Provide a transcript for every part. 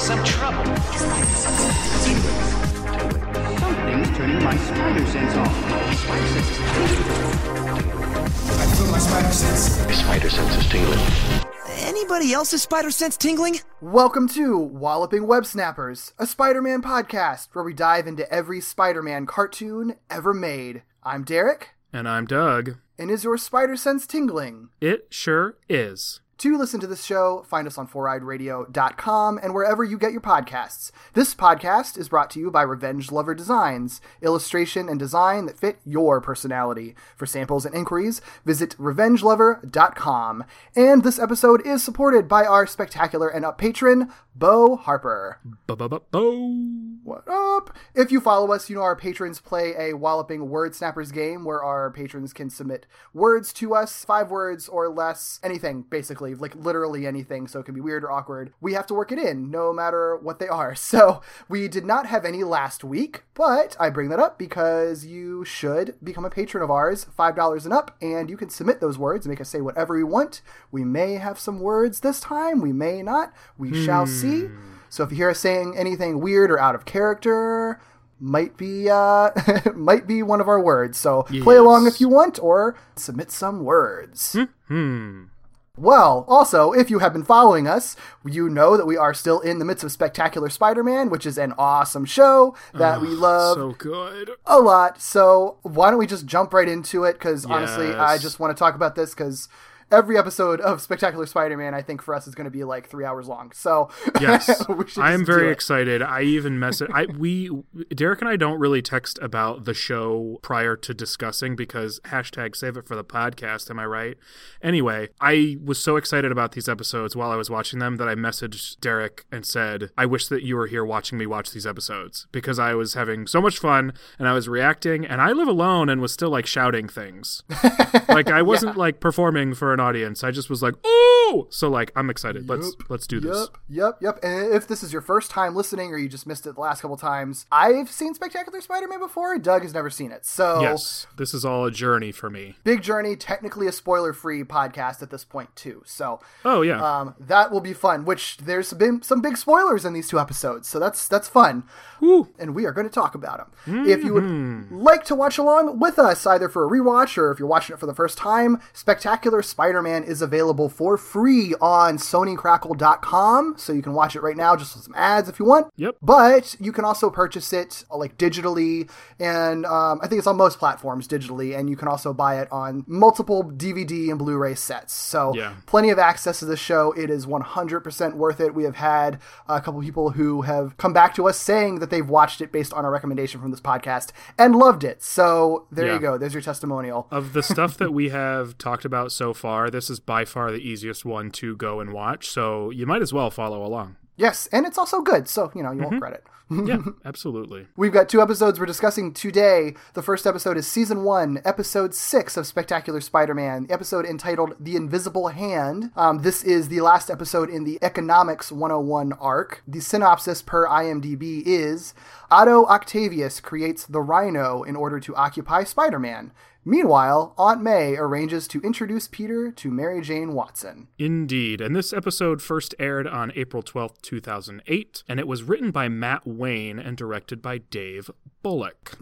Some trouble. Something's turning my spider sense off. My spider sense is My spider sense is tingling. Anybody else's spider sense tingling? Welcome to Walloping Web Snappers, a Spider Man podcast where we dive into every Spider Man cartoon ever made. I'm Derek, And I'm Doug. and is your spider sense tingling? It sure is. To listen to this show, find us on foureyedradio.com and wherever you get your podcasts. This podcast is brought to you by Revenge Lover Designs, illustration and design that fit your personality. For samples and inquiries, visit revengelover.com. And this episode is supported by our spectacular and up patron, Bo Harper. Ba-ba-ba-bo. What up? If you follow us, you know our patrons play a walloping word snappers game where our patrons can submit words to us, five words or less, anything basically, like literally anything, so it can be weird or awkward. We have to work it in, no matter what they are. So we did not have any last week, but I bring that up because you should become a patron of ours, $5 and up, and you can submit those words, and make us say whatever we want. We may have some words this time, we may not. We shall see. So if you hear us saying anything weird or out of character, might be uh might be one of our words. So play along if you want or submit some words. Hmm. Well, also, if you have been following us, you know that we are still in the midst of Spectacular Spider-Man, which is an awesome show that we ah, love So good. a lot. So why don't we just jump right into it? Because honestly, I just want to talk about this because every episode of Spectacular Spider-Man, I think for us is going to be like three hours long. So Yes, I am very excited. I even messaged. I we Derek and I don't really text about the show prior to discussing because hashtag save it for the podcast. Am I right? Anyway, I was so excited about these episodes while I was watching them that I messaged Derek and said, "I wish that you were here watching me watch these episodes because I was having so much fun and I was reacting and I live alone and was still like shouting things. like I wasn't like performing for an audience. I just was like, "Ooh!" So like I'm excited. Let's let's do this. Yep, yep, yep. And if this is your first time listening or you just missed it the last couple times, I've seen Spectacular Spider-Man before. Doug has never seen it. So Yes, this is all a journey for me. big journey, technically a spoiler-free podcast at this point too. So Oh yeah, um, that will be fun. Which there's been some big spoilers in these two episodes, so that's that's fun. Woo. And we are going to talk about them. If you would Mm-hmm. like to watch along with us, either for a rewatch or if you're watching it for the first time, Spectacular Spider-Man is available for free on SonyCrackle.com, so you can watch it right now just with some ads if you want. Yep. But you can also purchase it uh, like digitally, and um, I think it's on most platforms digitally, and you can also buy it on multiple DVD and Blu-ray sets. So Yeah. plenty of access to the show. It is 100% worth it. We have had a couple people who have come back to us saying that they've watched it based on a recommendation from this podcast and loved it. So there Yeah. you go. There's your testimonial. of the stuff that we have talked about so far, this is by far the easiest one to go and watch. So you might as well follow along. Yes, and it's also good. So, you know, you Mm-hmm. won't regret it. Yeah, absolutely. We've got two episodes we're discussing today. The first episode is season one, episode six of Spectacular Spider Man, the episode entitled The Invisible Hand. Um, this is the last episode in the Economics 101 arc. The synopsis per IMDb is Otto Octavius creates the Rhino in order to occupy Spider Man. Meanwhile, Aunt May arranges to introduce Peter to Mary Jane Watson. Indeed. And this episode first aired on April 12th, 2008, and it was written by Matt Wayne and directed by Dave Bullock.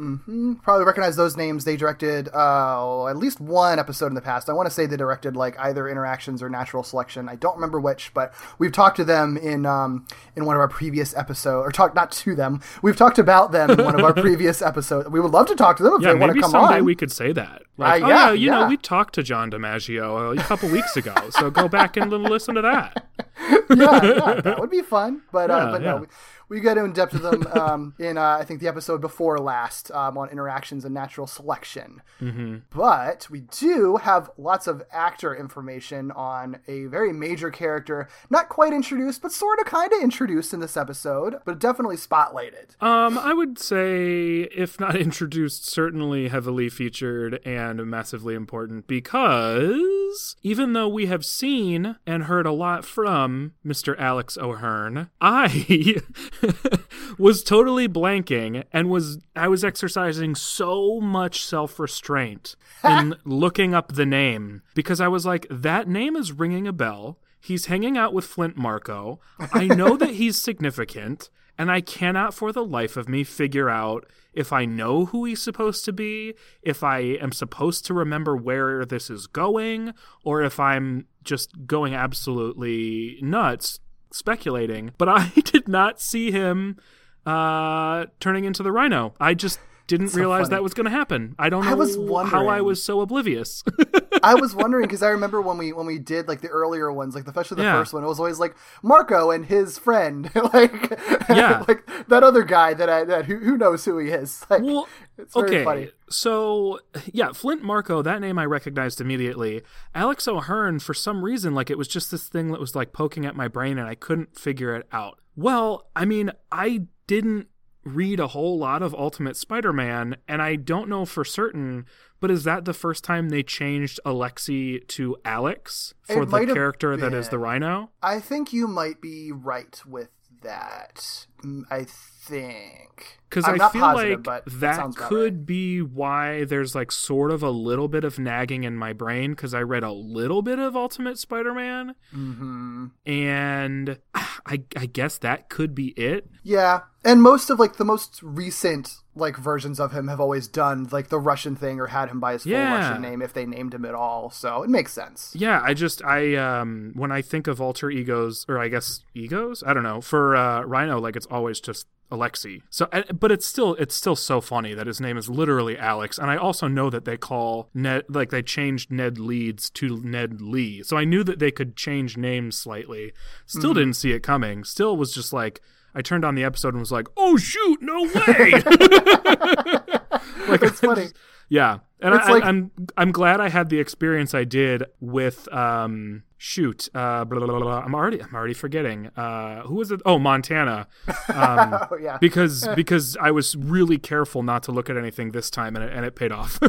probably recognize those names. They directed uh, at least one episode in the past. I want to say they directed like either Interactions or Natural Selection. I don't remember which, but we've talked to them in um, in one of our previous episodes, or talked not to them. We've talked about them in one of our previous episodes. We would love to talk to them if Yeah, they want to maybe come someday on. we could say that. Like, Uh, oh, yeah, yeah, you yeah. know, we talked to John DiMaggio a couple weeks ago, so go back and listen to that. yeah, yeah, that would be fun. But uh, Yeah, but yeah. no, we, got in depth with them um, in uh, I think the episode before last um, on interactions and natural selection. Mm-hmm. But we do have lots of actor information on a very major character, not quite introduced, but sort of kind of introduced in this episode, but definitely spotlighted. Um, I would say, if not introduced, certainly heavily featured and massively important because even though we have seen and heard a lot from Mr. Alex O'Hirn, I was totally blanking and was I was exercising so much self-restraint in looking up the name because I was like, that name is ringing a bell. He's hanging out with Flint Marko. I know that he's significant, and I cannot for the life of me figure out if I know who he's supposed to be, if I am supposed to remember where this is going, or if I'm just going absolutely nuts speculating. But I did not see him uh, turning into the rhino. I just didn't realize funny. that was going to happen. I don't know I was how I was so oblivious. I was wondering because I remember when we when we did like the earlier ones, like especially the Yeah. first one, it was always like Marko and his friend, like Yeah. like that other guy that I that who, who knows who he is. Like, Well, it's very okay. funny. So, yeah, Flint Marko, that name I recognized immediately. Alex O'Hirn, for some reason, like it was just this thing that was like poking at my brain and I couldn't figure it out. Well, I mean, I didn't read a whole lot of Ultimate Spider Man, and I don't know for certain, but is that the first time they changed Alexi to Alex for It the character that is the. Rhino? I think you might be right with that. Mm, I think Because I feel positive, like that could right. be why there's like sort of a little bit of nagging in my brain because I read a little bit of Ultimate Spider-Man, hmm and I, I guess that could be it. Yeah, and most of like the most recent like versions of him have always done like the Russian thing or had him by his full Yeah. Russian name if they named him at all. So it makes sense. Yeah, I just I um when I think of alter egos or I guess egos, I don't know for uh, Rhino, like it's always just Alexi. So, but it's still it's still so funny that his name is literally Alex, and I also know that they call Ned like they changed Ned Leeds to Ned Lee, so I knew that they could change names slightly. Still didn't see it coming. Still was just like. I turned on the episode and was like, "Oh shoot, no way!" like It's funny. yeah, and It's I, like- I'm I'm glad I had the experience I did with um shoot uh blah, blah, blah, blah. I'm already I'm already forgetting uh who was it oh Montana um Oh yeah. because because I was really careful not to look at anything this time and it, and it paid off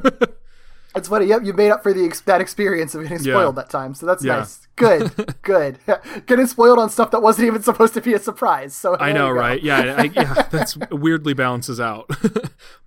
It's funny. Yep, you made up for the ex- that experience of getting Yeah. spoiled that time. So that's Yeah. nice. Good, good. getting spoiled on stuff that wasn't even supposed to be a surprise. So I know right yeah I, yeah that's weirdly balances out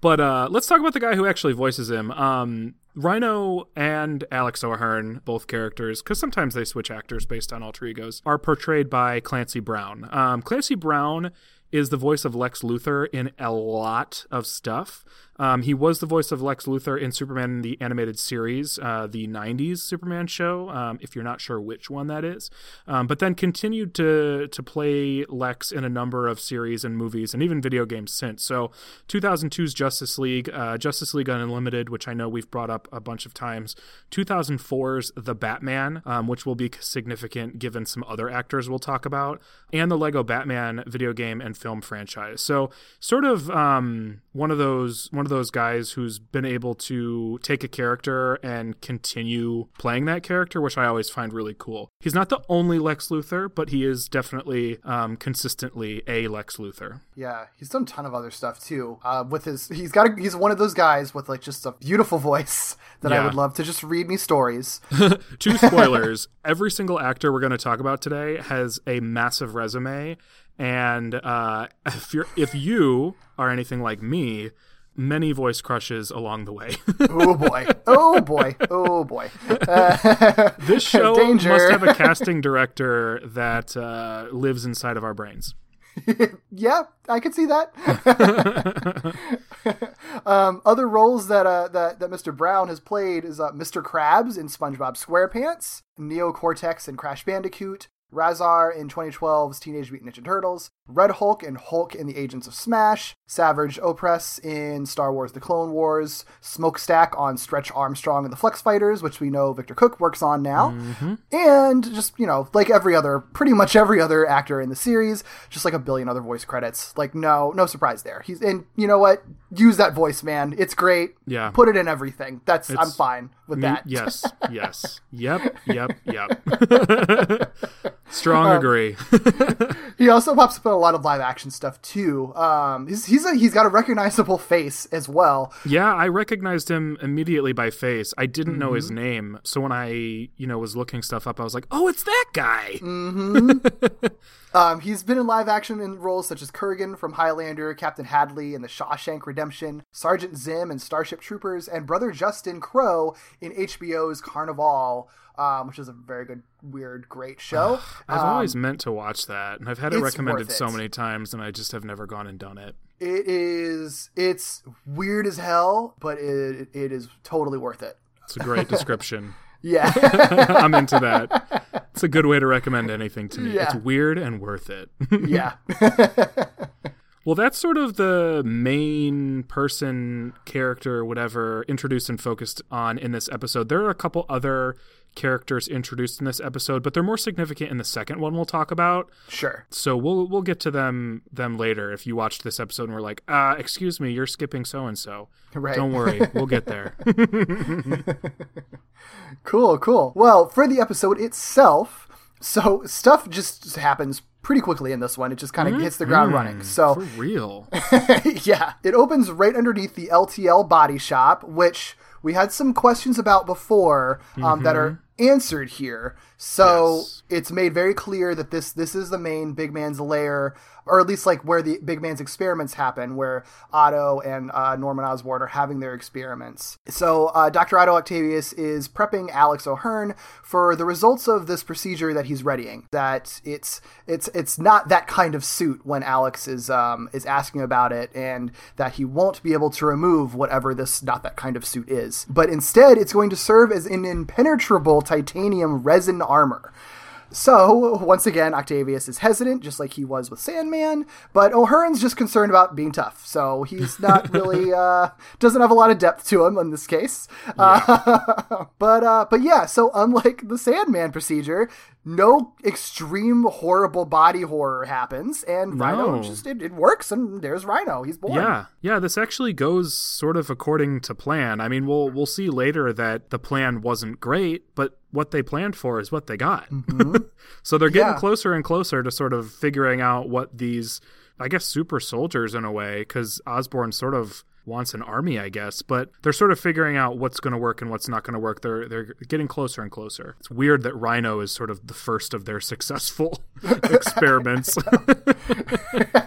but uh let's talk about the guy who actually voices him um Rhino and Alex O'Hirn, both characters, because sometimes they switch actors based on alter egos, are portrayed by Clancy Brown. Um, Clancy Brown is the voice of Lex Luthor in a lot of stuff. Um, he was the voice of Lex Luthor in Superman the animated series, uh, the '90s Superman show. Um, if you're not sure which one that is, um, but then continued to to play Lex in a number of series and movies and even video games since. So 2002's Justice League, uh, Justice League Unlimited, which I know we've brought up a bunch of times. 2004's The Batman, um, which will be significant given some other actors we'll talk about, and the Lego Batman video game and film franchise. So sort of um, one of those one of those guys who's been able to take a character and continue playing that character, which I always find really cool. He's not the only Lex Luthor, but he is definitely um, consistently a Lex Luthor. Yeah, he's done a ton of other stuff too. Uh, with his, he's got, a, he's one of those guys with like just a beautiful voice that I would love to just read me stories. Two spoilers. Every single actor we're going to talk about today has a massive resume, and uh, if you're if you are anything like me, many voice crushes along the way. oh boy, oh boy, oh boy. this show Danger. must have a casting director that uh, lives inside of our brains. Yeah, I could see that. um, other roles that, uh, that that Mr. Brown has played is uh, Mr. Krabs in SpongeBob SquarePants, Neo Cortex in Crash Bandicoot, Rahzar in 2012's Teenage Mutant Ninja Turtles, Red Hulk and Hulk in the Agents of Smash, Savage Opress in Star Wars The Clone Wars, Smokestack on Stretch Armstrong and the Flex Fighters, which we know Victor Cook works on now, and just, you know, like every other, pretty much every other actor in the series, just like a billion other voice credits. Like, no, no surprise there. He's, and you know what? Use that voice, man. It's great. Yeah. Put it in everything. That's, I'm fine with Me- that. yes, yes. Yep, yep, yep. Strong Um, agree. He also pops up in a lot of live action stuff too. Um, he's he's a, he's got a recognizable face as well. yeah, I recognized him immediately by face. I didn't know Mm-hmm. his name, so when I, you know, was looking stuff up, I was like, "Oh, it's that guy." Mm. Um, he's been in live action in roles such as Kurgan from Highlander, Captain Hadley in The Shawshank Redemption, Sergeant Zim in Starship Troopers, and Brother Justin Crowe in HBO's Carnivàle, um, which is a very good, weird, great show. I've Um, always meant to watch that, and I've had it recommended worth so many times, and I just have never gone and done it. It is it's weird as hell, but it it is totally worth it. It's a great description. Yeah. I'm into that. It's a good way to recommend anything to me. Yeah. It's weird and worth it. yeah. Well, that's sort of the main person, character, whatever, introduced and focused on in this episode. There are a couple other characters introduced in this episode, but they're more significant in the second one we'll talk about. Sure. So we'll we'll get to them them later. If you watched this episode and we're like, uh, excuse me, you're skipping so and so. Right. Don't worry, we'll get there. Cool, cool. Well, for the episode itself, so stuff just happens pretty quickly in this one. It just kind of hits the ground running. So, For real. yeah, it opens right underneath the LTL body shop, which we had some questions about before um, that are answered here. So Yes. it's made very clear that this this is the main big man's lair, or at least like where the big man's experiments happen, where Otto and uh, Norman Osborn are having their experiments. So uh, Dr. Otto Octavius is prepping Alex O'Hirn for the results of this procedure that he's readying. That it's it's it's not that kind of suit when Alex is um, is asking about it, and that he won't be able to remove whatever this not that kind of suit is. But instead, it's going to serve as an impenetrable titanium resin armor. So, once again, Octavius is hesitant, just like he was with Sandman, but O'Hirn's just concerned about being tough. So, he's not really, uh, doesn't have a lot of depth to him in this case. Uh, but, uh, but yeah, so unlike the Sandman procedure, no extreme horrible body horror happens, and Rhino just, it, it works, and there's Rhino. He's born. Yeah, yeah. This actually goes sort of according to plan. I mean, we'll we'll see later that the plan wasn't great, but what they planned for is what they got. so they're getting Mm-hmm. Yeah. closer and closer to sort of figuring out what these, I guess, super soldiers in a way, because Osborn sort of wants an army, I guess, but they're sort of figuring out what's going to work and what's not going to work. They're they're getting closer and closer. It's weird that Rhino is sort of the first of their successful experiments.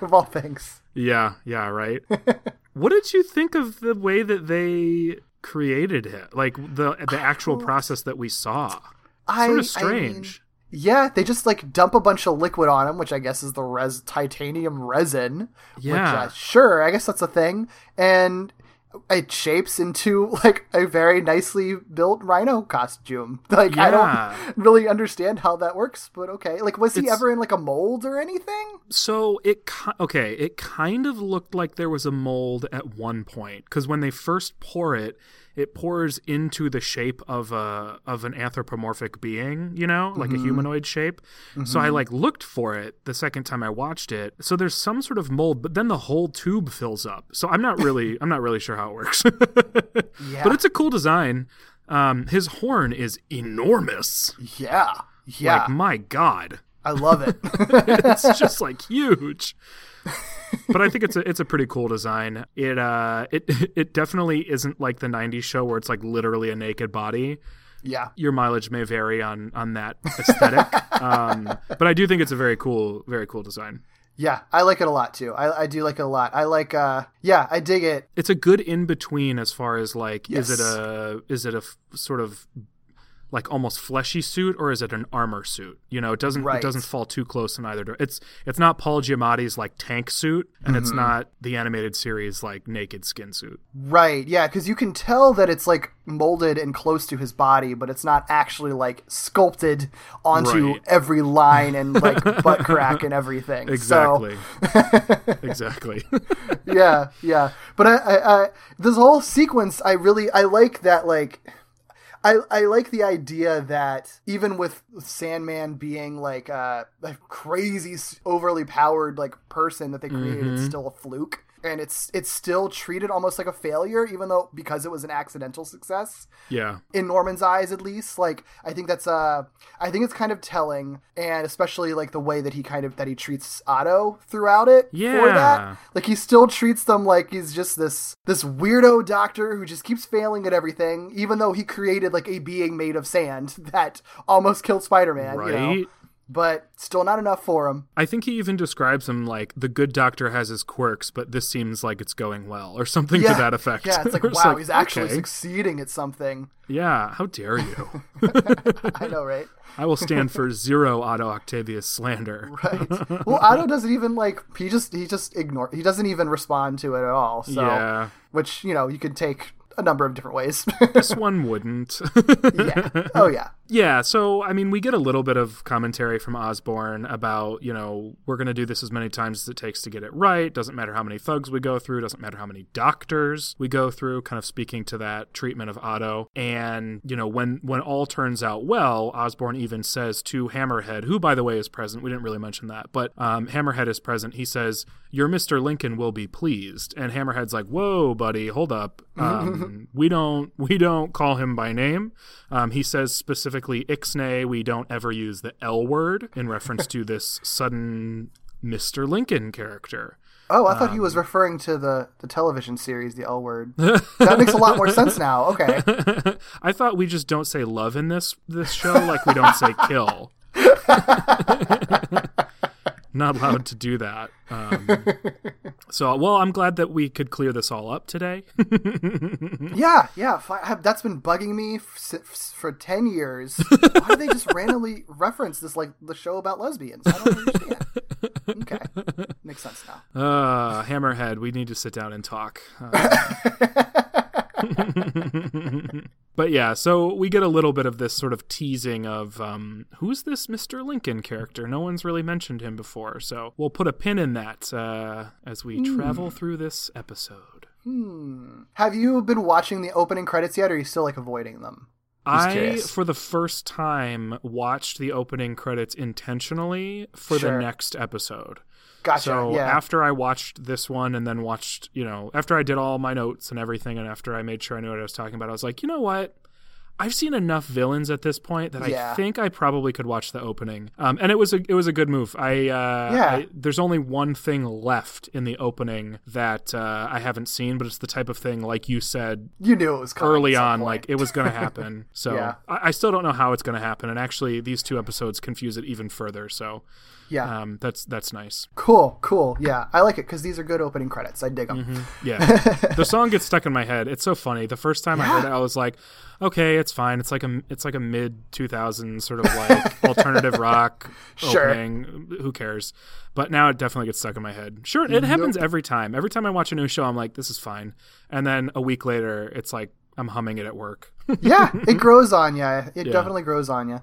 of all things. Yeah, yeah, right. what did you think of the way that they created it? Like the the actual process that we saw. I, Sort of strange. mean, yeah, they just like dump a bunch of liquid on him, which I guess is the res titanium resin. Which, Yeah. uh, sure, I guess that's a thing, and it shapes into like a very nicely built rhino costume. Like I don't really understand how that works, but okay. Like, was he ever in like a mold or anything? so it ki- okay, it kind of looked like there was a mold at one point because when they first pour it, it pours into the shape of a of an anthropomorphic being, you know, like a humanoid shape. So I like looked for it the second time I watched it. So there's some sort of mold, but then the whole tube fills up. So I'm not really I'm not really sure how it works. Yeah, But it's a cool design. Um, his horn is enormous. yeah, yeah. Like my god, I love it. it's just like huge. But I think it's a it's a pretty cool design. It uh it it definitely isn't like the '90s show where it's like literally a naked body. yeah, Your mileage may vary on on that aesthetic, um, but I do think it's a very cool very cool design. yeah. I like it a lot too. I, I do like it a lot. I like. uh Yeah, I dig it. It's a good in between as far as like is it a is it a f- sort of like almost fleshy suit or is it an armor suit? You know, it doesn't Right. it doesn't fall too close in either. It's it's not Paul Giamatti's like tank suit, and it's Mm-hmm. not the animated series like naked skin suit. Right, yeah, because you can tell that it's like molded and close to his body, but it's not actually like sculpted onto Right. every line and like butt crack and everything. So, Exactly. exactly. yeah, yeah. But I, I, I, this whole sequence, I really, I like that. Like, I, I like the idea that even with Sandman being like a, a crazy, overly powered like person that they created, it's still a fluke. And it's it's still treated almost like a failure, even though because it was an accidental success yeah. in Norman's eyes at least. Like I think that's uh I think it's kind of telling and especially like the way that he kind of that he treats Otto throughout it yeah for that. Like he still treats them like he's just this this weirdo doctor who just keeps failing at everything, even though he created like a being made of sand that almost killed Spider-Man, you know. But still not enough for him. I think he even describes him like the good doctor has his quirks, but this seems like it's going well, or something Yeah. to that effect. Yeah, it's like It's wow, he's actually okay. succeeding at something. Yeah, how dare you? I know, right? I will stand for zero Otto Octavius slander. Right. Well, Otto doesn't even like he just he just ignore he doesn't even respond to it at all. So Yeah. which, you know, you could take a number of different ways. This one wouldn't. yeah. Oh yeah. Yeah, so I mean, we get a little bit of commentary from Osborn about, you know, we're going to do this as many times as it takes to get it right. Doesn't matter how many thugs we go through, doesn't matter how many doctors we go through, kind of speaking to that treatment of Otto. And, you know, when when all turns out well, Osborn even says to Hammerhead, who by the way is present. We didn't really mention that, but um, Hammerhead is present. He says, "Your Mr. Lincoln will be pleased." And Hammerhead's like, "Whoa, buddy, hold up. Um, we don't we don't call him by name." Um, he says specifically Ixnay, we don't ever use the L word in reference to this sudden Mr. Lincoln character. Oh, I thought he Um, was referring to the the television series, the L word. that makes a lot more sense now. Okay. I thought we just don't say love in this this show like we don't say kill. Not allowed to do that. Um, so, well, I'm glad that we could clear this all up today. Yeah, yeah. have- That's been bugging me f- s- for 10 years. Why do they just randomly reference this like the show about lesbians? I don't understand. Okay. Makes sense now. Uh, Hammerhead, we need to sit down and talk. Uh, but yeah, so we get a little bit of this sort of teasing of um, who's this Mr. Lincoln character? No one's really mentioned him before, so we'll put a pin in that uh, as we travel through this episode. Have you been watching the opening credits yet or are you still like avoiding them? I, curious. for the first time, watched the opening credits intentionally for Sure. the next episode. Gotcha. So yeah. after I watched this one and then watched, you know, after I did all my notes and everything and after I made sure I knew what I was talking about, I was like, you know what? I've seen enough villains at this point that Yeah. I think I probably could watch the opening. Um, and it was a it was a good move. I, uh, Yeah. I there's only one thing left in the opening that uh, I haven't seen, but it's the type of thing like you said you knew it was early on, point. like it was going to happen. So Yeah. I, I still don't know how it's going to happen. And actually, these two episodes confuse it even further. So yeah. um, that's that's nice. cool, cool. Yeah. I like it because these are good opening credits. I dig them. Mm-hmm. Yeah, the song gets stuck in my head. It's so funny. The first time I heard it, I was like, "Okay, it's fine. It's like a it's like a mid 2000s sort of like alternative rock Sure. opening. Who cares?" But now it definitely gets stuck in my head. Sure, it happens every time. Every time I watch a new show, I'm like, "This is fine," and then a week later, it's like I'm humming it at work. yeah, it grows on you. It definitely grows on you.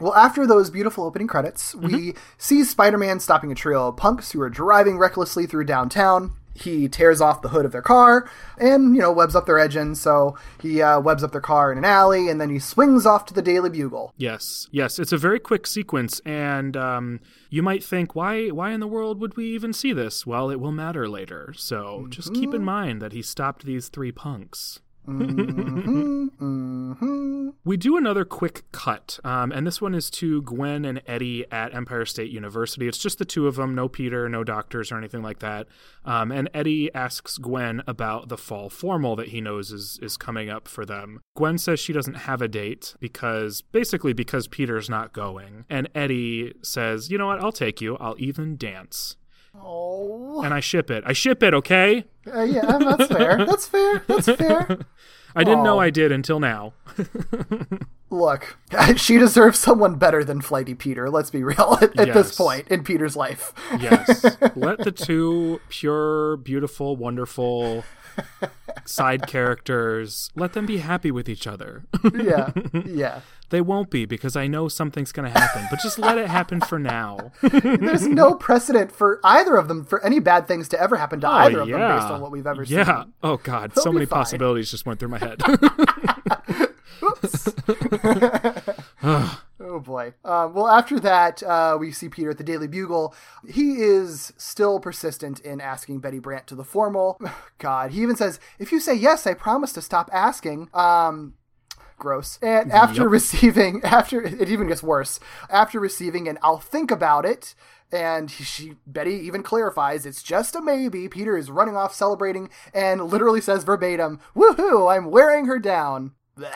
Well, after those beautiful opening credits, Mm-hmm. we see Spider Man stopping a trio of punks who are driving recklessly through downtown. He tears off the hood of their car and, you know, webs up their engine. So he uh, webs up their car in an alley and then he swings off to the Daily Bugle. Yes, yes, it's a very quick sequence, and um, you might think, why, why in the world would we even see this? Well, it will matter later. So just keep in mind that he stopped these three punks. We do another quick cut, um, and this one is to Gwen and Eddie at Empire State University. It's just the two of them, no Peter, no doctors or anything like that. Um, and Eddie asks Gwen about the fall formal that he knows is is coming up for them. Gwen says she doesn't have a date because basically because Peter's not going, and Eddie says, "You know what? I'll take you. I'll even dance." Oh, and I ship it. I ship it, okay? uh, yeah, that's fair. That's fair. That's fair. I didn't know I did until now. Look, she deserves someone better than Flighty Peter. Let's be real at, at this point in Peter's life. Yes. Let the two pure, beautiful, wonderful side characters let them be happy with each other. yeah, yeah. They won't be because I know something's going to happen, but just let it happen for now. There's no precedent for either of them for any bad things to ever happen to either of them based on what we've ever seen. Oh, Yeah. Oh God, They'll so many fine. possibilities just went through my head. Oops. Oh boy. Um, well, after that, uh, we see Peter at the Daily Bugle. He is still persistent in asking Betty Brant to the formal. God, he even says, "If you say yes, I promise to stop asking." Um, gross. And after receiving, after it even gets worse. After receiving an "I'll think about it." And she, Betty even clarifies it's just a maybe. Peter is running off celebrating and literally says verbatim, "Woohoo! I'm wearing her down." Blah.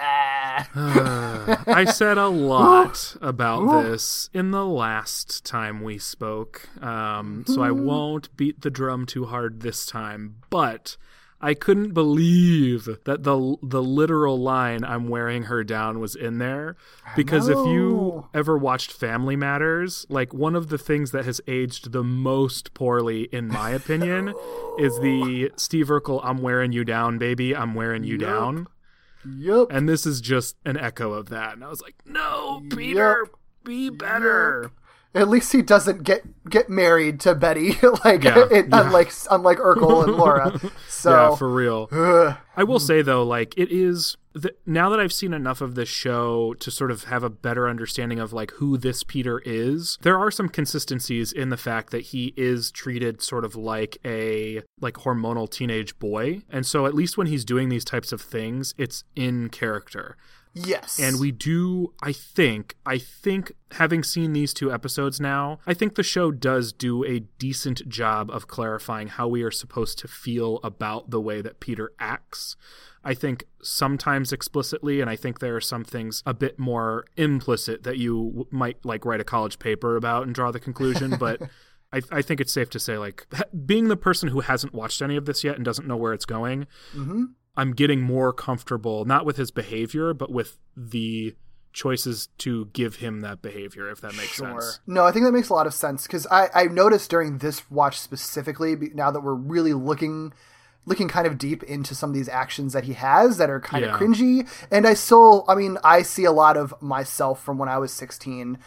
I said a lot about this in the last time we spoke, um, so I won't beat the drum too hard this time. But I couldn't believe that the the literal line "I'm wearing her down" was in there, because if you ever watched Family Matters, like one of the things that has aged the most poorly, in my opinion, is the Steve Urkel "I'm wearing you down, baby, I'm wearing you down." Yep. And this is just an echo of that. And I was like, no, Peter, be better. At least he doesn't get get married to Betty, like Yeah, it, yeah. unlike unlike Urkel and Laura. So yeah, for real. ugh. I will say though, like it is now that I've seen enough of this show to sort of have a better understanding of like who this Peter is. There are some consistencies in the fact that he is treated sort of like a like hormonal teenage boy, and so at least when he's doing these types of things, it's in character. Yes, And we do, I think, I think having seen these two episodes now, I think the show does do a decent job of clarifying how we are supposed to feel about the way that Peter acts. I think sometimes explicitly, and I think there are some things a bit more implicit that you w- might like write a college paper about and draw the conclusion, but. I, I think it's safe to say, like, ha- being the person who hasn't watched any of this yet and doesn't know where it's going, mm-hmm. I'm getting more comfortable, not with his behavior, but with the choices to give him that behavior, if that makes sense. No, I think that makes a lot of sense because I I noticed during this watch specifically, now that we're really looking looking kind of deep into some of these actions that he has that are kind Yeah. of cringy and i still i mean i see a lot of myself from when i was 16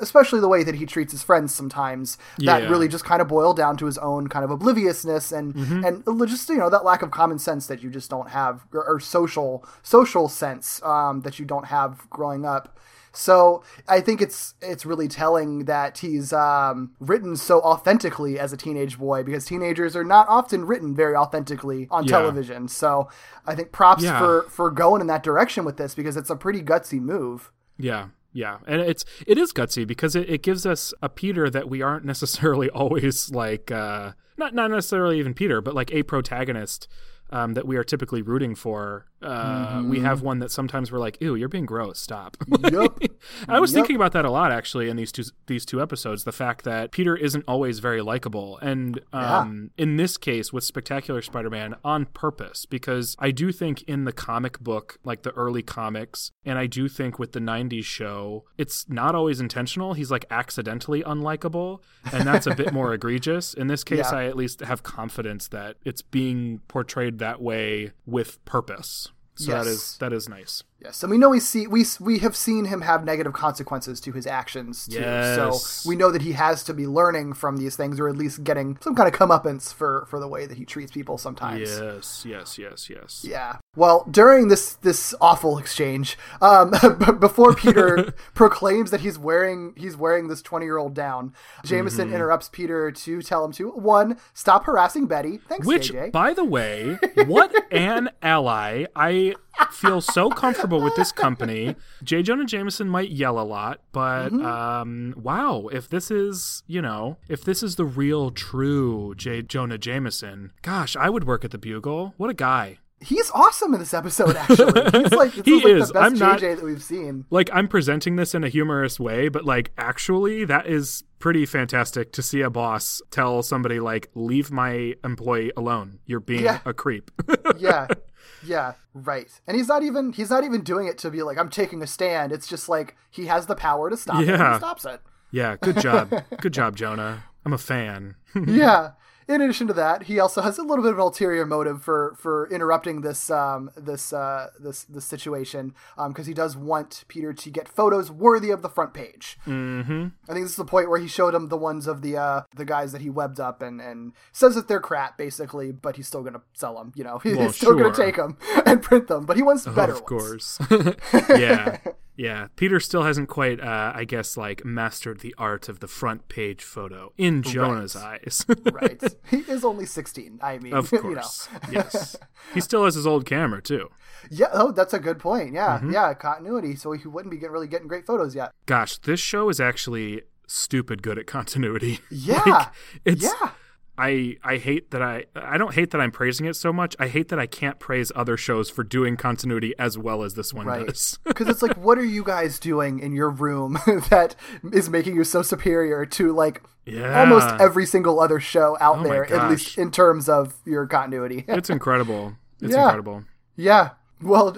especially the way that he treats his friends sometimes that Yeah. really just kind of boil down to his own kind of obliviousness and and just you know that lack of common sense that you just don't have or, or social social sense um, that you don't have growing up so I think it's it's really telling that he's um, written so authentically as a teenage boy because teenagers are not often written very authentically on Yeah. television. So I think props Yeah. for for going in that direction with this because it's a pretty gutsy move. Yeah, yeah, and it's it is gutsy because it, it gives us a Peter that we aren't necessarily always like, uh, not not necessarily even Peter, but like a protagonist. Um, that we are typically rooting for. Uh, We have one that sometimes we're like, "Ew, you're being gross. Stop." I was Yep. thinking about that a lot actually in these two these two episodes. The fact that Peter isn't always very likable, and um, in this case with Spectacular Spider-Man on purpose, because I do think in the comic book, like the early comics, and I do think with the '90s show, it's not always intentional. He's like accidentally unlikable, and that's a bit more egregious. In this case, Yeah. I at least have confidence that it's being portrayed that way with purpose. So that Yes. is that is nice. Yes, and we know we see we we have seen him have negative consequences to his actions too. Yes. So we know that he has to be learning from these things, or at least getting some kind of comeuppance for for the way that he treats people sometimes. Yes, yes, yes, yes. Yeah. Well, during this this awful exchange, um, before Peter proclaims that he's wearing he's wearing this twenty year old down, Jameson Mm-hmm. interrupts Peter to tell him to one stop harassing Betty. Thanks, Which, JJ. by the way, what an ally. I feel so comfortable with this company. J. Jonah Jameson might yell a lot, but Mm-hmm. um, wow, if this is, you know, if this is the real, true J. Jonah Jameson, gosh, I would work at the Bugle. What a guy. He's awesome in this episode. Actually, he's like this He is like is. the best I'm JJ not- that we've seen. like I'm presenting this in a humorous way, but like actually that is pretty fantastic to see a boss tell somebody like leave my employee alone. You're being Yeah. a creep. yeah yeah right and he's not even he's not even doing it to be like i'm taking a stand it's just like he has the power to stop it and Yeah. he stops it yeah, good job. good job, Jonah. I'm a fan. yeah in addition to that he also has a little bit of an ulterior motive for for interrupting this um this uh this this situation um because he does want peter to get photos worthy of the front page mm-hmm. I think this is the point where he showed him the ones of the uh the guys that he webbed up and and says that they're crap basically, but he's still gonna sell them. You know, he's Well, still gonna take them and print them, but he wants better Of ones. course. yeah. Yeah. Peter still hasn't quite uh I guess like mastered the art of the front page photo in Jonah's eyes. right? He is only sixteen. I mean, of you know. course. yes. He still has his old camera too. Yeah. Oh, that's a good point. Yeah. Mm-hmm. Yeah. Continuity. So he wouldn't be getting, really getting great photos yet. Gosh, this show is actually stupid good at continuity. Yeah. Like, it's yeah. I I hate that I I don't hate that I'm praising it so much. I hate that I can't praise other shows for doing continuity as well as this one Right. does. Because it's like, what are you guys doing in your room that is making you so superior to like Yeah. almost every single other show out Oh there, at least in terms of your continuity? it's incredible. It's Yeah. incredible. Yeah. Well,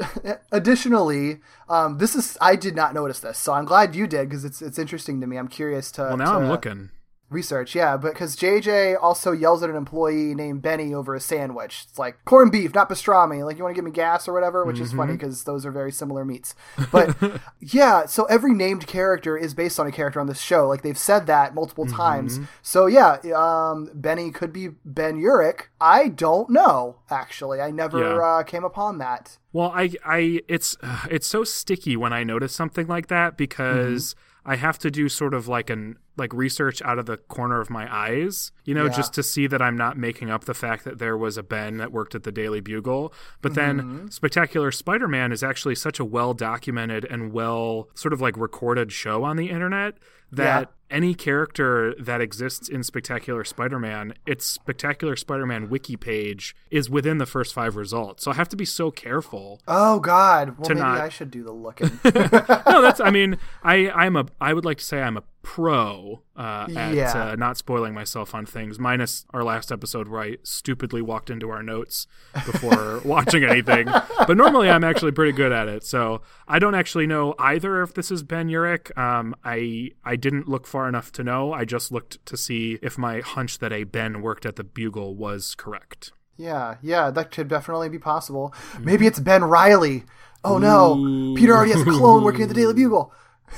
additionally, um, this is I did not notice this, so I'm glad you did because it's it's interesting to me. I'm curious to. Well, now to I'm looking. Research. Yeah, but because JJ also yells at an employee named Benny over a sandwich. It's like corned beef, not pastrami. Like you want to give me gas or whatever, which is Mm-hmm. funny because those are very similar meats. But yeah, so every named character is based on a character on this show. Like they've said that multiple Mm-hmm. times. So yeah, um, Benny could be Ben Urich. I don't know. Actually, I never Yeah. uh, came upon that. Well, I, I, it's, uh, it's so sticky when I notice something like that because Mm-hmm. I have to do sort of like an like research out of the corner of my eyes, you know, Yeah. just to see that I'm not making up the fact that there was a Ben that worked at the Daily Bugle. But Mm-hmm. then Spectacular Spider-Man is actually such a well documented and well sort of like recorded show on the internet that any character that exists in Spectacular Spider-Man, its Spectacular Spider-Man wiki page is within the first five results. So I have to be so careful. Oh God! Well, To maybe not- I should do the looking. no, that's. I mean, I I'm a. I would like to say I'm a pro uh, at Yeah. uh, not spoiling myself on things. Minus our last episode where I stupidly walked into our notes before watching anything. But normally I'm actually pretty good at it. So I don't actually know either if this is Ben Urich. Um, I I didn't look far enough to know. I just looked to see if my hunch that a Ben worked at the Bugle was correct. Yeah, yeah, that could definitely be possible. Maybe it's Ben Riley. Oh no, Peter already has a clone working at the Daily Bugle.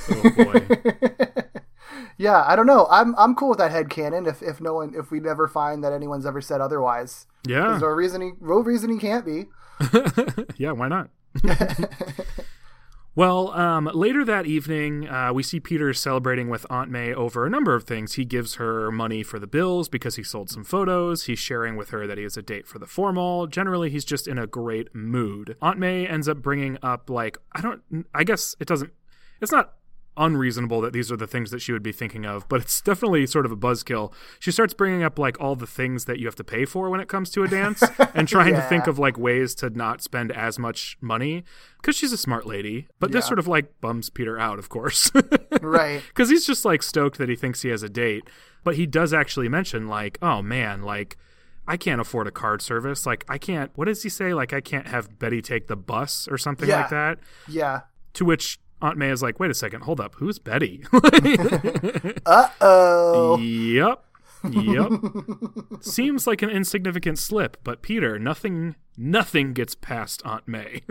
Oh boy. Yeah, I don't know. I'm I'm cool with that head canon. If if no one if we never find that anyone's ever said otherwise, yeah. there's no reason he no reason he can't be. yeah, why not? well, um, later that evening, uh, we see Peter celebrating with Aunt May over a number of things. He gives her money for the bills because he sold some photos. He's sharing with her that he has a date for the formal. Generally, he's just in a great mood. Aunt May ends up bringing up, like, I don't, I guess it doesn't, it's not unreasonable that these are the things that she would be thinking of, but it's definitely sort of a buzzkill. She starts bringing up like all the things that you have to pay for when it comes to a dance and trying to think of like ways to not spend as much money because she's a smart lady. But this sort of like bums Peter out, of course. Right. Because he's just like stoked that he thinks he has a date. But he does actually mention, like, oh man, like, I can't afford a card service. Like, I can't, what does he say? Like, I can't have Betty take the bus or something Yeah. like that. Yeah. To which Aunt May is like, wait a second, hold up. Who's Betty? Uh oh. Yep. Yep. Seems like an insignificant slip, but Peter, nothing nothing gets past Aunt May.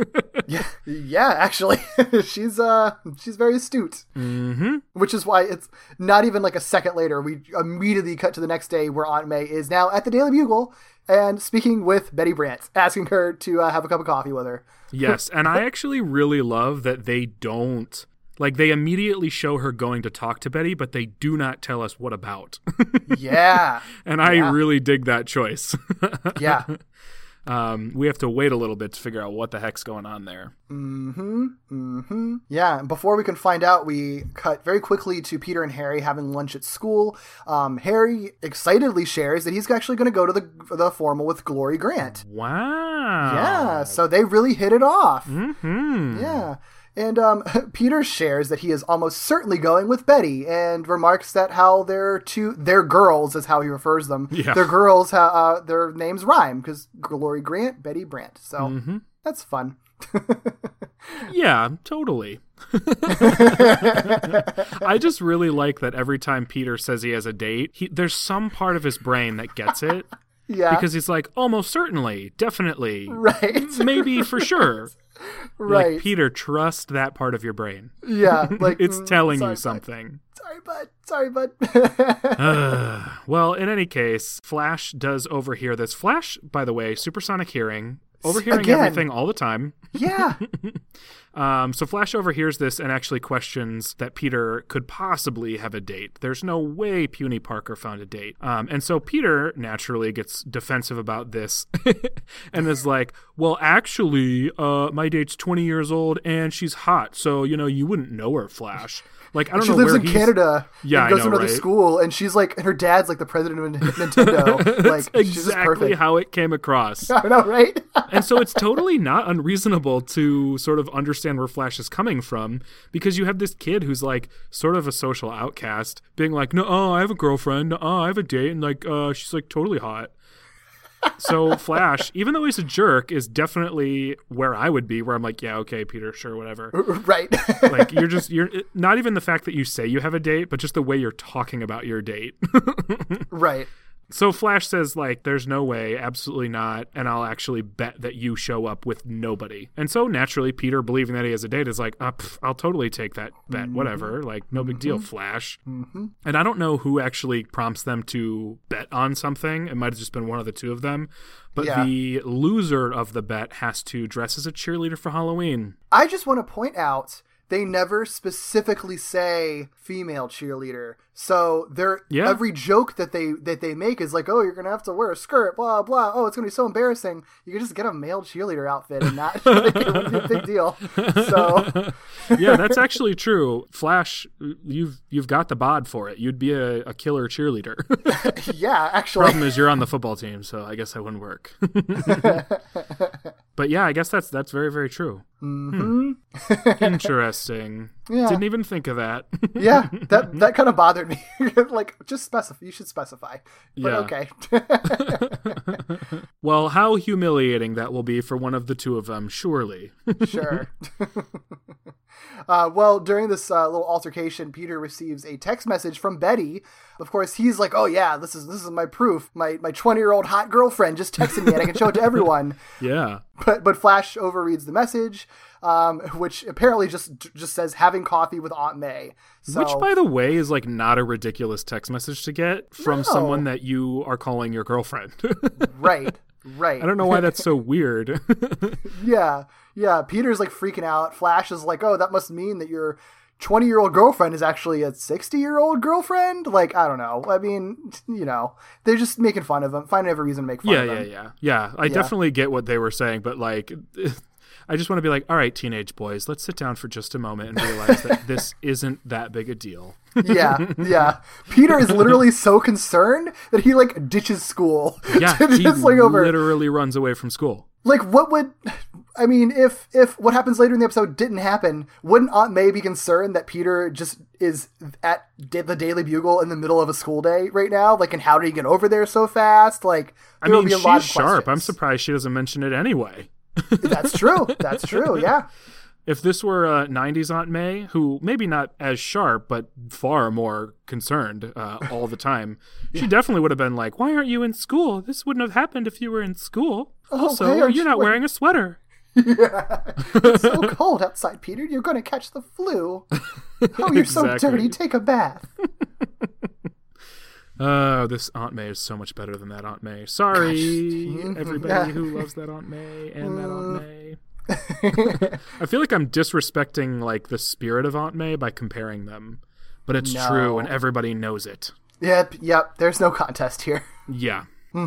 Yeah, yeah. Actually, she's uh she's very astute. Mm-hmm. Which is why it's not even like a second later. We immediately cut to the next day where Aunt May is now at the Daily Bugle and speaking with Betty Brant, asking her to uh, have a cup of coffee with her. yes, and I actually really love that they don't like they immediately show her going to talk to Betty, but they do not tell us what about. Yeah, and I Yeah. really dig that choice. yeah, um, we have to wait a little bit to figure out what the heck's going on there. Mm-hmm. Mm-hmm. Yeah, and before we can find out, we cut very quickly to Peter and Harry having lunch at school. Um, Harry excitedly shares that he's actually going to go to the the formal with Glory Grant. Wow. Yeah, so they really hit it off. Mm-hmm. Yeah. And um, Peter shares that he is almost certainly going with Betty, and remarks that how their two their girls is how he refers them. Yeah. Their girls, uh, their names rhyme because Glory Grant, Betty Brant. So Mm-hmm. that's fun. Yeah, totally. I just really like that every time Peter says he has a date, he, there's some part of his brain that gets it Yeah, because he's like, almost certainly, definitely, right, maybe for sure. Right. Like, Peter, trust that part of your brain. yeah, like It's mm, telling sorry, you bud. something. Sorry, bud. Sorry, bud. Well, in any case, Flash does overhear this. Flash, by the way, supersonic hearing, overhearing Again. everything all the time. Yeah, Um, so Flash overhears this and actually questions that Peter could possibly have a date. There's no way Puny Parker found a date. Um, and so Peter naturally gets defensive about this and is like, well, actually, uh, my date's 20 years old and she's hot. So, you know, you wouldn't know her, Flash. Like, I don't she know lives where in Canada. Yeah, and goes know, to another right? school, and she's like, and her dad's like the president of Nintendo. like, exactly how it came across. I know, right? and so it's totally not unreasonable to sort of understand where Flash is coming from because you have this kid who's like sort of a social outcast being like, no, oh, I have a girlfriend. No, I have a date. And like, uh, she's like totally hot. So Flash, even though he's a jerk, is definitely where I would be, where I'm like, yeah, okay, Peter, sure, whatever. right. Like you're just you're not even the fact that you say you have a date, but just the way you're talking about your date. right. So Flash says like there's no way, absolutely not, and I'll actually bet that you show up with nobody. And so naturally Peter believing that he has a date is like, uh, pff, I'll totally take that bet, whatever. Like no big deal, Flash. Mm-hmm. And I don't know who actually prompts them to bet on something. It might have just been one of the two of them. But Yeah. the loser of the bet has to dress as a cheerleader for Halloween. I just want to point out they never specifically say female cheerleader. So they're Yeah. every joke that they that they make is like, oh, you're gonna have to wear a skirt, blah blah. Oh, it's gonna be so embarrassing. You can just get a male cheerleader outfit and not like, be a big deal. So yeah, that's actually true. Flash, you've you've got the bod for it. You'd be a, a killer cheerleader. yeah, actually, problem is you're on the football team, so I guess that wouldn't work. but yeah, I guess that's that's very very true. Hmm. Interesting. Yeah. Didn't even think of that. yeah, that that kind of bothered me. like, just specify. You should specify. But Yeah. okay. well, how humiliating that will be for one of the two of them, surely. sure. Uh, well, during this uh, little altercation, Peter receives a text message from Betty. Of course, he's like, "Oh yeah, this is this is my proof. My my twenty year old hot girlfriend just texted me, and I can show it to everyone." yeah. But but Flash overreads the message, um, which apparently just just says having coffee with Aunt May. So, Which, by the way, is like not a ridiculous text message to get from No. someone that you are calling your girlfriend. right, right. I don't know why that's so weird. Yeah, yeah. Peter's like freaking out. Flash is like, "Oh, that must mean that your 20 year old girlfriend is actually a 60 year old girlfriend." Like, I don't know. I mean, you know, they're just making fun of him, finding every reason to make fun yeah, of yeah, him. yeah, yeah. I definitely get what they were saying, but like, I just want to be like, all right, teenage boys, let's sit down for just a moment and realize that this isn't that big a deal. Yeah, yeah. Peter is literally so concerned that he like ditches school. Yeah, to he like, over. literally runs away from school. Like, what would? I mean, if if what happens later in the episode didn't happen, wouldn't Aunt May be concerned that Peter just is at the Daily Bugle in the middle of a school day right now? Like, and how did he get over there so fast? Like, I mean, be a lot she's of sharp. I'm surprised she doesn't mention it anyway. That's true. That's true. Yeah. If this were a 90s Aunt May, who maybe not as sharp, but far more concerned uh, all the time, she definitely would have been like, Why aren't you in school? This wouldn't have happened if you were in school. Also, why are aren't you you not wear- wearing a sweater? It's so cold outside, Peter. You're going to catch the flu. Oh, you're so dirty. Take a bath. Oh, this Aunt May is so much better than that Aunt May. Sorry, everybody Yeah. who loves that Aunt May and that Aunt May. I feel like I'm disrespecting like the spirit of Aunt May by comparing them, but it's No. true and everybody knows it. Yep. Yep. There's no contest here. Yeah. Hmm.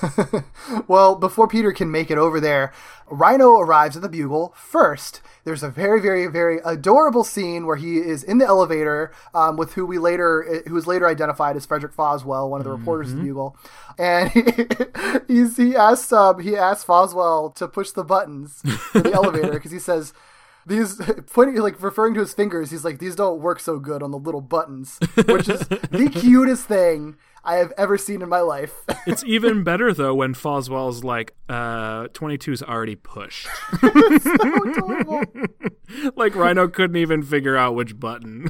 well, before Peter can make it over there, Rhino arrives at the Bugle first. There's a very, very, very adorable scene where he is in the elevator um, with who we later, who was later identified as Frederick Foswell, one of the reporters of the Bugle, and he, he's, he asks um, he asks Foswell to push the buttons for the elevator because he says. These pointing like referring to his fingers, he's like, these don't work so good on the little buttons, which is the cutest thing I have ever seen in my life. It's even better though when Foswell's like, uh, 22's already pushed. adorable. like Rhino couldn't even figure out which button.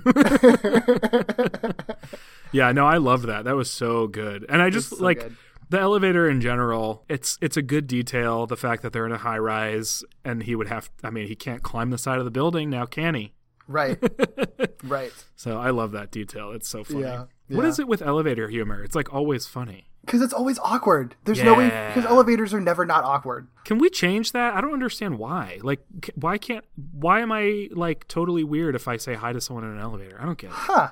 yeah, no, I love that. That was so good. And I just so like good. the elevator in general. It's it's a good detail. The fact that they're in a high rise and he would have. I mean, he can't climb the side of the building now, can he? Right. right. So I love that detail. It's so funny. Yeah, What yeah. is it with elevator humor? It's like always funny. Because it's always awkward. There's no way, because elevators are never not awkward. Can we change that? I don't understand why. Like, why can't? Why am I like totally weird if I say hi to someone in an elevator? I don't get it. Huh.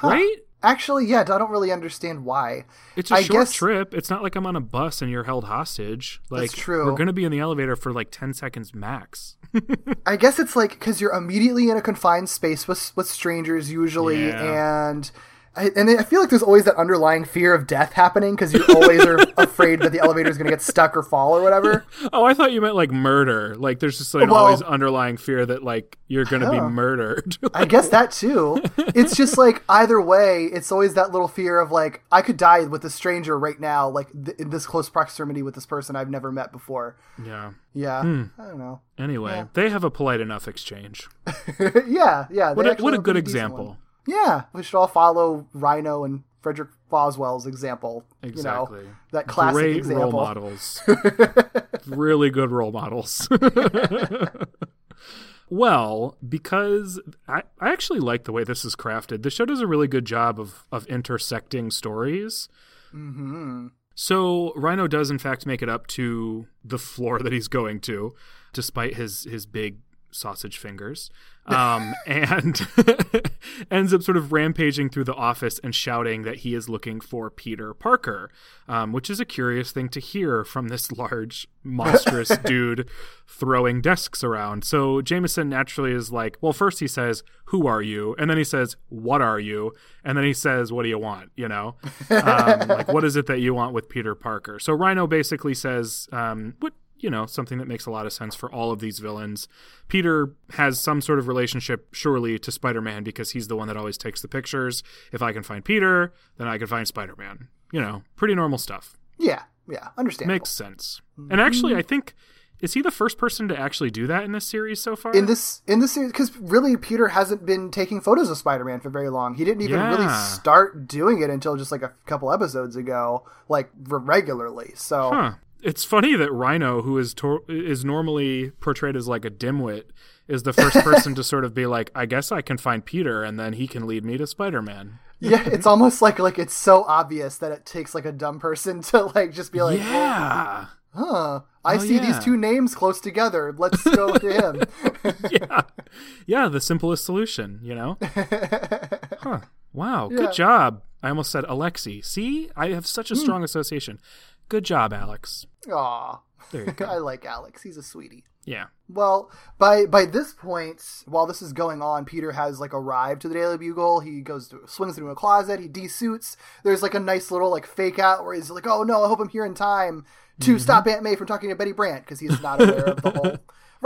Right? Actually, yeah, I don't really understand why. It's a I short guess- trip. It's not like I'm on a bus and you're held hostage. Like, true. We're gonna be in the elevator for like ten seconds max. I guess it's like because you're immediately in a confined space with with strangers usually, Yeah. and I, and I feel like there's always that underlying fear of death happening because you always are afraid that the elevator is going to get stuck or fall or whatever. oh, I thought you meant like murder. Like, there's just like Well- always underlying fear that like you're gonna be murdered. I guess that too. It's just like either way, it's always that little fear of like I could die with a stranger right now, like th- in this close proximity with this person I've never met before. yeah. Yeah, Hmm. I don't know. Anyway, they have a polite enough exchange. yeah, yeah. What a, what a good example. one. Yeah, we should all follow Rhino and Frederick Foswell's example. Exactly. You know, that classic Great example. role models. really good role models. well, because I, I actually like the way this is crafted. The show does a really good job of, of intersecting stories. hmm So Rhino does in fact make it up to the floor that he's going to, despite his his big sausage fingers, um, and ends up sort of rampaging through the office and shouting that he is looking for Peter Parker, um, which is a curious thing to hear from this large, monstrous dude throwing desks around. So Jameson naturally is like, well, first he says, "Who are you?" and then he says, "What are you?" and then he says, "What do you want?" You know, um, like what is it that you want with Peter Parker? So Rhino basically says, um, "What?" You know, something that makes a lot of sense for all of these villains. Peter has some sort of relationship, surely, to Spider Man because he's the one that always takes the pictures. If I can find Peter, then I can find Spider Man. You know, pretty normal stuff. Yeah, yeah, understandable. Makes sense. And actually, I think is he the first person to actually do that in this series so far? in this in this series because really Peter hasn't been taking photos of Spider-Man for very long. He didn't even really start doing it until just like a couple episodes ago, like regularly. So Huh. It's funny that Rhino, who is is normally portrayed as like a dimwit, is the first person to sort of be like, "I guess I can find Peter, and then he can lead me to Spider Man." yeah, it's almost like like it's so obvious that it takes like a dumb person to like just be like, yeah, huh, I Oh, see yeah. these two names close together. Let's go to him. yeah, yeah. The simplest solution, you know. Huh. Wow. Yeah. Good job. I almost said Alexi. See, I have such a Hmm. strong association. Good job, Alex. Aw, There you go. I like Alex. He's a sweetie. Yeah. Well, by by this point, while this is going on, Peter has like arrived to the Daily Bugle. He goes to swings into a closet. He desuits. There's like a nice little like fake out where he's like, "Oh no, I hope I'm here in time to Mm-hmm. stop Aunt May from talking to Betty Brant because he's not aware of the whole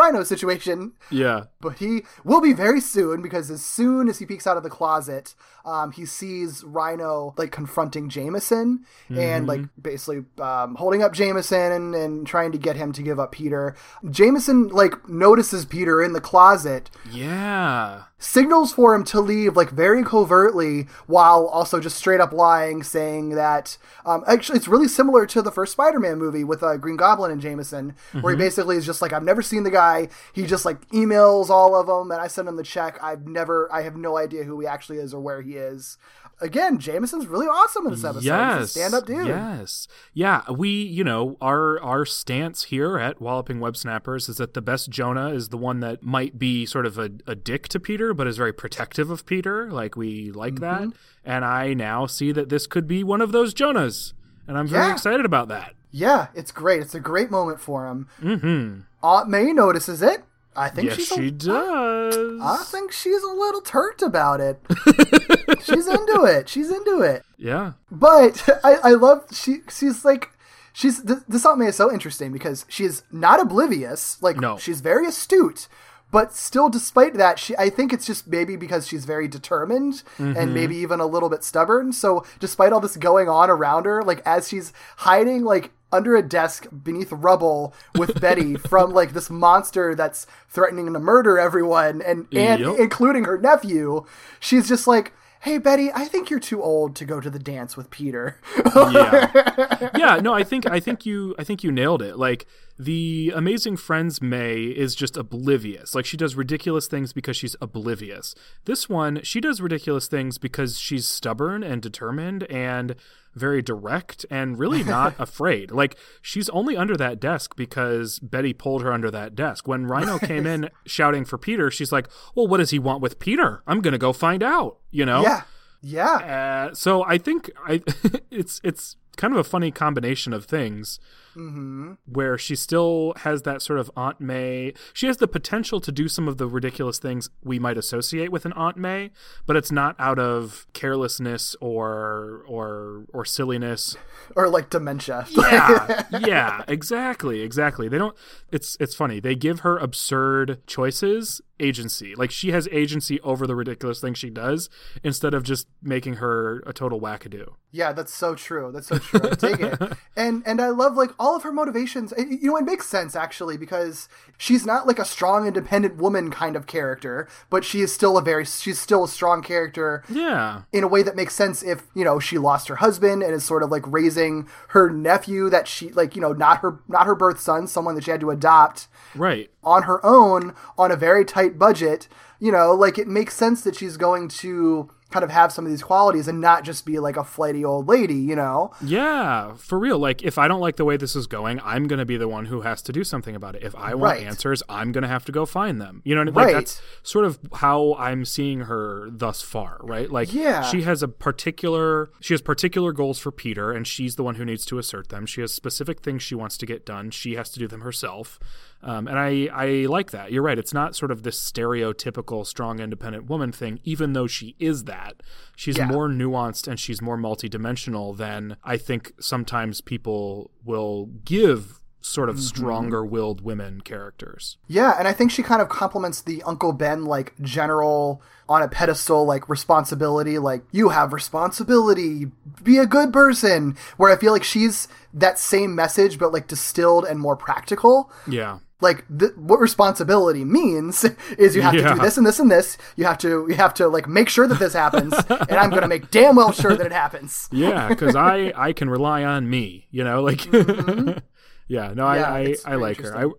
Rhino situation." Yeah. But he will be very soon because as soon as he peeks out of the closet, um, he sees Rhino like confronting Jameson and like basically um, holding up Jameson and, and trying to get him to give up Peter. Jameson like notices Peter in the closet, Yeah. Signals for him to leave like very covertly while also just straight up lying, saying that um, actually it's really similar to the first Spider-Man movie with uh, Green Goblin and Jameson, where he basically is just like I've never seen the guy. He just like emails all of them, and I send him the check. I've never, I have no idea who he actually is or where he is. Again, Jameson's really awesome in this episode. Yes. stand up dude. Yes. Yeah. We, you know, our our stance here at Walloping Web Snappers is that the best Jonah is the one that might be sort of a, a dick to Peter, but is very protective of Peter. Like we like that. Mm-hmm. And I now see that this could be one of those Jonahs. And I'm very Yeah. excited about that. Yeah, it's great. It's a great moment for him. Mm-hmm. Aunt May notices it. I think Yes, she a, does. I think she's a little turt about it. she's into it. She's into it. yeah. But I, I love she she's like she's th- this May is so interesting because she is not oblivious. Like No. she's very astute, but still, despite that, she I think it's just maybe because she's very determined Mm-hmm. and maybe even a little bit stubborn. So despite all this going on around her, like as she's hiding like under a desk beneath rubble with Betty from like this monster that's threatening to murder everyone and and Yep. including her nephew, she's just like. Hey Betty, I think you're too old to go to the dance with Peter. yeah. Yeah no i think i think you i think you nailed it. Like the amazing friends may is just oblivious. Like she does ridiculous things because she's oblivious. This one she does ridiculous things because she's stubborn and determined and very direct and really not afraid. Like she's only under that desk because betty pulled her under that desk. When rhino came in shouting for peter she's like well what does he want with peter? I'm gonna go find out you know? Yeah. Yeah. uh, so I think I it's it's kind of a funny combination of things Mm-hmm. where she still has that sort of Aunt May. She has the potential to do some of the ridiculous things we might associate with an Aunt May, but it's not out of carelessness or or or silliness. Or like dementia. Yeah, yeah, exactly, exactly. They don't. It's it's funny. They give her absurd choices agency. Like she has agency over the ridiculous things she does instead of just making her a total wackadoo. Yeah, that's so true. That's so true. I dig it. And and I love like all of her motivations. And, You know, it makes sense actually because she's not like a strong, independent woman kind of character, but she is still a very she's still a strong character Yeah. in a way that makes sense if you know she lost her husband and is sort of like raising her nephew that she like you know not her not her birth son, someone that she had to adopt Right. On her own on a very tight budget, you know, like it makes sense that she's going to kind of have some of these qualities and not just be like a flighty old lady, you know? Yeah, for real. Like, if I don't like the way this is going, I'm going to be the one who has to do something about it. If I want Right. answers, I'm going to have to go find them. You know what I mean? Right. Like, that's sort of how I'm seeing her thus far, right? Like, Yeah. she has a particular, she has particular goals for Peter, and she's the one who needs to assert them. She has specific things she wants to get done. She has to do them herself. Um, and I, I like that. You're right. It's not sort of this stereotypical strong, independent woman thing, even though she is that. She's Yeah. more nuanced and she's more multidimensional than I think sometimes people will give sort of stronger willed women characters. Yeah, and I think she kind of complements the Uncle Ben like general on a pedestal like responsibility, like you have responsibility, be a good person. Where I feel like she's that same message, but like distilled and more practical. Yeah. Like th- what responsibility means is you have to do this and this and this. You have to you have to like make sure that this happens, and I'm going to make damn well sure that it happens. Yeah, because I I can rely on me, you know, like yeah, no, Mm-hmm. Yeah, I I, I like her. I.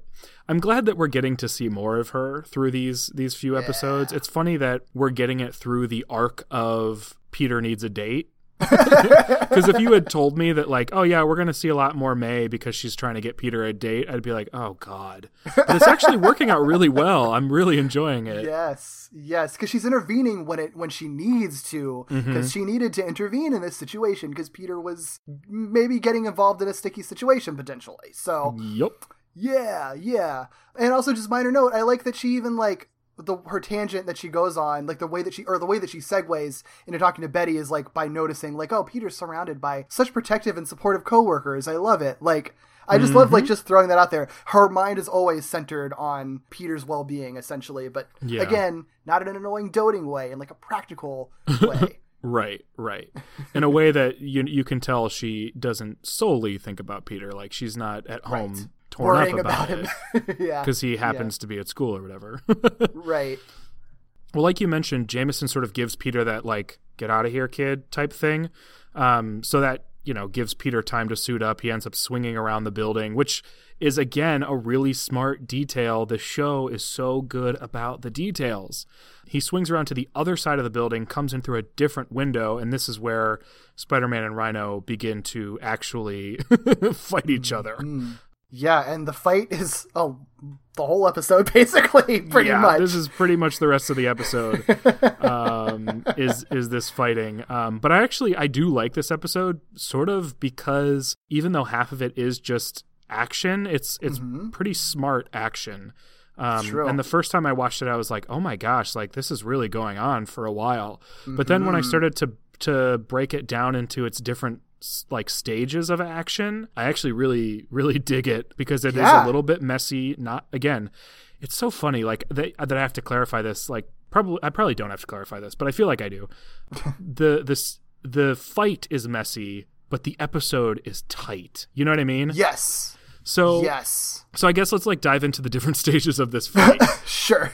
I'm glad that we're getting to see more of her through these these few episodes. It's funny that we're getting it through the arc of Peter needs a date. Because if you had told me that, like, oh yeah, we're gonna see a lot more May because she's trying to get Peter a date, I'd be like, oh god. But it's actually working out really well. I'm really enjoying it. Yes, yes, because she's intervening when it when she needs to, because Mm-hmm. she needed to intervene in this situation because Peter was maybe getting involved in a sticky situation potentially. So Yep. yeah, yeah, and also just minor note, I like that she even like the her tangent that she goes on, like the way that she or the way that she segues into talking to Betty is like by noticing like, oh, Peter's surrounded by such protective and supportive coworkers. I love it. Like. I just love Mm-hmm. like just throwing that out there. Her mind is always centered on Peter's well-being, essentially. But Yeah. again, not in an annoying, doting way, in like a practical way. Right, right. In a way that you you can tell she doesn't solely think about Peter. Like she's not at home torn up about, about it him. yeah, because he happens to be at school or whatever. right. well, like you mentioned, Jameson sort of gives Peter that like "get out of here, kid" type thing. Um, so that you know gives Peter time to suit up. He ends up swinging around the building, which is again a really smart detail. The show is so good about the details. He swings around to the other side of the building, comes in through a different window, and this is where Spider-Man and Rhino begin to actually fight each other. Yeah, and the fight is oh, the whole episode basically, pretty yeah, much. This is pretty much the rest of the episode. um, is is this fighting. Um, but I actually I do like this episode, sort of because even though half of it is just action, it's it's pretty smart action. Um, True. and the first time I watched it, I was like, "Oh my gosh! Like this is really going on for a while." But then when I started to to break it down into its different like stages of action, I actually really really dig it because it is Yeah. a little bit messy. Not again, it's so funny. Like that that I have to clarify this. Like probably I probably don't have to clarify this, but I feel like I do. the this the fight is messy, but the episode is tight. You know what I mean? Yes. So Yes. so I guess let's like dive into the different stages of this fight. Sure.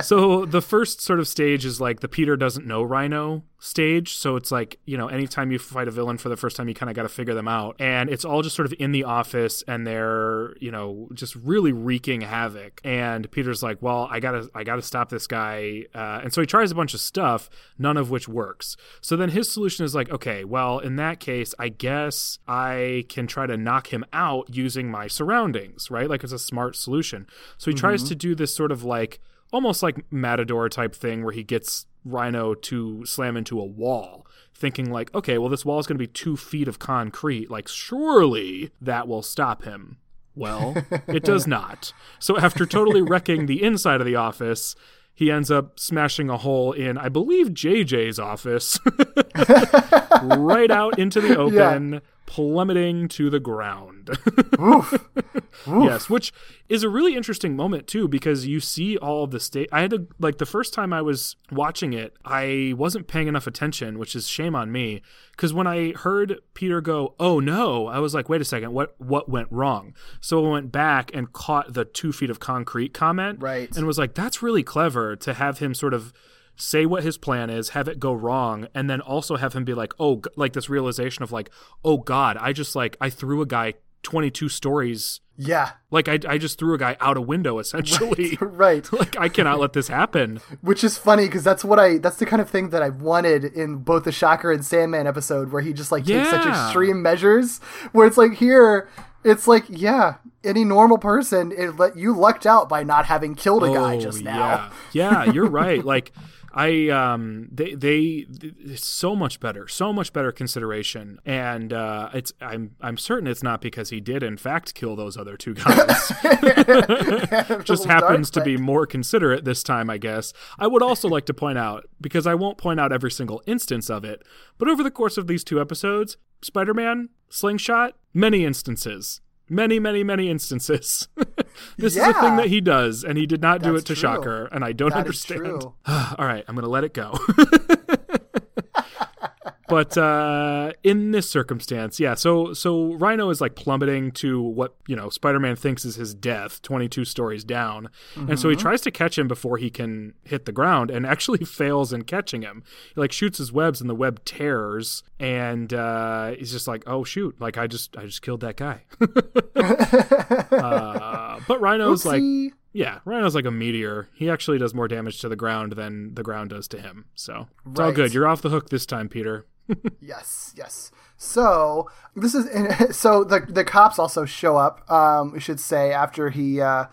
So the first sort of stage is like the Peter doesn't know Rhino stage. So it's like, you know, anytime you fight a villain for the first time, you kind of got to figure them out. And it's all just sort of in the office and they're, you know, just really wreaking havoc. And Peter's like, well, I got to, I got to stop this guy. Uh, and so he tries a bunch of stuff, none of which works. So then his solution is like, okay, well, in that case, I guess I can try to knock him out using my surroundings, right? Like it's a smart solution. So he tries to do this sort of like, almost like Matador type thing where he gets Rhino to slam into a wall, thinking like, okay, well, this wall is going to be two feet of concrete. Like, surely that will stop him. Well, it does not. So after totally wrecking the inside of the office, he ends up smashing a hole in, I believe, JJ's office, right out into the open, plummeting to the ground. Yes, which is a really interesting moment too because you see all of the state. I had to like the first time I was watching it, I wasn't paying enough attention, which is shame on me. Because when I heard Peter go, "Oh no," I was like, "Wait a second, what what went wrong?" So I went back and caught the two feet of concrete comment, Right. and was like, "That's really clever to have him sort of." Say what his plan is, have it go wrong, and then also have him be like, oh, like this realization of like, oh God, I just like I threw a guy 22 stories, yeah. like I I just threw a guy out a window essentially. Right. like I cannot let this happen. Which is funny because that's what I that's the kind of thing that I wanted in both the Shocker and Sandman episode where he just like takes such extreme measures where it's like here it's like yeah any normal person it let you lucked out by not having killed a guy Oh, just now. Yeah, yeah you're right. Like I um they they it's so much better, so much better consideration, and uh, it's I'm I'm certain it's not because he did in fact kill those other two guys. Just happens to be more considerate this time, I guess. I would also like to point out because I won't point out every single instance of it, but over the course of these two episodes, Spider-Man slingshot many instances. Many, many, many instances. this is a thing that he does, and he did not do it to true. Shocker, and I don't That understand. All right, I'm going to let it go. but uh, in this circumstance, yeah. So so Rhino is like plummeting to what you know Spider-Man thinks is his death, 22 stories down, and so he Mm-hmm. tries to catch him before he can hit the ground, and actually fails in catching him. He like shoots his webs, and the web tears, and uh, he's just like, oh shoot, like I just I just killed that guy. uh, but Rhino's like. Yeah, Rhino's like a meteor. He actually does more damage to the ground than the ground does to him. So it's all Right. good. You're off the hook this time, Peter. Yes, yes. So this is so the the cops also show up. Um, we should say after he uh,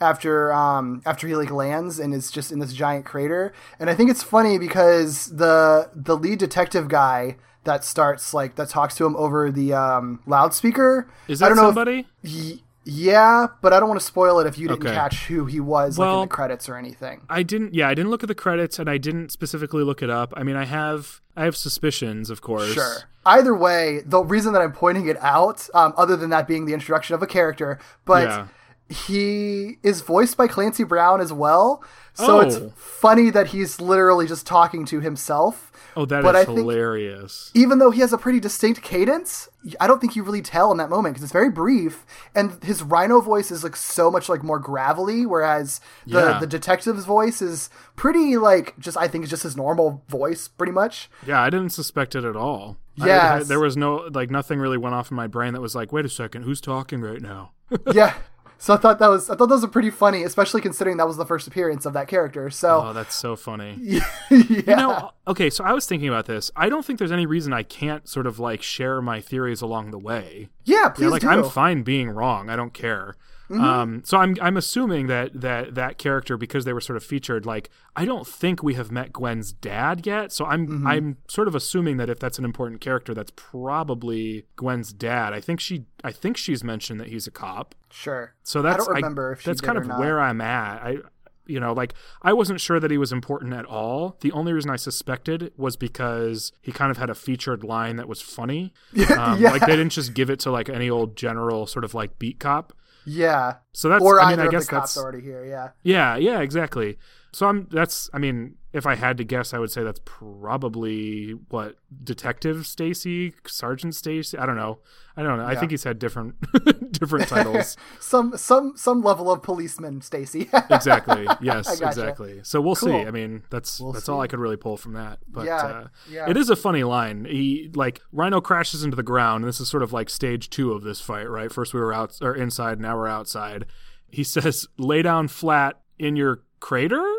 after um after he like lands and is just in this giant crater. And I think it's funny because the the lead detective guy that starts like that talks to him over the um loudspeaker. Is that I don't know somebody? Y- yeah, but I don't want to spoil it if you didn't Okay. catch who he was like in the credits or anything. I didn't. Yeah, I didn't look at the credits, and I didn't specifically look it up. I mean, I have I have suspicions, of course. Sure. Either way, the reason that I'm pointing it out, um, other than that being the introduction of a character, but Yeah. he is voiced by Clancy Brown as well. So it's Oh. funny that he's literally just talking to himself. Oh, that is But I think- hilarious. Even though he has a pretty distinct cadence, I don't think you really tell in that moment because it's very brief, and his Rhino voice is like so much like more gravelly, whereas the Yeah. the detective's voice is pretty like just I think it's just his normal voice, pretty much. Yeah, I didn't suspect it at all. Yeah, there was no like nothing really went off in my brain that was like, wait a second, who's talking right now? yeah. So I thought that was I thought those were pretty funny, especially considering that was the first appearance of that character. So oh, that's so funny. yeah, You know, okay, so I was thinking about this. I don't think there's any reason I can't sort of like share my theories along the way. Yeah, please yeah, like do. I'm fine being wrong. I don't care. Mm-hmm. Um, so I'm I'm assuming that that that character because they were sort of featured. Like I don't think we have met Gwen's dad yet. So I'm Mm-hmm. I'm sort of assuming that if that's an important character, that's probably Gwen's dad. I think she I think she's mentioned that he's a cop. Sure. So that's I don't remember if she that's kind of not. where I'm at. I you know like I wasn't sure that he was important at all. The only reason I suspected was because he kind of had a featured line that was funny. Um, yeah. Like they didn't just give it to like any old general sort of like beat cop. Yeah. So that's or I mean either I guess the cops that's already here. Yeah. yeah yeah exactly. So I'm that's I mean if I had to guess I would say that's probably what Detective Stacy, Sergeant Stacy. I don't know. I don't know. I think he's had different different titles. Some some some level of policeman, Stacy. exactly. Yes, gotcha. exactly. So we'll see. I mean, that's We'll that's all. I could really pull from that. But Yeah, uh, yeah. it is a funny line. He like Rhino crashes into the ground. And this is sort of like stage two of this fight, right? First we were out or inside, now we're outside. He says, "Lay down flat in your crater."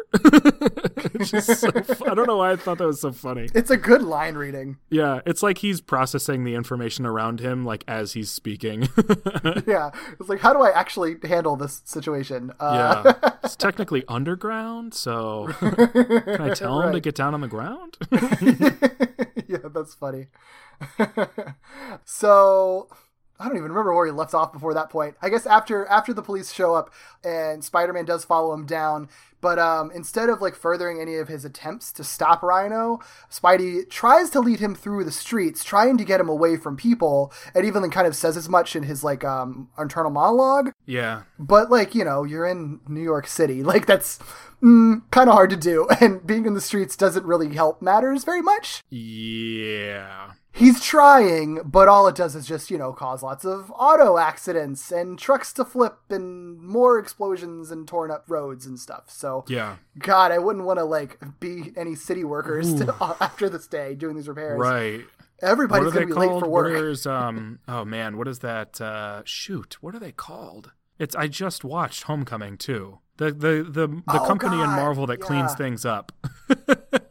So I don't know why I thought that was so funny. it's a good line reading. Yeah, it's like he's processing the information around him like as he's speaking. Yeah. It's like, how do I actually handle this situation? Uh, Yeah, it's technically underground, so can I tell him to get down on the ground? yeah, that's funny. so I don't even remember where he left off before that point. I guess after after the police show up and Spider-Man does follow him down, but um, instead of like furthering any of his attempts to stop Rhino, Spidey tries to lead him through the streets, trying to get him away from people, and even kind of says as much in his like um, internal monologue. yeah, But like you know, you're in New York City, like that's mm, kind of hard to do, and being in the streets doesn't really help matters very much. yeah, He's trying, but all it does is just, you know, cause lots of auto accidents and trucks to flip and more explosions and torn up roads and stuff. So, yeah. God, I wouldn't want to, like, be any city workers to, after this day doing these repairs. Right. Everybody's going to be late for work. um? Oh man, what is that? Uh, shoot, what are they called? It's I just watched Homecoming too. The the the the Oh, company in Marvel that cleans things up.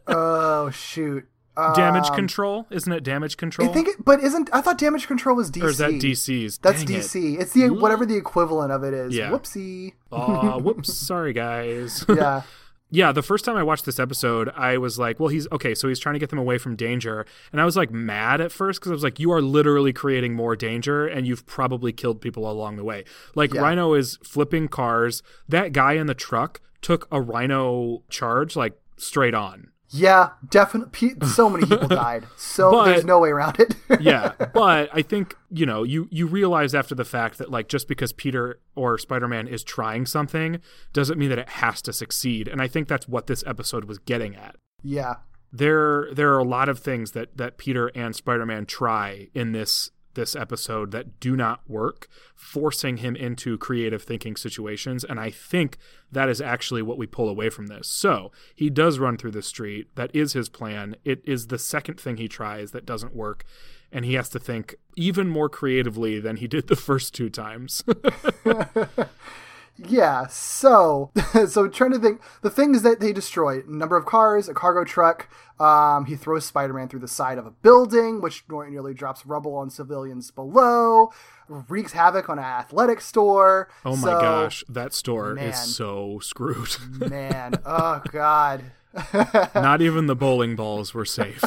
Oh, shoot. Damage Um, Control, isn't it? Damage control. I think it, but isn't, I thought Damage Control was DC. or is that DC's? That's Dang it. DC. It's the, whatever the equivalent of it is. Yeah. Whoopsie. Aw, whoops. Sorry, guys. Yeah. Yeah, the first time I watched this episode, I was like, well, he's okay, so he's trying to get them away from danger. And I was like mad at first because I was like, you are literally creating more danger and you've probably killed people along the way. Like, Yeah. Rhino is flipping cars. That guy in the truck took a Rhino charge, like, straight on. Yeah, definitely. So many people died. So But- there's no way around it. yeah but i think you know you you realize after the fact that like just because peter or spider-man is trying something doesn't mean that it has to succeed and i think that's what this episode was getting at yeah. there there are a lot of things that that Peter and Spider-Man try in this this episode that do not work, forcing him into creative thinking situations. And I think that is actually what we pull away from this. So he does run through the street. That is his plan. It is the second thing he tries that doesn't work. And he has to think even more creatively than he did the first two times. Yeah, so so trying to think the things that they destroy: number of cars, a cargo truck. Um, he throws Spider-Man through the side of a building, which nearly drops rubble on civilians below. Wreaks havoc on an athletic store. oh my So, gosh, that store man. is so screwed. man! Oh god. Not even the bowling balls were safe.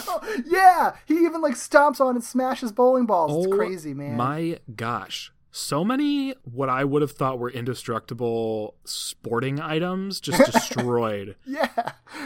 Yeah, he even like stomps on and smashes bowling balls. Oh it's crazy, man. My gosh. So many what I would have thought were indestructible sporting items just destroyed. yeah,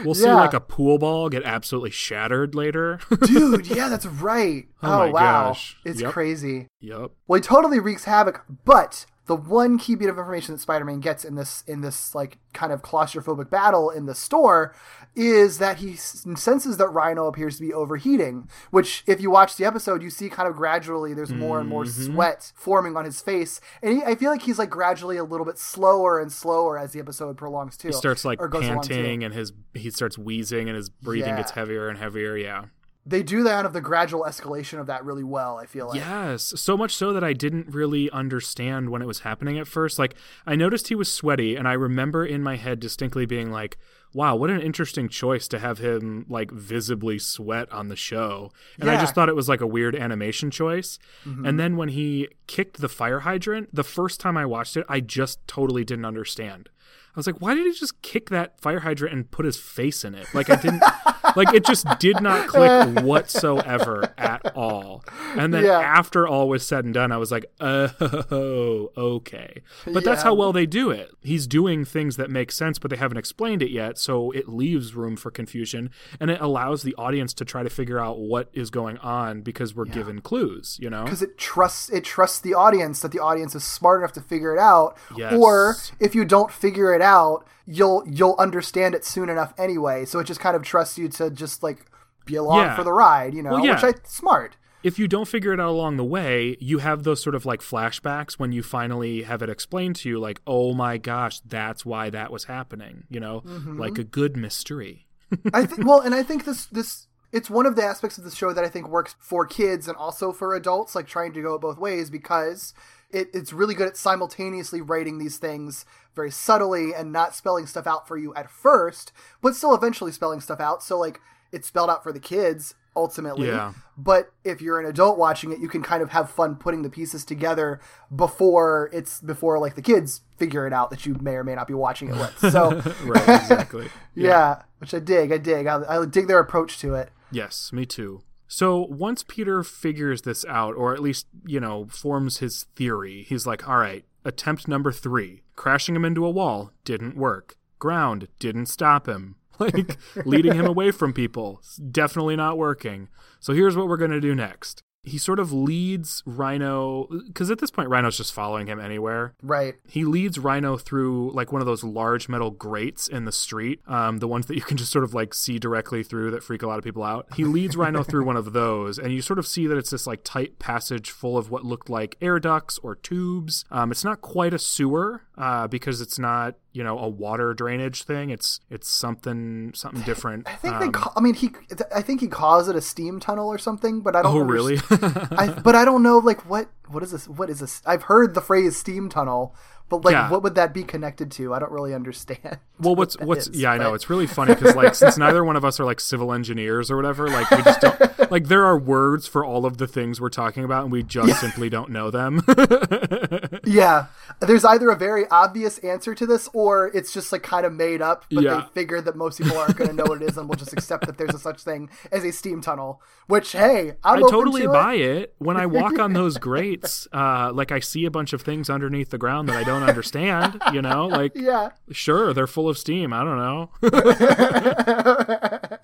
We'll see Yeah. like a pool ball get absolutely shattered later. dude. Yeah, that's right. Oh Oh, my wow, gosh. it's Yep. crazy. yep. Well, he totally wreaks havoc, but the one key bit of information that Spider-Man gets in this in this like kind of claustrophobic battle in the store is that he senses that Rhino appears to be overheating. Which, if you watch the episode, you see kind of gradually there's more and more Mm-hmm. sweat forming on his face, and he, I feel like he's like gradually a little bit slower and slower as the episode prolongs too. He starts like or goes along, too. panting and his he starts wheezing and his breathing Yeah. gets heavier and heavier. Yeah. They do that of the gradual escalation of that really well. I feel like. Yes, so much so that I didn't really understand when it was happening at first. Like I noticed he was sweaty, and I remember in my head distinctly being like, "Wow, what an interesting choice to have him like visibly sweat on the show." And I just thought it was like a weird animation choice. Mm-hmm. And then when he kicked the fire hydrant, the first time I watched it, I just totally didn't understand. I was like, why did he just kick that fire hydrant and put his face in it? Like I didn't like it just did not click whatsoever at all. And then Yeah. after all was said and done, I was like, oh, okay. But that's how well they do it. He's doing things that make sense, but they haven't explained it yet, so it leaves room for confusion and it allows the audience to try to figure out what is going on because we're given clues, you know? because it trusts it trusts the audience that the audience is smart enough to figure it out Yes. or if you don't figure it out you'll you'll understand it soon enough anyway so it just kind of trusts you to just like be along Yeah. for the ride you know Well, yeah. which i smart if you don't figure it out along the way, you have those sort of like flashbacks when you finally have it explained to you, like, oh my gosh, that's why that was happening, you know, Mm-hmm. like a good mystery. I think well, and I think this this it's one of the aspects of the show that I think works for kids and also for adults, like trying to go both ways because it, it's really good at simultaneously writing these things very subtly and not spelling stuff out for you at first, but still eventually spelling stuff out. So like it's spelled out for the kids ultimately. Yeah. But if you're an adult watching it, you can kind of have fun putting the pieces together before it's before like the kids figure it out that you may or may not be watching it with. So right, exactly. yeah. which I dig. I dig. I, I dig their approach to it. Yes, me too. So once Peter figures this out, or at least, you know, forms his theory, he's like, all right, attempt number three. Crashing him into a wall didn't work. Ground didn't stop him. Like, leading him away from people, definitely not working. So here's what we're going to do next. He sort of leads Rhino, because at this point, Rhino's just following him anywhere. Right. He leads Rhino through like one of those large metal grates in the street, um, the ones that you can just sort of like see directly through that freak a lot of people out. He leads Rhino through one of those, and you sort of see that it's this like tight passage full of what looked like air ducts or tubes. Um, it's not quite a sewer uh, because it's not you know a water drainage thing. It's it's something something different. I think they. Um, Ca- I mean, he. I think he calls it a steam tunnel or something, but I don't. oh really? I, but I don't know. Like what? What is this? What is this? I've heard the phrase steam tunnel, but like, Yeah. what would that be connected to? I don't really understand. Well, what's that what's is, yeah, I know it's really funny because like since neither one of us are like civil engineers or whatever, like we just don't like there are words for all of the things we're talking about, and we just simply don't know them. Yeah, there's either a very obvious answer to this, or it's just like kind of made up. But Yeah. they figure that most people aren't going to know what it is, and we'll just accept that there's a such thing as a steam tunnel. Which, hey, I'm I totally to buy it. When I walk on those grates. Uh, like I see a bunch of things underneath the ground that I don't understand. You know, like Yeah, Sure, they're full of steam. I don't know.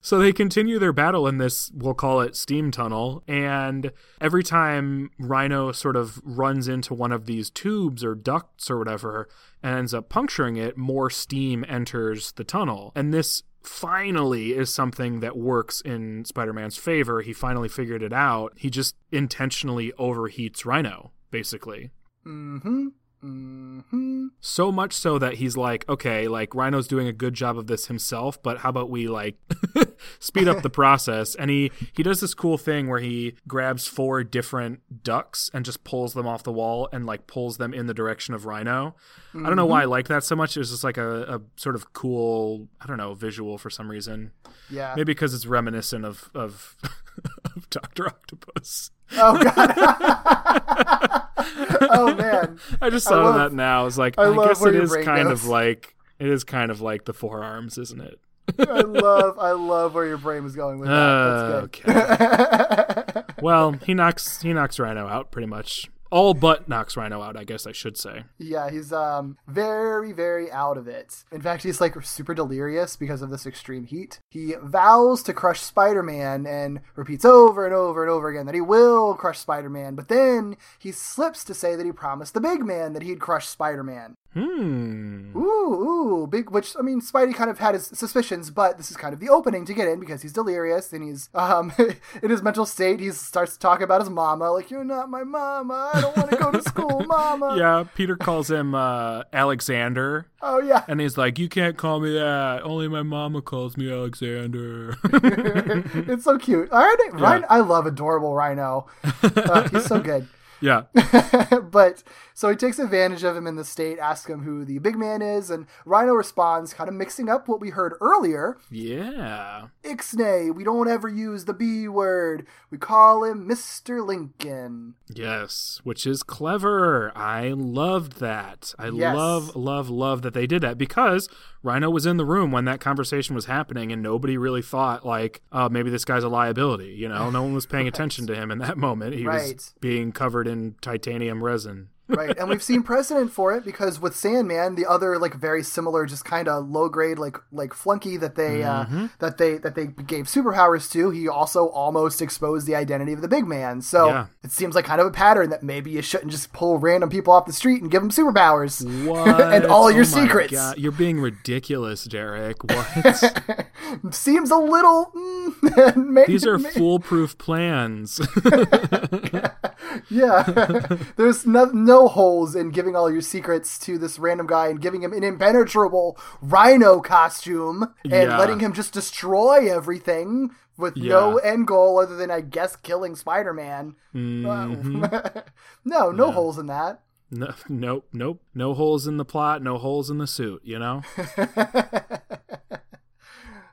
so they continue their battle in this, we'll call it steam tunnel. And every time Rhino sort of runs into one of these tubes or ducts or whatever and ends up puncturing it, more steam enters the tunnel. And this finally is something that works in Spider Man's favor. He finally figured it out. He just intentionally overheats Rhino, basically. Mm-hmm. Mm-hmm. So much so that he's like, okay, like Rhino's doing a good job of this himself, but how about we like speed up the process? And he he does this cool thing where he grabs four different ducks and just pulls them off the wall and like pulls them in the direction of Rhino. I don't know why I like that so much. It was just like a, a sort of cool, I don't know, visual for some reason. Yeah. Maybe because it's reminiscent of of, of Doctor Octopus. Oh god. oh man. I just thought love- of that now. It's like I I, guess it is kind goes. of like it is kind of like the forearms, isn't it? I love I love where your brain was going with that. Good. okay. well, he knocks he knocks Rhino out pretty much. All but knocks Rhino out, I guess I should say. Yeah, he's um very very out of it. In fact, he's like super delirious because of this extreme heat. He vows to crush Spider-Man and repeats over and over and over again that he will crush Spider-Man, but then he slips to say that he promised the big man that he'd crush Spider-Man. Hmm. Ooh, ooh, big. Which I mean, Spidey kind of had his suspicions, but this is kind of the opening to get in because he's delirious and he's um in his mental state. He starts to talk about his mama, like "You're not my mama. I don't want to go to school, mama." Yeah, Peter calls him uh, Alexander, Oh yeah. and he's like, "You can't call me that. Only my mama calls me Alexander." it's so cute. All right, Rhino. I love adorable Rhino. Uh, he's so good. Yeah, but so he takes advantage of him in the state, asks him who the big man is, and Rhino responds, kind of mixing up what we heard earlier. yeah. Ixnay, we don't ever use the B word. We call him Mr. Lincoln. Yes, which is clever. I loved that. I Yes. love, love, love that they did that because Rhino was in the room when that conversation was happening, and nobody really thought like, "Oh, maybe this guy's a liability." You know, no one was paying attention to him in that moment. He Right. was being covered in titanium resin. Right and we've seen precedent for it because with sandman the other like very similar just kind of low grade like like flunky that they Mm-hmm. uh that they that they gave superpowers to he also almost exposed the identity of the big man so Yeah. it seems like kind of a pattern that maybe you shouldn't just pull random people off the street and give them superpowers What? and all your Oh my secrets God, You're being ridiculous, Derek. What? seems a little mm, These are foolproof plans. Yeah, there's no, no holes in giving all your secrets to this random guy and giving him an impenetrable rhino costume and Yeah. letting him just destroy everything with no end goal other than, I guess, killing Spider Man. Mm-hmm. no, no holes in that. no, nope, nope. No holes in the plot. No holes in the suit. You know, as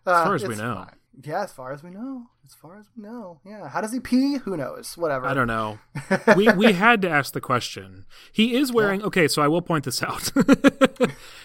far as we know. fine. Yeah, as far as we know. As far as we know. Yeah. How does he pee? Who knows? Whatever. I don't know. we we had to ask the question. He is wearing okay, so I will point this out.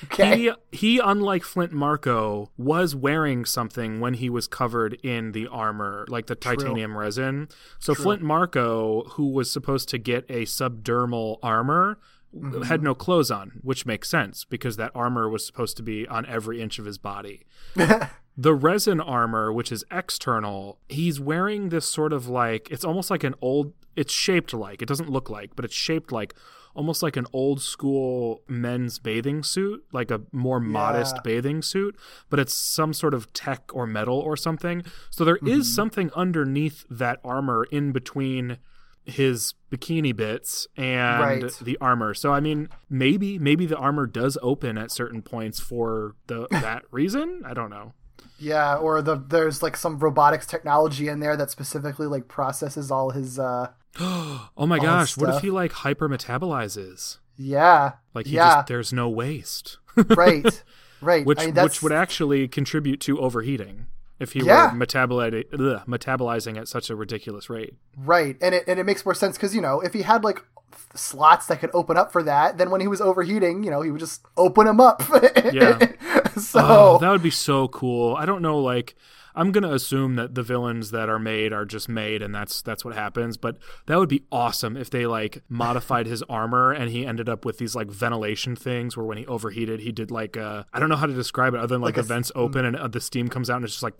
Okay. He he unlike Flint Marko was wearing something when he was covered in the armor, like the titanium resin. So Flint Marko, who was supposed to get a subdermal armor, Mm-hmm. had no clothes on, which makes sense because that armor was supposed to be on every inch of his body. The resin armor, which is external, he's wearing this sort of like it's almost like an old it's shaped like, it doesn't look like, but it's shaped like almost like an old school men's bathing suit, like a more modest bathing suit, but it's some sort of tech or metal or something. So there is Mm-hmm. something underneath that armor in between his bikini bits and Right. the armor. So I mean, maybe maybe the armor does open at certain points for the that reason. I don't know. Yeah, or the there's like some robotics technology in there that specifically like processes all his uh Oh my gosh, what if he like hyper metabolizes? yeah. Like he yeah, just there's no waste. right. Right. which I mean, which would actually contribute to overheating if he Yeah. were metaboli- ugh, metabolizing at such a ridiculous rate. right. And it and it makes more sense cuz you know, if he had like slots that could open up for that, then when he was overheating, you know, he would just open them up. Yeah. so Oh, that would be so cool. I don't know like I'm going to assume that the villains that are made are just made and that's that's what happens, but that would be awesome if they like modified his armor and he ended up with these like ventilation things where when he overheated he did like uh I don't know how to describe it other than like, Like a the s- vents open and uh, the steam comes out and it's just like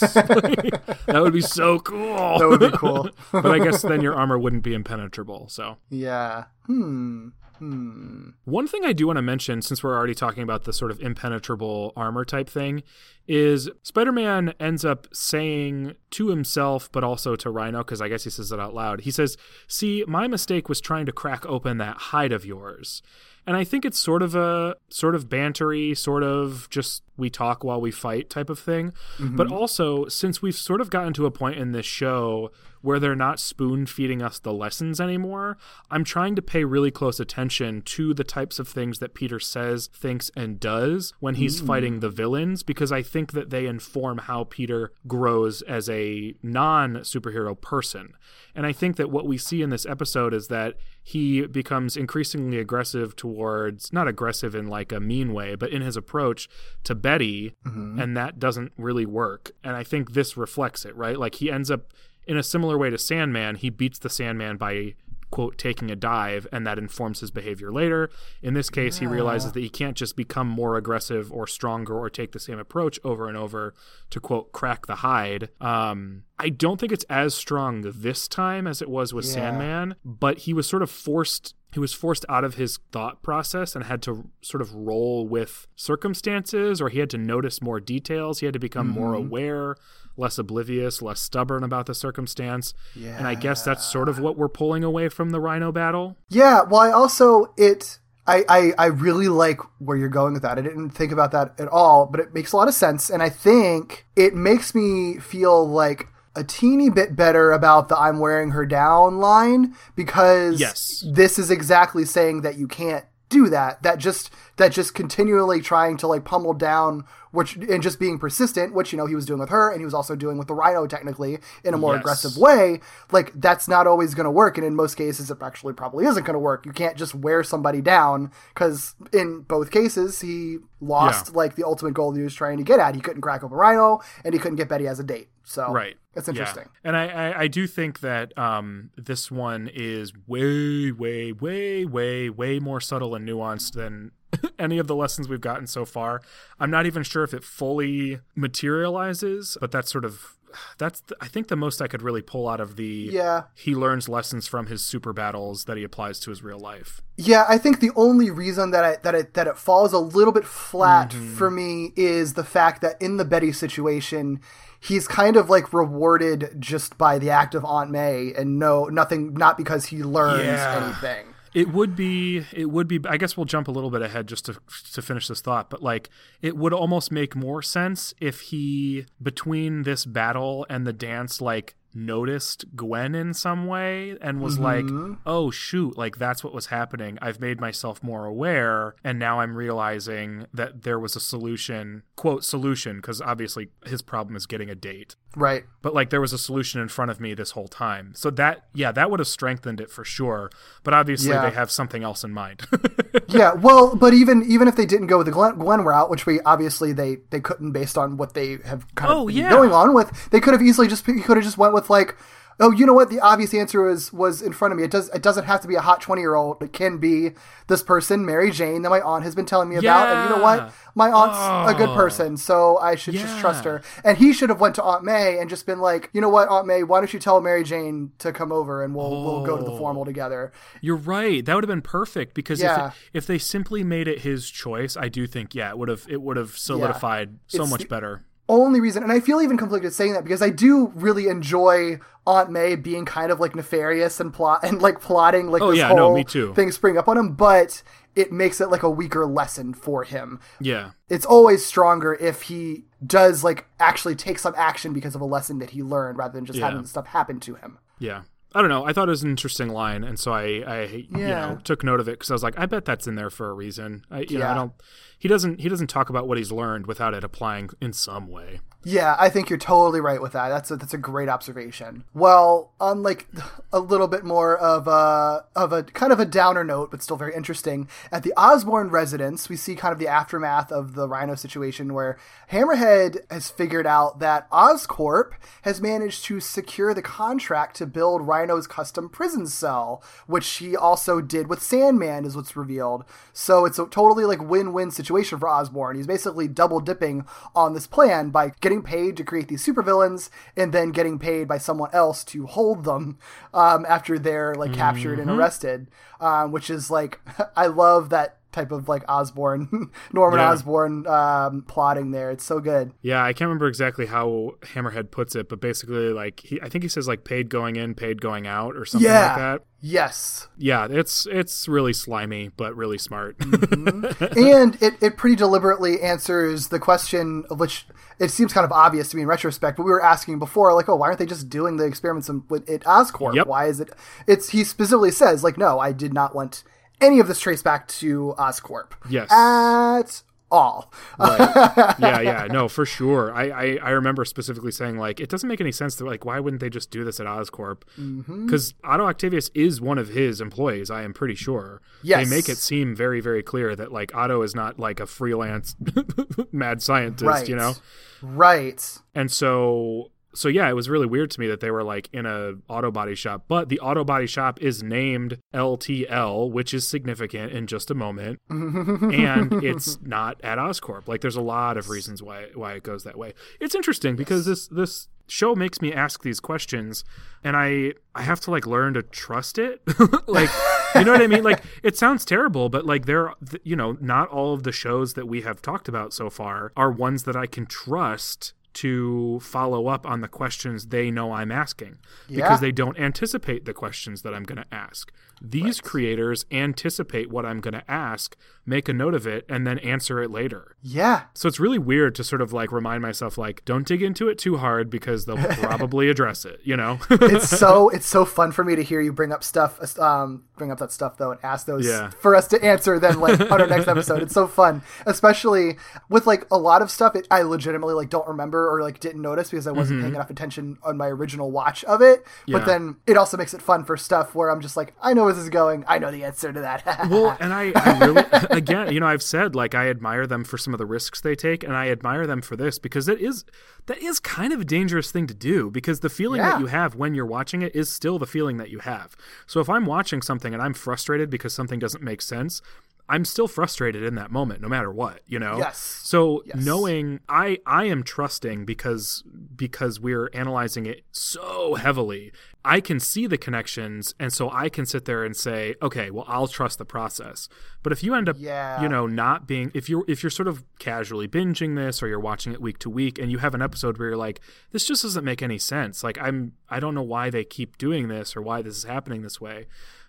that would be so cool. that would be cool. but I guess then your armor wouldn't be impenetrable. So yeah. Hmm. Hmm. one thing I do want to mention, since we're already talking about the sort of impenetrable armor type thing, is Spider Man ends up saying to himself, but also to Rhino, because I guess he says it out loud. He says, See, my mistake was trying to crack open that hide of yours. And I think it's sort of a sort of bantery, sort of just we talk while we fight type of thing. But mm-hmm. also, since we've sort of gotten to a point in this show where they're not spoon feeding us the lessons anymore, I'm trying to pay really close attention to the types of things that Peter says, thinks, and does when he's hmm. fighting the villains because I think that they inform how Peter grows as a non superhero person. And I think that what we see in this episode is that he becomes increasingly aggressive towards, not aggressive in like a mean way, but in his approach to Betty. Mm-hmm. And that doesn't really work. And I think this reflects it, right? Like he ends up in a similar way to Sandman, he beats the Sandman by quote taking a dive and that informs his behavior later. In this case he realizes that he can't just become more aggressive or stronger or take the same approach over and over to quote crack the hide. Um i don't think it's as strong this time as it was with sandman but he was sort of forced he was forced out of his thought process and had to sort of roll with circumstances or he had to notice more details. He had to become more aware less oblivious less stubborn about the circumstance Yeah. and i guess that's sort of what we're pulling away from the rhino battle Yeah, well, I also it. I, I, I really like where you're going with that. I didn't think about that at all, but it makes a lot of sense. And I think it makes me feel like a teeny bit better about the I'm wearing her down line because Yes. this is exactly saying that you can't do that. That just that just continually trying to like pummel down which and just being persistent, which you know he was doing with her and he was also doing with the rhino technically in a more Yes. aggressive way, like that's not always going to work and in most cases it actually probably isn't going to work. You can't just wear somebody down cuz in both cases he lost Yeah. like the ultimate goal he was trying to get at. He couldn't crack open rhino and he couldn't get Betty as a date. So right It's Yeah. interesting. and I, I i do think that um this one is way way way way way more subtle and nuanced than any of the lessons we've gotten so far i'm not even sure if it fully materializes but that's sort of that's the, i think the most i could really pull out of the Yeah. he learns lessons from his super battles that he applies to his real life Yeah, I think the only reason that I, that it that it falls a little bit flat Mm-hmm. for me is the fact that in the Betty situation, he's kind of like rewarded just by the act of Aunt May and no nothing not because he learns Yeah. anything. It would be. It would be. I guess we'll jump a little bit ahead just to to finish this thought. But like, it would almost make more sense if he between this battle and the dance, like noticed Gwen in some way and was like, mm-hmm. "Oh shoot, like that's what was happening. I've made myself more aware and now I'm realizing that there was a solution, quote solution because obviously his problem is getting a date. Right. But like there was a solution in front of me this whole time. So that yeah, that would have strengthened it for sure. But obviously Yeah. they have something else in mind. yeah, well, but even even if they didn't go with the Glen, Gwen route, which we obviously they they couldn't based on what they have kind Oh, of been yeah. going on with, they could have easily just could have just went with like, oh, you know what? The obvious answer was was in front of me. It does it doesn't have to be a hot twenty year old. It can be this person, Mary Jane, that my aunt has been telling me about. And you know what? My aunt's a good Oh. person, so I should just trust her. And he should have went to Aunt May and just been like, you know what, Aunt May, why don't you tell Mary Jane to come over and we'll we'll go to the Oh. formal together. You're right. That would have been perfect because Yeah. if it, if they simply made it his choice, I do think yeah, it would have it would have solidified so It's much the- better. Only reason, and I feel even conflicted saying that because I do really enjoy Aunt May being kind of like nefarious and plot and like plotting like Oh, this yeah, whole no, me too. thing spring up on him, but it makes it like a weaker lesson for him. Yeah. It's always stronger if he does like actually take some action because of a lesson that he learned rather than just Yeah. having stuff happen to him. Yeah. I don't know. I thought it was an interesting line, and so I, I you know, took note of it because I was like, I bet that's in there for a reason. I, you know, Yeah. I don't. He doesn't. He doesn't talk about what he's learned without it applying in some way. Yeah, I think you're totally right with that. That's a, that's a great observation. Well, on like a little bit more of a of a kind of a downer note, but still very interesting. At the Osborn residence, we see kind of the aftermath of the Rhino situation, where Hammerhead has figured out that Oscorp has managed to secure the contract to build Rhino's custom prison cell, which he also did with Sandman, is what's revealed. So it's a totally like win-win situation for Osborn. He's basically double dipping on this plan by getting paid to create these supervillains and then getting paid by someone else to hold them um, after they're like captured and arrested. Um, which is like I love that type of like Osborn, Norman Yeah. Osborn um, plotting there. It's so good. Yeah, I can't remember exactly how Hammerhead puts it, but basically, like he, I think he says like paid going in, paid going out, or something Yeah. like that. Yes. Yeah, it's it's really slimy, but really smart. and it, it pretty deliberately answers the question of which it seems kind of obvious to me in retrospect, but we were asking before, like, oh, why aren't they just doing the experiments in, with it Oscorp? Yep. Why is it? It's he specifically says, like, no, I did not want any of this traced back to Oscorp. Yes. at all. Right. yeah, yeah, no, for sure. I, I I remember specifically saying like it doesn't make any sense to like why wouldn't they just do this at Oscorp? Mm-hmm. Because Otto Octavius is one of his employees. I am pretty sure. Yes. they make it seem very very clear that like Otto is not like a freelance mad scientist, Right. you know. Right. And so so yeah, it was really weird to me that they were like in a auto body shop, but the auto body shop is named LTL, which is significant in just a moment, and it's not at Oscorp. Like, there's a lot of reasons why why it goes that way. It's interesting because this this show makes me ask these questions and i i have to like learn to trust it like you know what i mean like it sounds terrible but like there th- you know not all of the shows that we have talked about so far are ones that i can trust to follow up on the questions they know I'm asking Yeah. because they don't anticipate the questions that I'm going to ask. These creators anticipate what I'm going to ask, make a note of it, and then answer it later. Yeah. So it's really weird to sort of like remind myself, like, don't dig into it too hard because they'll probably address it, you know? it's so it's so fun for me to hear you bring up stuff um bring up that stuff though and ask those Yeah. for us to answer then like on our next episode it's so fun especially with like a lot of stuff it, i legitimately like don't remember or like didn't notice because i wasn't paying enough attention on my original watch of it Mm-hmm. Yeah. but then it also makes it fun for stuff where i'm just like i know where this is going i know the answer to that well, and I, I really, again, you know, I've said like I admire them for some of the risks they take, and I admire them for this because it is that is kind of a dangerous thing to do because the feeling Yeah. that you have when you're watching it is still the feeling that you have. So if I'm watching something and I'm frustrated because something doesn't make sense. I'm still frustrated in that moment, no matter what, you know. Yes. So Yes. knowing I I am trusting because because we're analyzing it so heavily, I can see the connections, and so I can sit there and say, okay, well, I'll trust the process. But if you end up, Yeah. you know, not being if you're if you're sort of casually binging this or you're watching it week to week, and you have an episode where you're like, this just doesn't make any sense. Like I'm I don't know why they keep doing this or why this is happening this way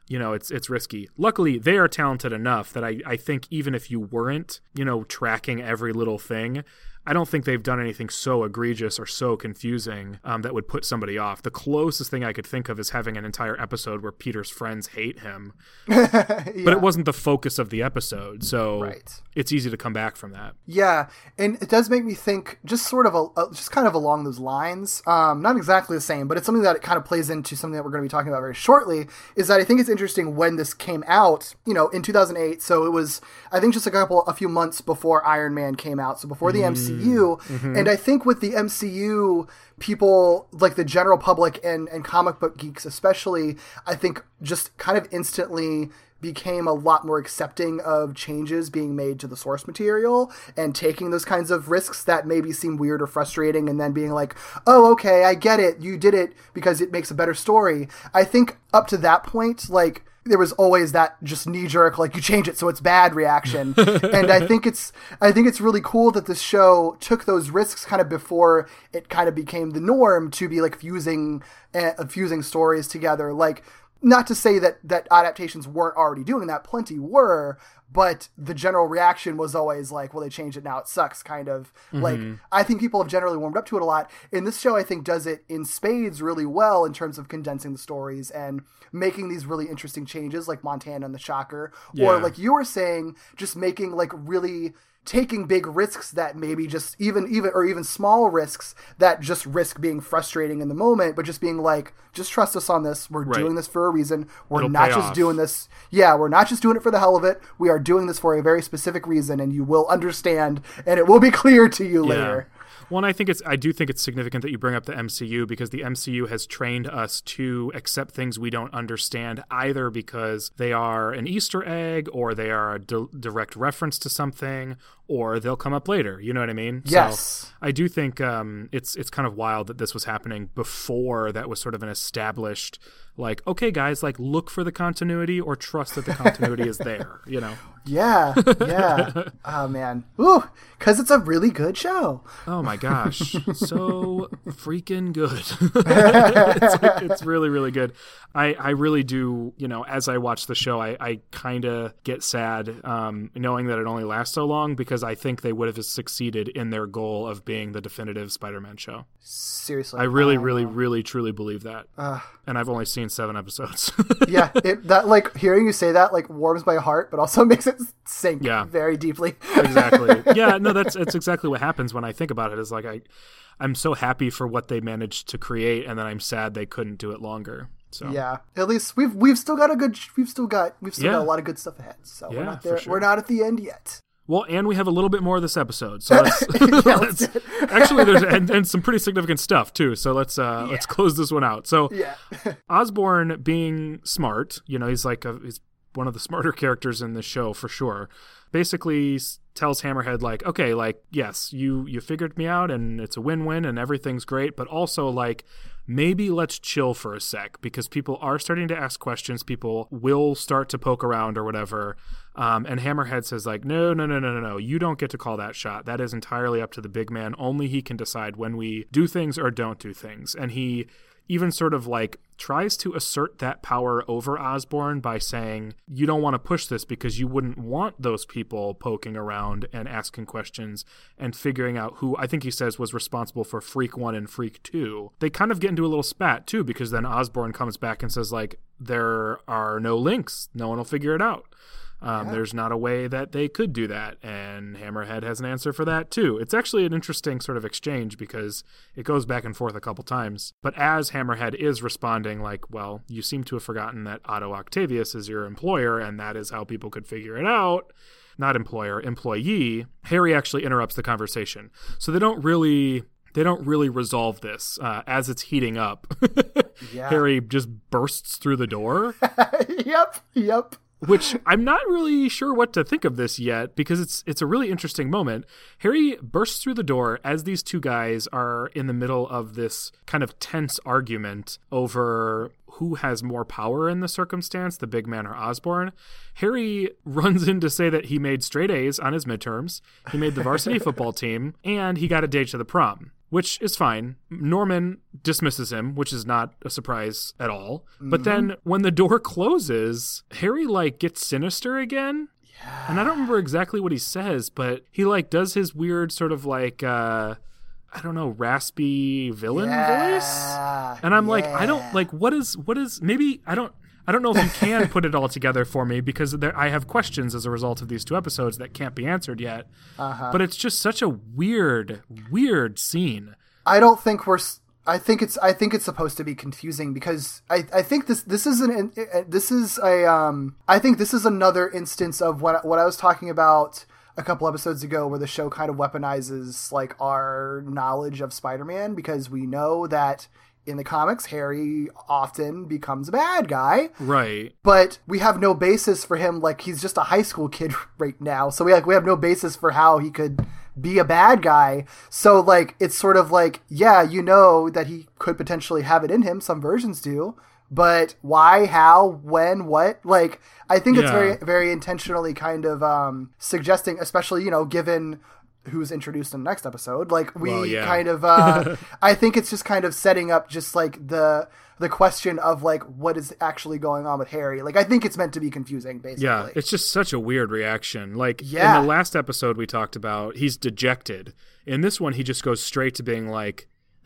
you know it's it's risky. Luckily they are talented enough that I, I think even if you weren't you know tracking every little thing i don't think they've done anything so egregious or so confusing um, that would put somebody off the closest thing i could think of is having an entire episode where peter's friends hate him but it wasn't the focus of the episode so Right. it's easy to come back from that Yeah, and it does make me think, just sort of, a, a- just kind of along those lines. Um, not exactly the same, but it's something that it kind of plays into something that we're going to be talking about very shortly. Is that I think it's interesting when this came out, you know, in 2008. So it was, I think, just a couple, a few months before Iron Man came out. So before the MCU, Mm-hmm. and I think with the MCU, people like the general public and and comic book geeks especially, I think just kind of instantly became a lot more accepting of changes being made to the source material and taking those kinds of risks that maybe seem weird or frustrating and then being like, oh, okay, I get it. You did it because it makes a better story. I think up to that point, like, there was always that just knee jerk, like you change it so it's bad reaction. and I think it's I think it's really cool that this show took those risks kind of before it kind of became the norm to be like fusing uh, fusing stories together. Like not to say that that adaptations weren't already doing that plenty were but the general reaction was always like well they changed it now it sucks kind of. Like mm-hmm. i think people have generally warmed up to it a lot and this show i think does it in spades really well in terms of condensing the stories and making these really interesting changes like montana and the shocker. Or like you were saying just making like really taking big risks that maybe just even even or even small risks that just risk being frustrating in the moment but just being like just trust us on this. We're Right. doing this for a reason. We're It'll not just off. doing this. Yeah we're not just doing it for the hell of it. We are doing this for a very specific reason and you will understand and it will be clear to you later. Well, and I think it's I do think it's significant that you bring up the MCU because the MCU has trained us to accept things we don't understand either because they are an Easter egg or they are a di- direct reference to something or they'll come up later. You know what I mean? Yes. So I do think um, it's it's kind of wild that this was happening before that was sort of an established like okay guys like look for the continuity or trust that the continuity is there. You know? yeah yeah oh man ooh because it's a really good show Oh my gosh, so freaking good! it's, like- it's really, really good. I, I really do. You know, as I watch the show, I, I kind of get sad um, knowing that it only lasts so long because I think they would have succeeded in their goal of being the definitive Spider-Man show. seriously I really, Oh, really, really, truly believe that. and I've only seen seven episodes. yeah it, that like hearing you say that like warms my heart but also makes it sink Yeah. very deeply exactly. Yeah, no, that's that's exactly what happens when I think about it. Is like I, I'm so happy for what they managed to create, and then I'm sad they couldn't do it longer. So Yeah, at least we've we've still got a good we've still got we've still Yeah. got a lot of good stuff ahead. So we're not there. sure. We're not at the end yet. Well, and we have a little bit more of this episode, so let's, let's actually there's and, and some pretty significant stuff too. So let's uh let's close this one out. So Yeah. Osborn being smart, you know, he's like a, he's one of the smarter characters in the show for sure. Basically tells Hammerhead like, okay, like yes, you you figured me out and it's a win-win and everything's great, but also like maybe let's chill for a sec because people are starting to ask questions. People will start to poke around or whatever. Um, and Hammerhead says like, no, no, no, no, no, no. You don't get to call that shot. That is entirely up to the big man. Only he can decide when we do things or don't do things. And he even sort of like tries to assert that power over Osborn by saying, You don't want to push this because you wouldn't want those people poking around and asking questions and figuring out who I think he says was responsible for Freak 1 and Freak 2. They kind of get into a little spat too because then Osborn comes back and says, like, there are no links. No one will figure it out. Um, There's not a way that they could do that, and Hammerhead has an answer for that too. It's actually an interesting sort of exchange because it goes back and forth a couple times. But as Hammerhead is responding, like, well, you seem to have forgotten that Otto Octavius is your employer, and that is how people could figure it out. Not employer, employee. Harry actually interrupts the conversation, so they don't really. They don't really resolve this uh, as it's heating up. Yeah. Harry just bursts through the door yep. Yep. Which I'm not really sure what to think of this yet because it's it's a really interesting moment. Harry bursts through the door as these two guys are in the middle of this kind of tense argument over who has more power in the circumstance, the big man or Osborn. Harry runs in to say that he made straight A's on his midterms, he made the varsity football team, and he got a date to the prom which is fine. Norman dismisses him, which is not a surprise at all. But then when the door closes, Harry like gets sinister again. And I don't remember exactly what he says, but he like does his weird sort of like uh I don't know, raspy villain voice. And I'm like, I don't like what is what is maybe I don't I don't know if you can put it all together for me because there, I have questions as a result of these two episodes that can't be answered yet. Uh-huh. But it's just such a weird, weird scene. I don't think we're. I think it's. I think it's supposed to be confusing because I. I think this. This is an. This is a. Um. I think this is another instance of what what I was talking about a couple episodes ago, where the show kind of weaponizes like our knowledge of Spider-Man because we know that in the comics Harry often becomes a bad guy. Right. but we have no basis for him like he's just a high school kid right now. So we like we have no basis for how he could be a bad guy. So like it's sort of like yeah you know that he could potentially have it in him. Some versions do. But why how when what? Like i think it's Yeah. very very intentionally kind of um suggesting especially you know given who's introduced in the next episode like we Well, yeah. kind of uh i think it's just kind of setting up just like the the question of like what is actually going on with harry like i think it's meant to be confusing basically Yeah, it's just such a weird reaction. Like Yeah. in the last episode we talked about, he's dejected. In this one, he just goes straight to being like,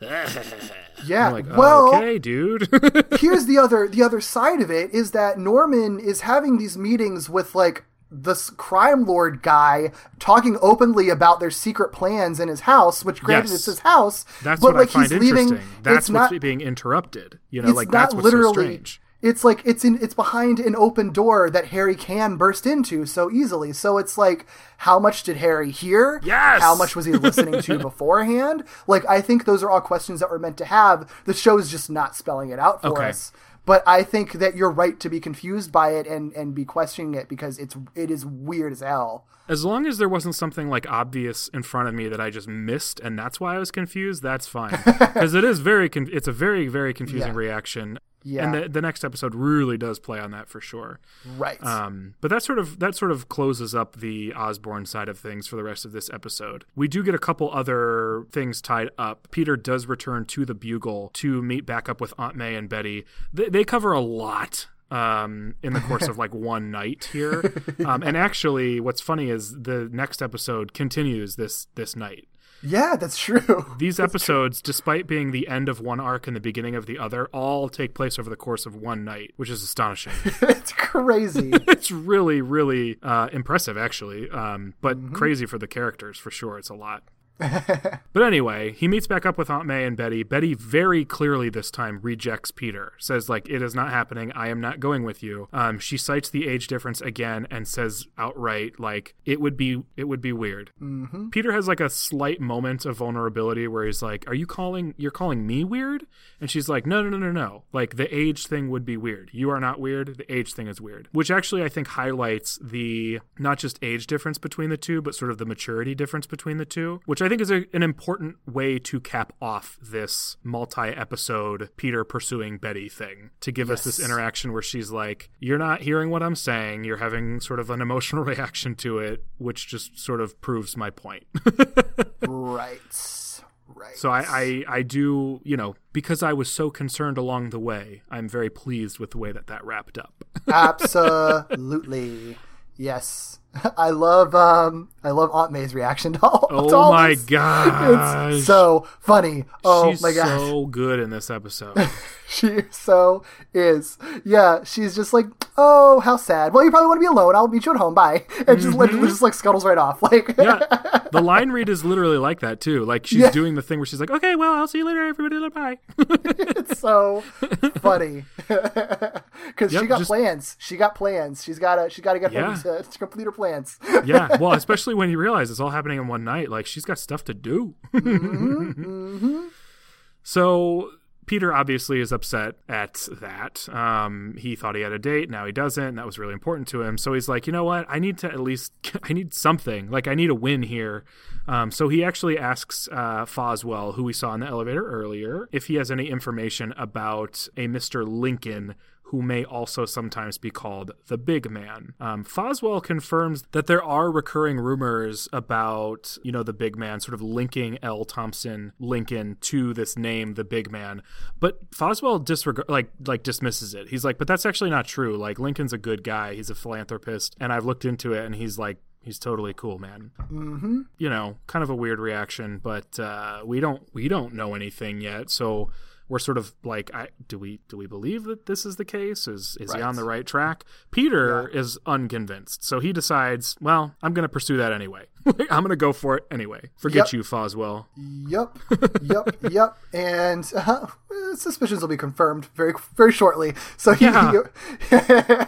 yeah like, well okay, dude. here's the other the other side of it is that Norman is having these meetings with like this crime lord guy talking openly about their secret plans in his house, which granted Yes. it's his house, that's but what like he's leaving. That's it's what's not, being interrupted. You know, like that's what's literally. so strange. It's like it's in it's behind an open door that Harry can burst into so easily. So it's like, how much did Harry hear? Yes! How much was he listening to beforehand? Like, I think those are all questions that we're meant to have. The show is just not spelling it out for Okay. us. But I think that you're right to be confused by it and and be questioning it because it's it is weird as hell. As long as there wasn't something like obvious in front of me that I just missed, and that's why I was confused. That's fine because it is very. Con- it's a very very confusing Yeah. reaction. Yeah. And the, the next episode really does play on that for sure. Right. Um, but that sort of that sort of closes up the Osborn side of things for the rest of this episode. We do get a couple other things tied up. Peter does return to the Bugle to meet back up with Aunt May and Betty. They, they cover a lot um, in the course of like one night here. Um, and actually, what's funny is the next episode continues this this night. Yeah, that's true. These episodes, despite being the end of one arc and the beginning of the other, all take place over the course of one night, which is astonishing. it's crazy. it's really really uh, impressive actually um, but Mm-hmm. crazy for the characters for sure it's a lot but anyway, he meets back up with Aunt May and Betty. Betty very clearly this time rejects Peter. Says like it is not happening. I am not going with you. Um, she cites the age difference again and says outright like it would be it would be weird. Mm-hmm. Peter has like a slight moment of vulnerability where he's like, "Are you calling you're calling me weird?" And she's like, "No, no, no, no, no. Like the age thing would be weird. You are not weird. The age thing is weird." Which actually I think highlights the not just age difference between the two, but sort of the maturity difference between the two, which I think is a, an important way to cap off this multi-episode Peter pursuing Betty thing to give us this interaction where she's like, "You're not hearing what I'm saying. You're having sort of an emotional reaction to it, which just sort of proves my point." right. Right. So I, I, I do, you know, because I was so concerned along the way, I'm very pleased with the way that that wrapped up. Absolutely. Yes. I love um I love Aunt May's reaction to all, Oh to all my this. gosh. It's so funny. Oh She's my gosh. so good in this episode. She so is. Yeah, she's just like, oh, how sad. Well, you probably want to be alone. I'll meet you at home. Bye. And just literally just like scuttles right off. Like, Mm-hmm. yeah, the line read is literally like that too. Like she's Yeah. doing the thing where she's like, "Okay, well, I'll see you later, everybody. Bye." it's so funny because Yep, she got just- plans. She got plans. She's got to. She got to get Yeah. home to, to complete her plans. yeah, well, especially when you realize it's all happening in one night. Like she's got stuff to do. So Peter obviously is upset at that. Um, he thought he had a date, now he doesn't. And that was really important to him. So he's like, you know what? I need to at least, I need something. Like I need a win here. Um, so he actually asks uh, Foswell, who we saw in the elevator earlier, if he has any information about a Mister Lincoln who may also sometimes be called the big man. Um, Foswell confirms that there are recurring rumors about, you know, the big man sort of linking L. Thompson Lincoln to this name, the big man. But Foswell disregard like like dismisses it. He's like, but that's actually not true. Like Lincoln's a good guy. He's a philanthropist, and I've looked into it, and he's like. He's totally cool, man. Mm-hmm. You know, kind of a weird reaction, but uh, we don't we don't know anything yet. So we're sort of like, I, do we do we believe that this is the case? Is is he on the right track? Peter is unconvinced, so he decides, well, I'm going to pursue that anyway. I'm going to go for it anyway. Forget Yep. you, Foswell. Yep, yep, yep. And uh, suspicions will be confirmed very, very shortly. So he, Yeah.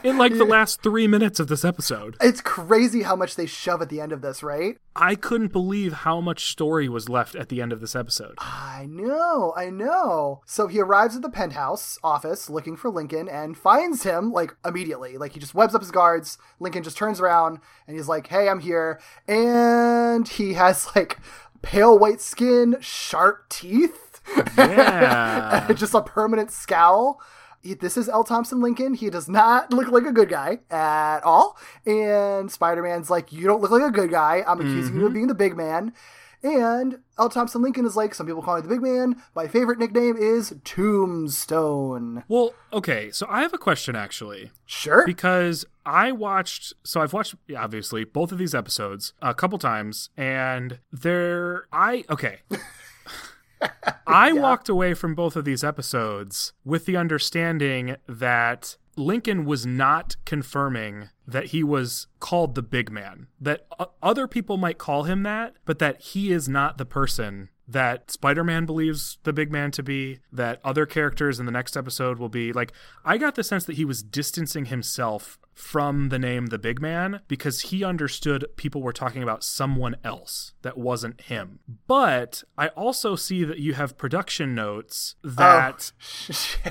In like the last three minutes of this episode, it's crazy how much they shove at the end of this, right? I couldn't believe how much story was left at the end of this episode. I know, I know. So he arrives at the penthouse office looking for Lincoln and finds him like immediately. Like he just webs up his guards. Lincoln just turns around and he's like, "Hey, I'm here." And he has like pale white skin, sharp teeth. Yeah. just a permanent scowl. He- This is L. Thompson Lincoln. He does not look like a good guy at all. And Spider Man's like, You don't look like a good guy. I'm accusing Mm-hmm. you of being the big man. And L. Thompson Lincoln is like, Some people call me the big man. My favorite nickname is Tombstone. Well, okay, so I have a question actually. Sure. because I watched so I've watched obviously both of these episodes a couple times and there I okay I walked away from both of these episodes with the understanding that Lincoln was not confirming that he was called the big man. That other people might call him that, but that he is not the person that Spider-Man believes the big man to be, that other characters in the next episode will be. Like I got the sense that he was distancing himself from the name the big man because he understood people were talking about someone else that wasn't him. But I also see that you have production notes oh, that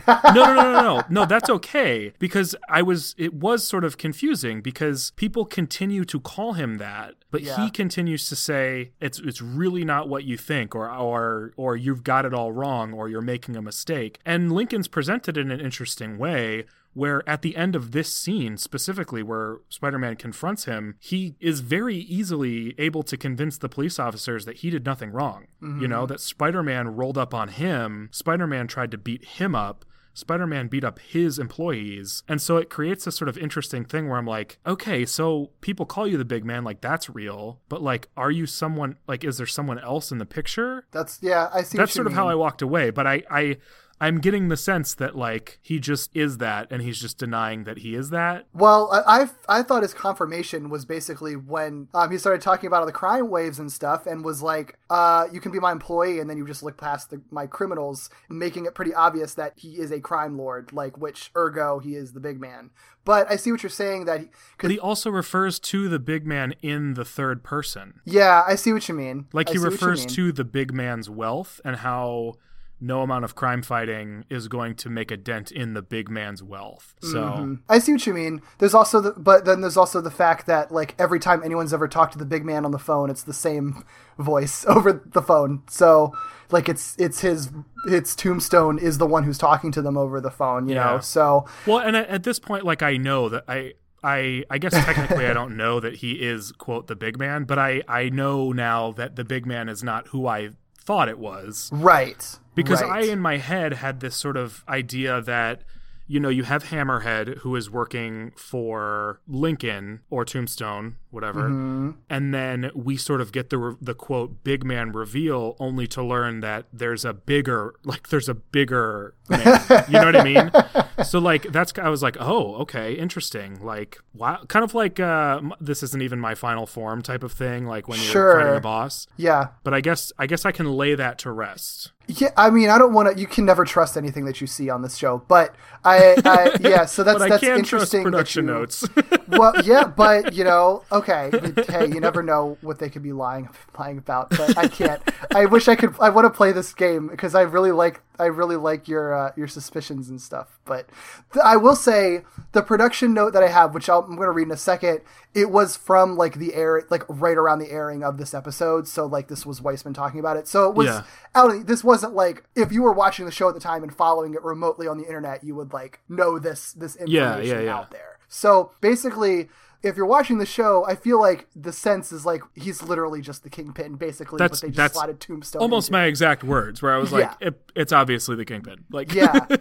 no, no, no, no, no, no. That's okay because I was. It was sort of confusing because people continue to call him that, but Yeah. he continues to say it's it's really not what you think, or or or you've got it all wrong, or you're making a mistake. And Lincoln's presented in an interesting way. Where at the end of this scene, specifically where Spider Man confronts him, he is very easily able to convince the police officers that he did nothing wrong. You know, mm-hmm. that Spider Man rolled up on him, Spider Man tried to beat him up, Spider Man beat up his employees. And so it creates this sort of interesting thing where I'm like, okay, so people call you the big man, like that's real, but like, are you someone, like, is there someone else in the picture? That's, yeah, I see That's what you sort of how. I walked away. But I, I, I'm getting the sense that like he just is that, and he's just denying that he is that. Well, I, I I thought his confirmation was basically when um, he started talking about all the crime waves and stuff, and was like, uh, "You can be my employee," and then you just look past the, my criminals, making it pretty obvious that he is a crime lord, like which ergo he is the big man. But I see what you're saying that, he, But he also refers to the big man in the third person. yeah, I see what you mean. Like I he see what you refers to the big man's wealth and how no amount of crime fighting is going to make a dent in the big man's wealth. So Mm-hmm. I see what you mean. There's also the, but then there's also the fact that like every time anyone's ever talked to the big man on the phone, it's the same voice over the phone. So like it's it's his it's Tombstone is the one who's talking to them over the phone. You Yeah. know. So Well, and at, at this point, like I know that I, I, I guess technically I don't know that he is quote the big man, but I, I know now that the big man is not who I thought it was right because right. I in my head had this sort of idea that you know you have Hammerhead who is working for Lincoln or Tombstone, whatever, Mm-hmm. and then we sort of get the re- the quote big man reveal only to learn that there's a bigger like there's a bigger man. you know what I mean? So like that's I was like, "Oh, okay, interesting." Like wow, kind of like uh this isn't even my final form type of thing like when you're Sure. fighting a boss. yeah But I guess I guess I can lay that to rest. Yeah. I mean, I don't want to. You can never trust anything that you see on this show, but I, I yeah. So that's But I that's interesting. production you- notes. well, yeah, but you know, okay. Hey, you never know what they could be lying lying about. But I can't. I wish I could. I want to play this game because I really like. I really like your uh, your suspicions and stuff. But th- I will say the production note that I have, which I'll, I'm going to read in a second, it was from like the air, like right around the airing of this episode. So like this was Weisman talking about it. So it was Yeah. out. This wasn't like if you were watching the show at the time and following it remotely on the internet, you would like know this this information yeah, yeah. out there. So basically, if you're watching the show, I feel like the sense is like he's literally just the kingpin, basically. That's- but they just slotted Tombstone. Almost my exact words, where I was like, Yeah. it, "It's obviously the kingpin." Like, yeah.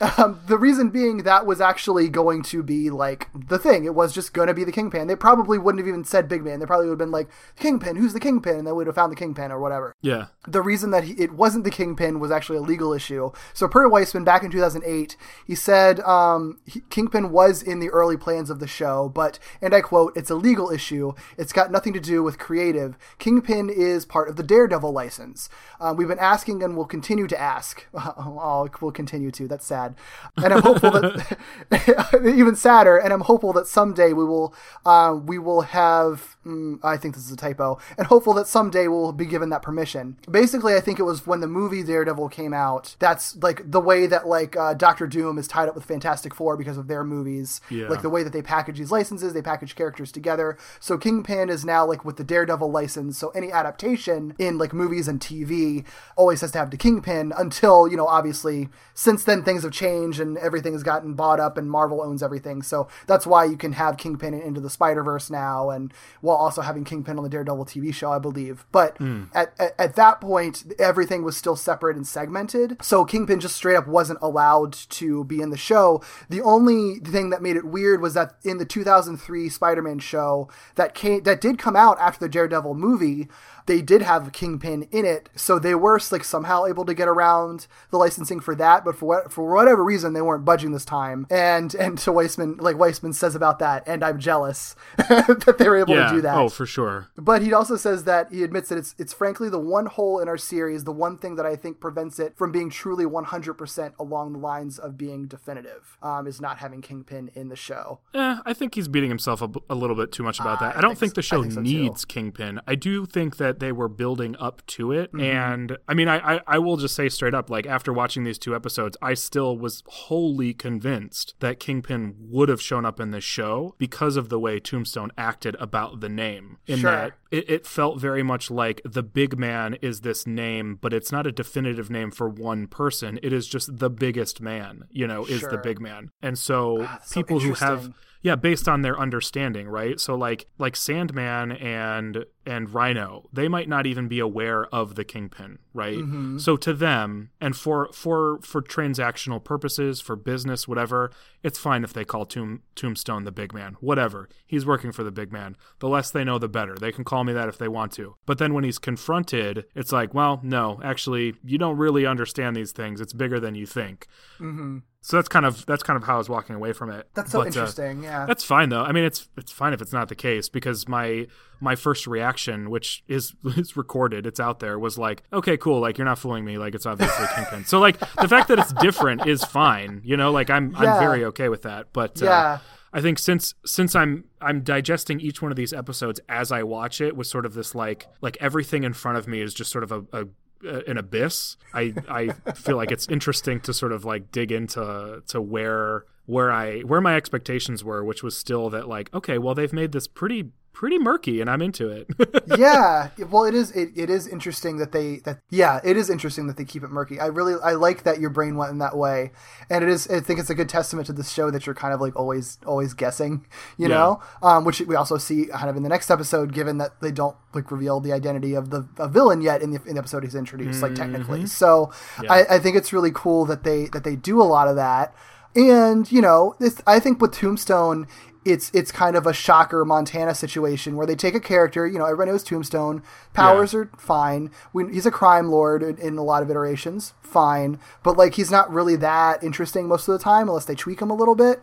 Um, the reason being that was actually going to be like the thing. It was just going to be the kingpin. They probably wouldn't have even said big man. They probably would have been like kingpin. Who's the kingpin? And they would have found the kingpin or whatever. yeah, the reason that he, it wasn't the kingpin was actually a legal issue. So per Weisman back in 2008, he said um, he, kingpin was in the early plans of the show, but and I quote, "It's a legal issue. It's got nothing to do with creative. Kingpin is part of the Daredevil license. Um, we've been asking and will continue to ask. Oh, we'll continue to. That's sad. And I'm hopeful that even sadder. And I'm hopeful that someday we will uh, we will have. Mm, I think this is a typo. And hopeful that someday we'll be given that permission. Basically, I think it was when the movie Daredevil came out. That's like the way that like uh, Doctor Doom is tied up with Fantastic Four because of their movies. Yeah. Like the way that they package these licenses, they package characters together. So Kingpin is now like with the Daredevil license. So any adaptation in like movies and TV always has to have the Kingpin until you know obviously since then things have changed and everything has gotten bought up and Marvel owns everything. So that's why you can have Kingpin in- into the Spider Verse now, and while also having Kingpin on the Daredevil TV show, I believe. But hmm. at, at at that point, everything was still separate and segmented. So Kingpin just straight up wasn't allowed to be in the show. The only thing that made it weird was that in the 2003 Spider-Man show that came that did come out after the Daredevil movie, they did have Kingpin in it, so they were like somehow able to get around the licensing for that. But for what for whatever reason, they weren't budging this time. And and to Weisman, like Weisman says about that, and I'm jealous that they were able yeah. to do that. Oh, for sure. But he also says that he admits that it's it's frankly the one hole in our series, the one thing that I think prevents it from being truly 100% along the lines of being definitive, um, is not having Kingpin in the show. Eh, I think he's beating himself a, b- a little bit too much about that. I I don't think think the show think so, too. needs Kingpin. I do think that they were building up to it, Mm-hmm. and I mean, I, I I will just say straight up, like after watching these two episodes, I still was wholly convinced that Kingpin would have shown up in this show because of the way Tombstone acted about the name. In Sure. that it, it felt very much like the big man is this name, but it's not a definitive name for one person. It is just the biggest man, you know, is the big man. And so so people who have. Yeah, based on their understanding, right? So like like Sandman and and Rhino, they might not even be aware of the Kingpin, right? Mm-hmm. So to them, and for for for transactional purposes, for business, whatever, it's fine if they call Tomb, Tombstone the big man. Whatever. He's working for the big man. The less they know the better. They can call me that if they want to. But then when he's confronted, it's like, well, no, actually, you don't really understand these things. It's bigger than you think. Mm-hmm. So that's kind of that's kind of how I was walking away from it. That's so But, uh, interesting. yeah. that's fine though. I mean, it's it's fine if it's not the case because my my first reaction, which is is recorded, it's out there, was like, okay, cool, like you're not fooling me, like it's obviously Kingpin. So like the fact that it's different is fine, you know, like I'm Yeah. I'm very okay with that. But uh, Yeah. I think since since I'm I'm digesting each one of these episodes as I watch it with sort of this like like everything in front of me is just sort of a, a Uh, an abyss. I I feel like it's interesting to sort of like dig into to where where I where my expectations were, which was still that like okay, well they've made this pretty pretty murky, and I'm into it. yeah. Well it is it, it is interesting that they that yeah it is interesting that they keep it murky. I really i like that your brain went in that way. And it is i think it's a good testament to the show that you're kind of like always always guessing you Yeah. know? Um which we also see kind of in the next episode given that they don't like reveal the identity of the a villain yet in the, in the episode he's introduced like technically. So I, I think it's really cool that they that they do a lot of that. And you know this i think with tombstone it's it's kind of a shocker Montana situation where they take a character, you know, everybody knows Tombstone, powers are fine. We, he's a crime lord in, in a lot of iterations, fine, but like he's not really that interesting most of the time unless they tweak him a little bit.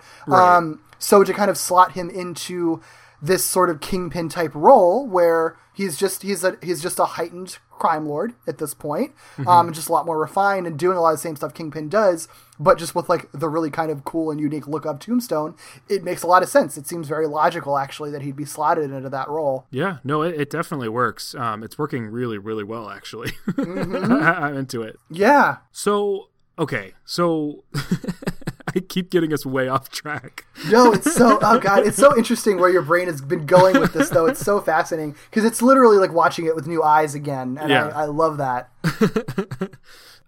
Um, so to kind of slot him into this sort of kingpin type role where he's just he's a he's just a heightened crime lord at this point, um, and just a lot more refined and doing a lot of the same stuff Kingpin does, but just with like the really kind of cool and unique look of Tombstone. It makes a lot of sense. It seems very logical actually that he'd be slotted into that role. yeah, no, it, it definitely works. Um, it's working really really well actually. I, I'm into it. Yeah, So okay, so I keep getting us way off track. No, it's so oh god, it's so interesting where your brain has been going with this though. It's so fascinating because it's literally like watching it with new eyes again, and Yeah. I, I love that.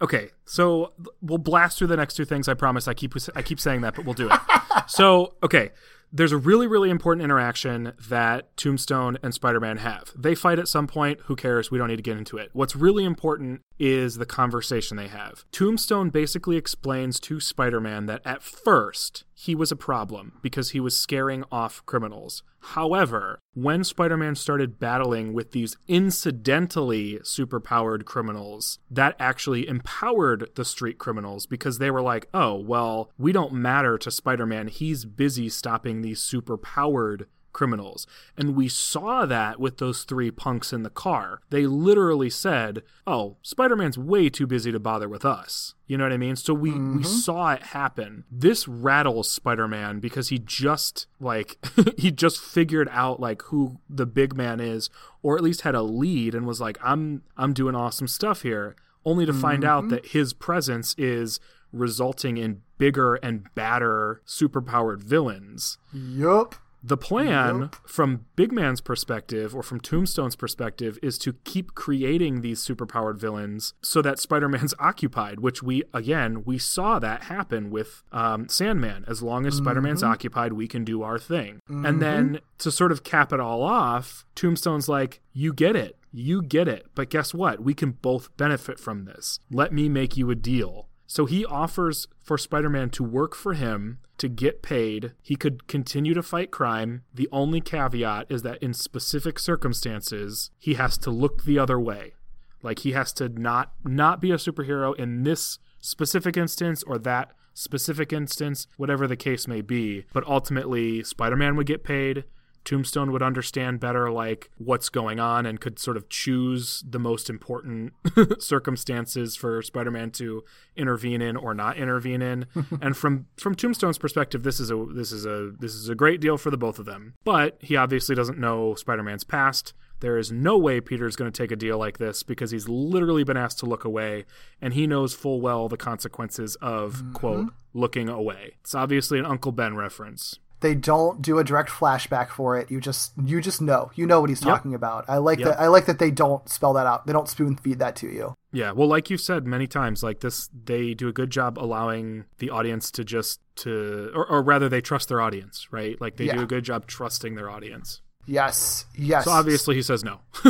Okay, so we'll blast through the next two things. I promise. I keep I keep saying that, but we'll do it. so okay, there's a really really important interaction that Tombstone and Spider-Man have. They fight at some point. Who cares? We don't need to get into it. What's really important is the conversation they have. Tombstone basically explains to Spider-Man that at first he was a problem because he was scaring off criminals. However, when Spider Man started battling with these incidentally superpowered criminals, that actually empowered the street criminals because they were like, oh, well, we don't matter to Spider Man. He's busy stopping these superpowered criminals. And we saw that with those three punks in the car. They literally said, "Oh, Spider-Man's way too busy to bother with us." You know what I mean? So we we mm-hmm. saw it happen. This rattles Spider-Man because he just like he just figured out like who the big man is or at least had a lead and was like, "I'm I'm doing awesome stuff here." Only to find out mm-hmm. that his presence is resulting in bigger and badder superpowered villains. Yup. The plan, from Big Man's perspective or from Tombstone's perspective, is to keep creating these superpowered villains so that Spider Man's occupied, which we, again, we saw that happen with um, Sandman. As long as Spider Man's occupied, we can do our thing. And then to sort of cap it all off, Tombstone's like, You get it. You get it. But guess what? We can both benefit from this. Let me make you a deal. So he offers for Spider Man to work for him to get paid. He could continue to fight crime. The only caveat is that in specific circumstances, he has to look the other way. Like he has to not not be a superhero in this specific instance or that specific instance, whatever the case may be. But ultimately, Spider-Man would get paid. Tombstone would understand better like what's going on and could sort of choose the most important circumstances for Spider-Man to intervene in or not intervene in. and from from Tombstone's perspective, this is a this is a this is a great deal for the both of them. But he obviously doesn't know Spider-Man's past. There is no way Peter's going to take a deal like this because he's literally been asked to look away and he knows full well the consequences of quote mm-hmm. looking away. It's obviously an Uncle Ben reference. They don't do a direct flashback for it. You just you just know. You know what he's talking about. I like that I like that they don't spell that out. They don't spoon feed that to you. Yeah, well, like you've said many times, like this, they do a good job allowing the audience to just to, or, or rather, they trust their audience, right? Like they do a good job trusting their audience. Yes. Yes. So obviously, he says no.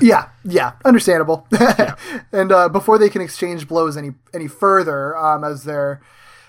Yeah, yeah, understandable. and uh, before they can exchange blows any any further, um, as they're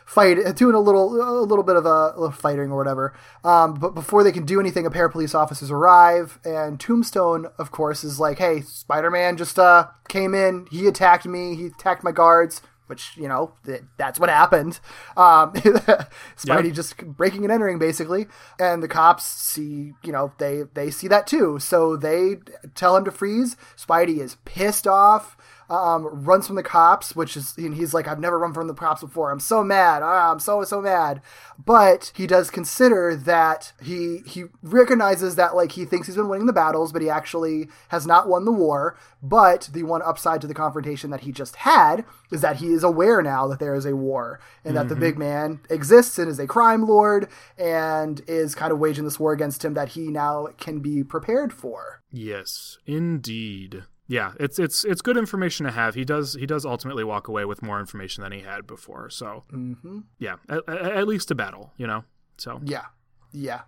fight, doing a little a little bit of a, fighting or whatever. Um, but before they can do anything, a pair of police officers arrive, and Tombstone, of course, is like, "Hey, Spider-Man just uh came in. He attacked me. He attacked my guards." Which you know th- that's what happened. Um, Spidey Yep. just breaking and entering basically, and the cops see you know they they see that too, so they tell him to freeze. Spidey is pissed off um, runs from the cops, which is and he's like, I've never run from the cops before. I'm so mad. Ah, I'm so so mad. But he does consider that he he recognizes that like he thinks he's been winning the battles, but he actually has not won the war. But the one upside to the confrontation that he just had is that he is aware now that there is a war and that the big man exists and is a crime lord and is kind of waging this war against him that he now can be prepared for. Yes, indeed. Yeah, it's it's it's good information to have. He does he does ultimately walk away with more information than he had before. So mm-hmm. yeah, at, at at least a battle, you know. So Yeah. Yeah.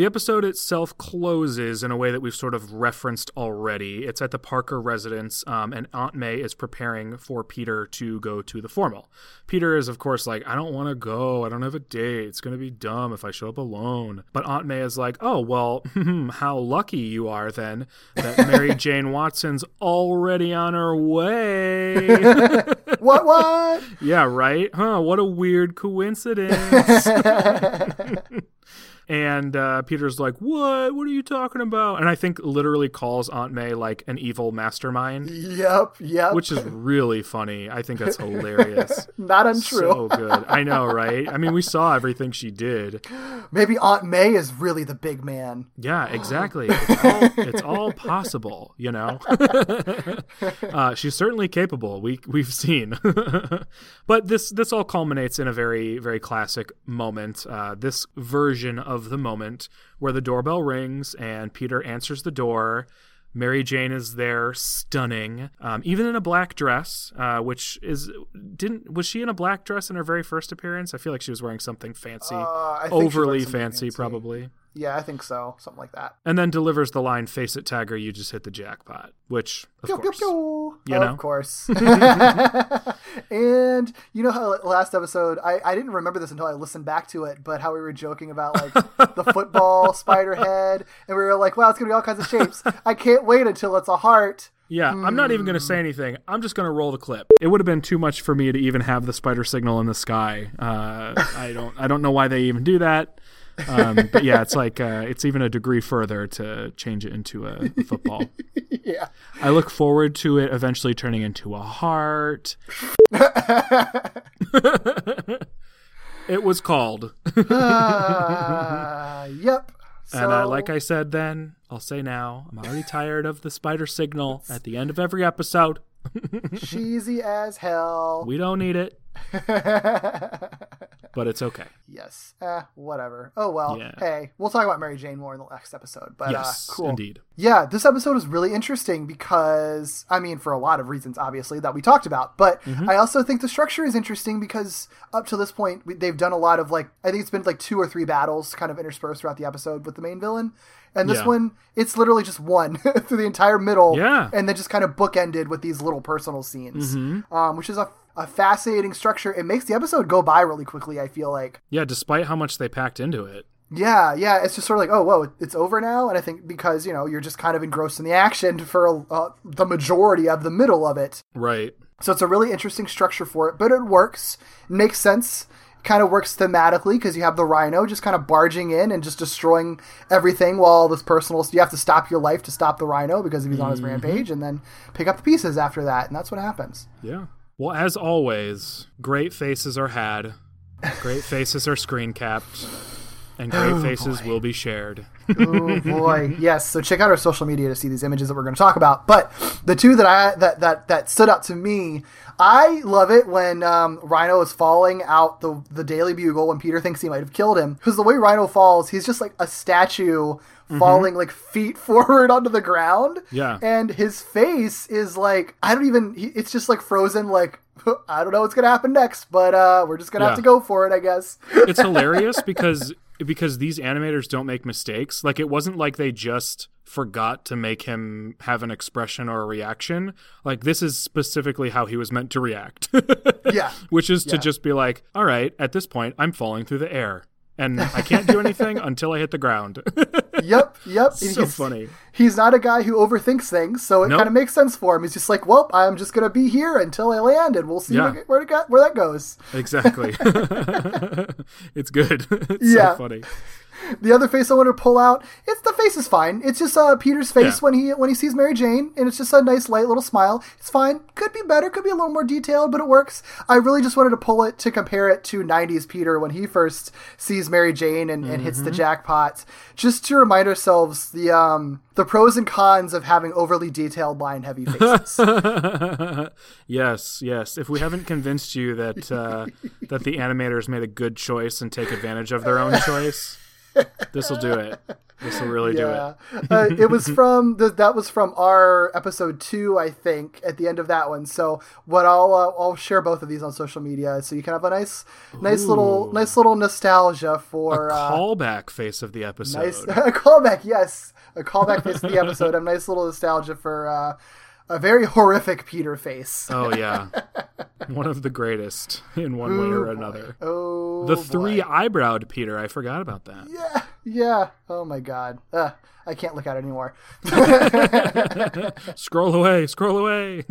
The episode itself closes in a way that we've sort of referenced already. It's at the Parker residence, um, and Aunt May is preparing for Peter to go to the formal. Peter is, of course, like, I don't want to go. I don't have a date. It's going to be dumb if I show up alone. But Aunt May is like, oh, well, how lucky you are then that Mary Jane Watson's already on her way. What what? Yeah, right? Huh, what a weird coincidence. And uh, Peter's like, What? What are you talking about? And I think literally calls Aunt May like an evil mastermind, yep, yep. which is really funny. I think that's hilarious. not untrue. So good. I know, right? I mean, we saw everything she did. Maybe Aunt May is really the big man. Yeah, exactly. It's all, it's all possible, you know. uh, she's certainly capable. We we've seen, but this this all culminates in a very very classic moment. Uh, this version of the moment where the doorbell rings and Peter answers the door. Mary Jane is there, stunning, um, even in a black dress, uh, which is didn't was she in a black dress in her very first appearance? I feel like she was wearing something fancy, Uh, I think she's wearing overly fancy, fancy. probably Yeah, I think so. Something like that. and then delivers the line "Face it, Tiger, you just hit the jackpot," which of Pew, pew, course, pew. You of course. and you know how last episode I, I didn't remember this until I listened back to it, but how we were joking about like the football spider head, and we were like, "Wow, it's gonna be all kinds of shapes." I can't wait until it's a heart. Yeah, I'm not even going to say anything. I'm just going to roll the clip. It would have been too much for me to even have the spider signal in the sky. Uh, I don't. I don't know why they even do that. Um, but yeah, it's like uh, it's even a degree further to change it into a, football. Yeah. I look forward to it eventually turning into a heart. it was called, Uh, yep. So, and uh, like I said then, I'll say now, I'm already tired of the spider signal at the end of every episode. cheesy as hell. We don't need it, but it's okay. yes. Eh, whatever. Oh well. Yeah. Hey, we'll talk about Mary Jane more in the next episode. But yes, uh, cool. indeed. Yeah, this episode is really interesting because, I mean, for a lot of reasons, obviously, that we talked about. But Mm-hmm. I also think the structure is interesting because up to this point, we, they've done a lot of like, I think it's been like two or three battles kind of interspersed throughout the episode with the main villain. And this Yeah. one, it's literally just one through the entire middle. Yeah. And then just kind of bookended with these little personal scenes, Mm-hmm. um, which is a, a fascinating structure. It makes the episode go by really quickly, I feel like. Yeah, despite how much they packed into it. Yeah, yeah, it's just sort of like, oh, whoa, it's over now, and I think because you know you're just kind of engrossed in the action for uh, the majority of the middle of it, Right. so it's a really interesting structure for it, but it works, it makes sense, kind of works thematically because you have the Rhino just kind of barging in and just destroying everything while this personal, you have to stop your life to stop the Rhino because he's on his rampage, and then pick up the pieces after that, and that's what happens. Yeah. Well, as always, great faces are had, great faces are screen capped, and great Oh, faces will be shared. oh boy. Yes so check out our social media to see these images that we're going to talk about. But the two that i that that that stood out to me i love it when um, rhino is falling out the the daily bugle when peter thinks he might have killed him. Because the way rhino falls he's just like a statue falling like feet forward onto the ground Yeah. and his face is like i don't even it's just like frozen like i don't know what's gonna happen next but uh we're just gonna have to go for it i guess It's hilarious because because these animators don't make mistakes. Like it wasn't like they just forgot to make him have an expression or a reaction. Like this is specifically how he was meant to react. Yeah. Which is to just be like, "All right, at this point I'm falling through the air and I can't do anything until I hit the ground." Yep, yep. so He's- funny. He's not a guy who overthinks things, so it Nope. kind of makes sense for him. He's just like, well, I'm just gonna be here until I land, and we'll see Yeah. where, where, it where that goes. Exactly. it's good. It's Yeah. so funny. The other face I want to pull out, it's the face is fine. It's just uh, Peter's face Yeah. when he when he sees Mary Jane, and it's just a nice light little smile. It's fine. Could be better. Could be a little more detailed, but it works. I really just wanted to pull it to compare it to '90s Peter when he first sees Mary Jane and, and hits Mm-hmm. the jackpot, just to remind ourselves the um the pros and cons of having overly detailed line heavy faces. yes, yes. If we haven't convinced you that uh, that the animators made a good choice and take advantage of their own choice, this will do it. This will really Yeah, do it. uh, it was from the, that was from our episode two, I think, at the end of that one. So what I'll uh, I'll share both of these on social media, so you can have a nice nice little nice little nostalgia for uh, Callback face of the episode. nice a callback. Yes, a callback face of the episode. A nice little nostalgia for uh, a very horrific Peter face. Oh yeah, one of the greatest in one way or another. Oh, the boy. three eyebrowed Peter. I forgot about that. Yeah, yeah. Oh my God. Uh, I can't look at it anymore. Scroll away, scroll away.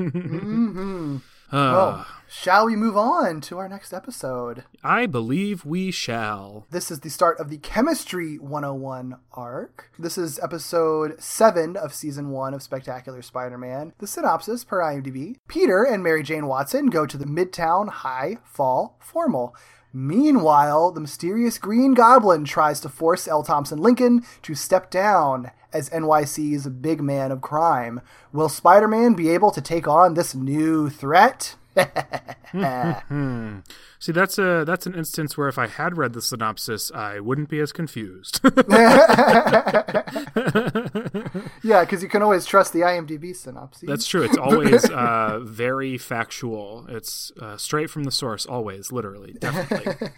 Oh, shall we move on to our next episode? I believe we shall. This is the start of the Chemistry 101 arc. This is episode 7 of season 1 of Spectacular Spider Man. The synopsis per IMDb Peter and Mary Jane Watson go to the Midtown High Fall Formal. Meanwhile, the mysterious Green Goblin tries to force L. Thompson Lincoln to step down as NYC's big man of crime. Will Spider Man be able to take on this new threat? See, that's a that's an instance where if I had read the synopsis, I wouldn't be as confused. yeah, because you can always trust the IMDb synopsis. that's true. It's always uh, very factual. It's uh, straight from the source, always, literally, definitely.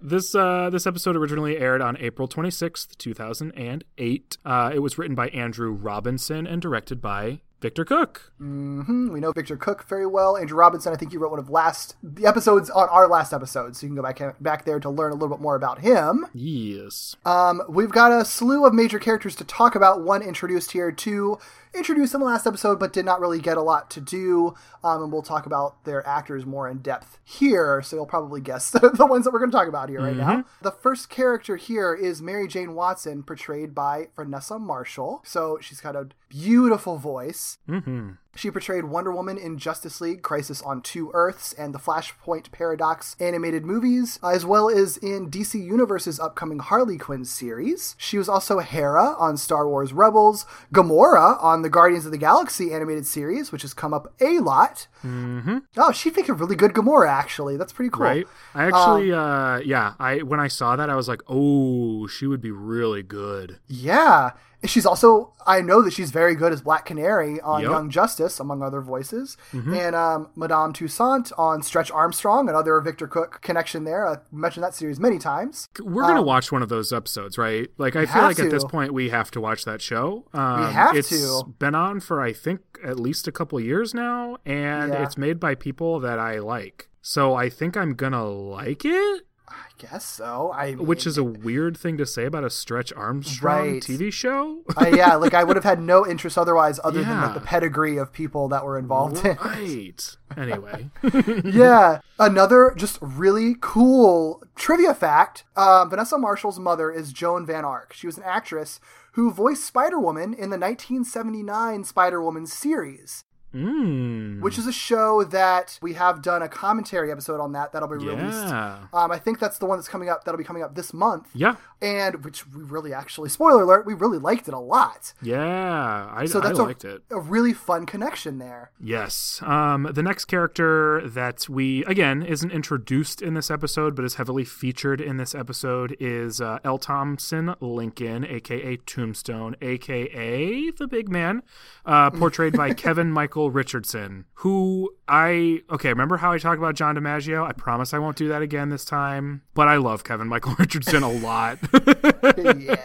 this uh, this episode originally aired on April twenty sixth, two thousand and eight. Uh, it was written by Andrew Robinson and directed by Victor Cook. We know Victor Cook very well. Andrew Robinson, I think you wrote one of last the episodes on our last episode, so you can go back back there to learn a little bit more about him. Yes. Um, we've got a slew of major characters to talk about. One introduced here, two introduced in the last episode, but did not really get a lot to do. Um, and we'll talk about their actors more in depth here, so you'll probably guess the ones that we're going to talk about here right now. The first character here is Mary Jane Watson, portrayed by Vanessa Marshall. So she's got a beautiful voice. Mm-hmm. She portrayed Wonder Woman in Justice League, Crisis on Two Earths, and the Flashpoint Paradox animated movies, as well as in DC Universe's upcoming Harley Quinn series. She was also Hera on Star Wars Rebels, Gamora on the Guardians of the Galaxy animated series, which has come up a lot. Mm-hmm. Oh, she'd make a really good Gamora, actually. That's pretty cool. Right. I actually, uh, yeah. I when I saw that, I was like, oh, she would be really good. Yeah. She's also, I know that she's very good as Black Canary on Yep. Young Justice, among other voices. And um, Madame Toussaint on Stretch Armstrong, another Victor Cook connection there. I mentioned that series many times. We're gonna watch one of those episodes, right? Like, I feel like at this point we have to watch that show. Um, have it's to. Been on for I think at least a couple years now, and Yeah. it's made by people that I like. So I think I'm gonna like it, I guess so. I which is a weird thing to say about a Stretch Armstrong Right. TV show. I, yeah, like I would have had no interest otherwise, other than like the pedigree of people that were involved in. right. Anyway, yeah, another just really cool trivia fact: um, Vanessa Marshall's mother is Joan Van Ark. She was an actress who voiced Spider Woman in the 1979 Spider Woman series. Mm, which is a show that we have done a commentary episode on that that'll be released. Yeah. Um, I think that's the one that's coming up. That'll be coming up this month. yeah, And which we really actually, spoiler alert, we really liked it a lot. yeah. I, So I that's liked a, it. a really fun connection there. Yes. Um, the next character that we, again, isn't introduced in this episode, but is heavily featured in this episode is uh, L. Thompson Lincoln, aka Tombstone, aka the big man, uh, portrayed by Kevin Michael Richardson, who I okay, remember how I talked about John DiMaggio? I promise I won't do that again this time. But I love Kevin Michael Richardson a lot. yeah.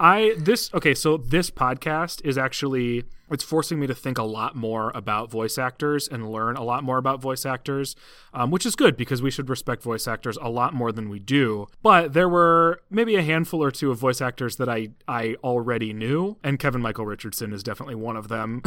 I this okay, so this podcast is actually it's forcing me to think a lot more about voice actors and learn a lot more about voice actors, um, which is good because we should respect voice actors a lot more than we do. But there were maybe a handful or two of voice actors that I I already knew, and Kevin Michael Richardson is definitely one of them.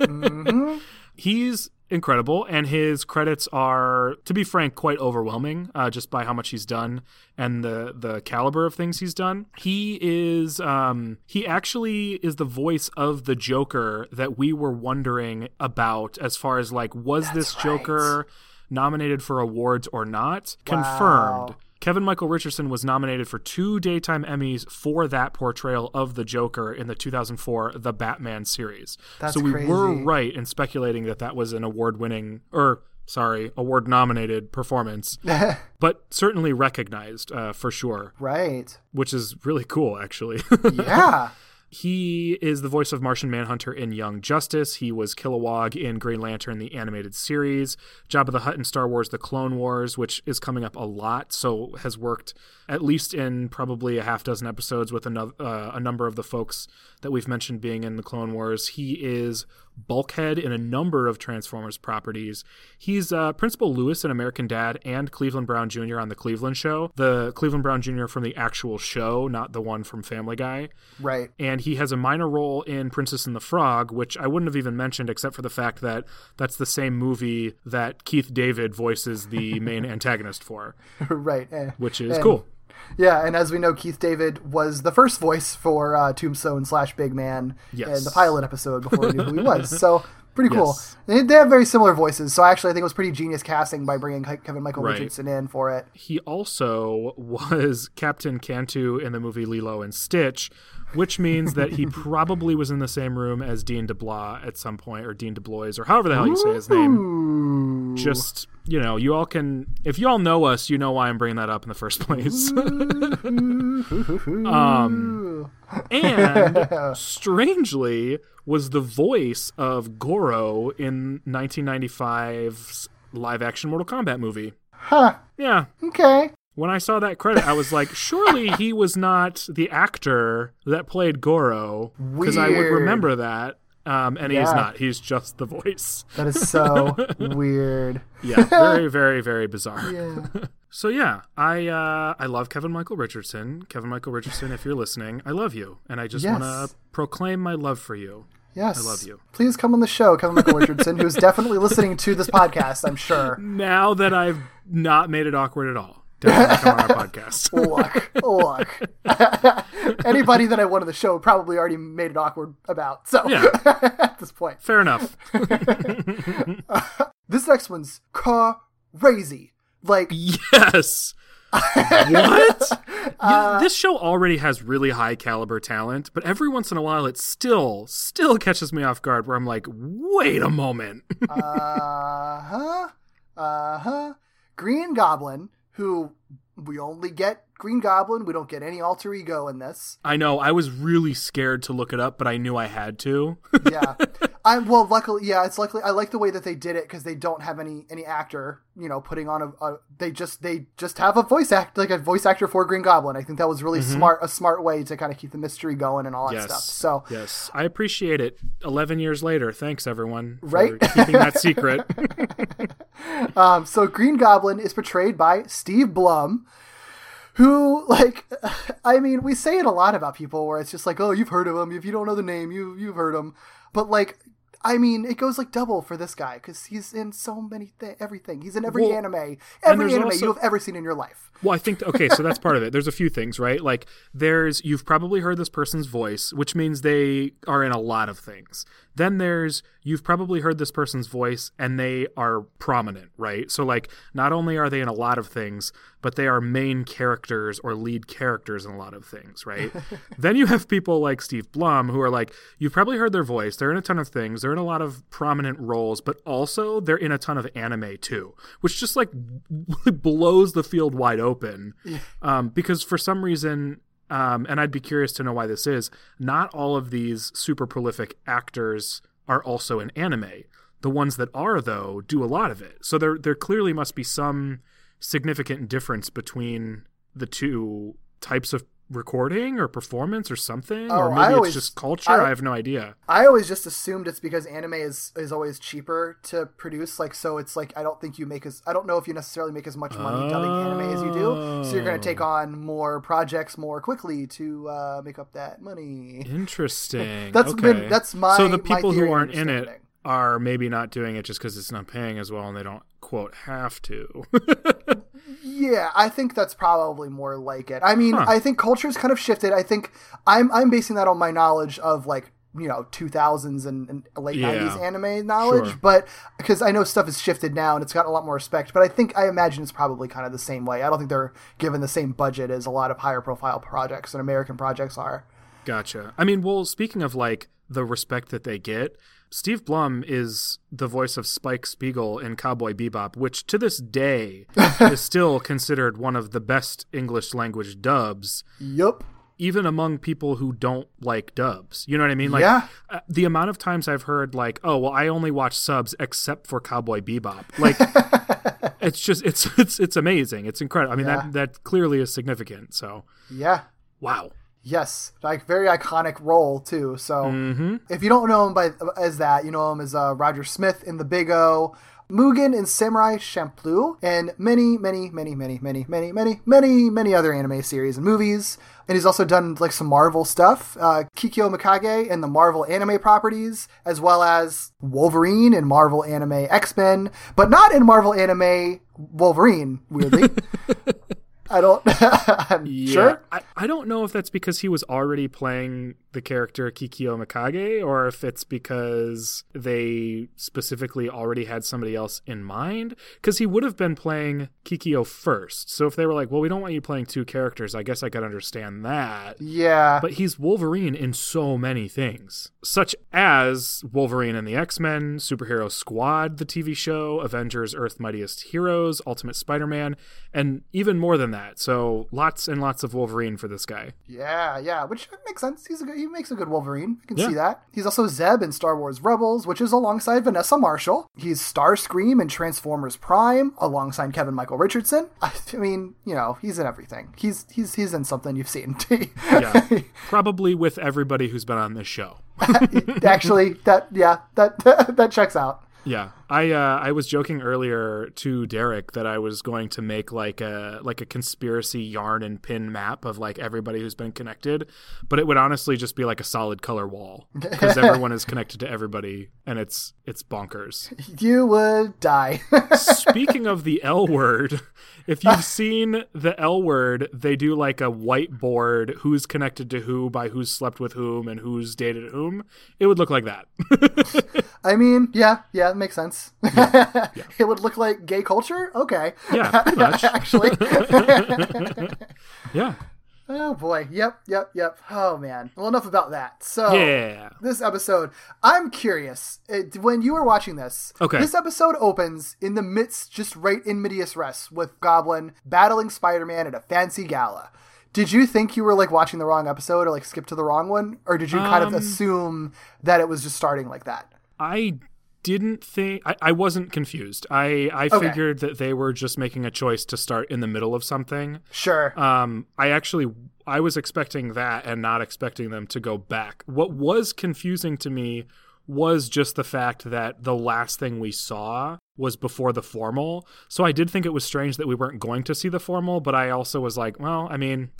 He's incredible, and his credits are, to be frank, quite overwhelming, uh, just by how much he's done and the the caliber of things he's done. He is, um, he actually is the voice of the Joker that we were wondering about, as far as like, was this Joker nominated for awards or not? Confirmed. Kevin Michael Richardson was nominated for two daytime Emmys for that portrayal of the Joker in the 2004 The Batman series. That's so we were right in speculating that that was an award winning, or sorry, award nominated performance, but certainly recognized uh, for sure, Right. which is really cool, actually. Yeah. He is the voice of Martian Manhunter in Young Justice. He was Kilowog in Green Lantern, the animated series. Jabba the Hutt in Star Wars The Clone Wars, which is coming up a lot, so has worked at least in probably a half dozen episodes with another, uh, a number of the folks that we've mentioned being in the Clone Wars. He is Bulkhead in a number of Transformers properties. He's uh, Principal Lewis in American Dad and Cleveland Brown Jr. on The Cleveland Show. The Cleveland Brown Jr. from the actual show, not the one from Family Guy Right. and he has a minor role in Princess and the Frog, which I wouldn't have even mentioned except for the fact that that's the same movie that Keith David voices the main antagonist for, right. eh. which is And- cool. Yeah, and as we know, Keith David was the first voice for uh, Tombstone slash Big Man Yes. in the pilot episode before we knew who he was. So pretty cool. Yes. They, they have very similar voices, so actually I think it was pretty genius casting by bringing Kevin Michael Right. Richardson in for it. He also was Captain Gantu in the movie Lilo and Stitch, which means that he probably was in the same room as Dean DeBlois at some point, or Dean DeBlois, or however the hell you say his name. Just you know, you all can if you all know us, you know why I'm bringing that up in the first place. um, and strangely, was the voice of Goro in 1995's live-action Mortal Kombat movie. Huh. Yeah, Okay. When I saw that credit, I was like, surely he was not the actor that played Goro because I would remember that. Um, and Yeah. not. He's just the voice. That is so weird. Yeah, very, very, very bizarre. Yeah. So yeah, I uh, I love Kevin Michael Richardson. Kevin Michael Richardson, if you're listening, I love you, and I just Yes. want to proclaim my love for you. Yes. I love you. Please come on the show, Kevin Michael Richardson, who's definitely listening to this podcast, I'm sure. Now that I've not made it awkward at all, definitely come on our podcast. Look, look. Anybody that I wanted the show probably already made it awkward about. So Yeah. at this point. Fair enough. This next one's crazy. Like Yes. what? Yeah, this show already has really high caliber talent, but every once in a while it still still catches me off guard where I'm like, "Wait a moment." uh huh. Uh huh. Green Goblin, who we only get Green Goblin, we don't get any alter ego in this. I know I was really scared to look it up, but I knew I had to. Yeah. I well, luckily, yeah, it's luckily I like the way that they did it because they don't have any any actor, you know, putting on a, a they just they just have a voice act like a voice actor for Green Goblin. I think that was really smart a smart way to kind of keep the mystery going and all that Mm-hmm. yes. stuff. So yes, I appreciate it. 11 years later. Thanks everyone for Right? keeping that secret. Um, so Green Goblin is portrayed by Steve Blum, who, like, I mean, we say it a lot about people where it's just like, oh, you've heard of him. If you don't know the name, you you've heard him. But like, I mean, it goes like double for this guy because he's in so many th- everything. He's in every Well, anime, every anime also- you have ever seen in your life. Well, I think okay, so that's part of it. There's a few things, right? Like there's you've probably heard this person's voice, which means they are in a lot of things. Then there's you've probably heard this person's voice and they are prominent, right? So like not only are they in a lot of things, but they are main characters or lead characters in a lot of things, right? then you have people like Steve Blum who are like you've probably heard their voice, they're in a ton of things, they're in a lot of prominent roles, but also they're in a ton of anime too, which just like blows the field wide open. Um, because for some reason, um, and I'd be curious to know why this is, not all of these super prolific actors are also in anime. The ones that are though do a lot of it. So there there clearly must be some significant difference between the two types of recording or performance or something Oh, or maybe I it's always- just culture. I- I have no idea. I always just assumed it's because anime is is always cheaper to produce. Like, so it's like I don't think you make as I don't know if you necessarily make as much money dubbing anime as you do. So you're going to take Oh. on more projects more quickly to uh, make up that money. Interesting. That's okay. been- that's my- So the people who aren't in it are maybe not doing it just because it's not paying as well, and they don't quote have to. Yeah, I think that's probably more like it. I mean, Huh. I think culture's kind of shifted. I think I'm I'm basing that on my knowledge of like you know 2000s and, and late Yeah. 90s anime knowledge, Sure. but because I know stuff has shifted now and it's got a lot more respect. But I think I imagine it's probably kind of the same way. I don't think they're given the same budget as a lot of higher profile projects and American projects are. Gotcha. I mean, well, speaking of like the respect that they get, Steve Blum is the voice of Spike Spiegel in Cowboy Bebop, which to this day is still considered one of the best English language dubs, Yup. even among people who don't like dubs. You know what I mean? Like Yeah. uh, the amount of times I've heard like, "Oh, well, I only watch subs except for Cowboy Bebop." Like it's just it's it's it's amazing. It's incredible. I mean, Yeah. that that clearly is significant. So, Yeah. wow. Yes, like very iconic role too. So Mm-hmm. if you don't know him by as that, you know him as uh, Roger Smith in The Big O, Mugen in Samurai Champloo, and many, many, many, many, many, many, many, many, many other anime series and movies. And he's also done like some Marvel stuff, uh, Kikyo Mikage and the Marvel anime properties, as well as Wolverine in Marvel anime X Men, but not in Marvel anime Wolverine. Weirdly, I don't. I'm Yeah, sure. I, I don't know if that's because he was already playing the character Kikyo Mikage or if it's because they specifically already had somebody else in mind. Because he would have been playing Kikyo first. So if they were like, well, we don't want you playing two characters, I guess I could understand that. Yeah. But he's Wolverine in so many things, such as Wolverine and the X Men, Superhero Squad, the TV show, Avengers Earth Mightiest Heroes, Ultimate Spider Man, and even more than that. So lots and lots of Wolverine for this guy. Yeah, yeah, which makes sense. He's a good, he makes a good Wolverine. I can Yeah. see that. He's also Zeb in Star Wars Rebels, which is alongside Vanessa Marshall. He's Starscream in Transformers Prime, alongside Kevin Michael Richardson. I, I mean, you know, he's in everything. He's he's he's in something you've seen. Yeah. Probably with everybody who's been on this show. Actually, that yeah, that that checks out. Yeah, I uh, I was joking earlier to Derek that I was going to make like a like a conspiracy yarn and pin map of like everybody who's been connected, but it would honestly just be like a solid color wall because everyone is connected to everybody, and it's it's bonkers. You would die. Speaking of the L word, if you've seen the L word, they do like a whiteboard who's connected to who by who's slept with whom and who's dated whom. It would look like that. I mean, yeah, yeah, it makes sense. it would look like gay culture. Okay. Yeah, pretty much. Actually. yeah. Oh boy. Yep, yep, yep. Oh man. Well, enough about that. So, Yeah. this episode, I'm curious. It, when you were watching this, Okay. this episode opens in the midst, just right in medias res, with Goblin battling Spider-Man at a fancy gala. Did you think you were like watching the wrong episode or like skip to the wrong one, or did you kind of Um, assume that it was just starting like that? I didn't think I, I wasn't confused. I I Okay. figured that they were just making a choice to start in the middle of something. Sure. Um, I actually I was expecting that and not expecting them to go back. What was confusing to me was just the fact that the last thing we saw was before the formal. So I did think it was strange that we weren't going to see the formal, but I also was like, well, I mean,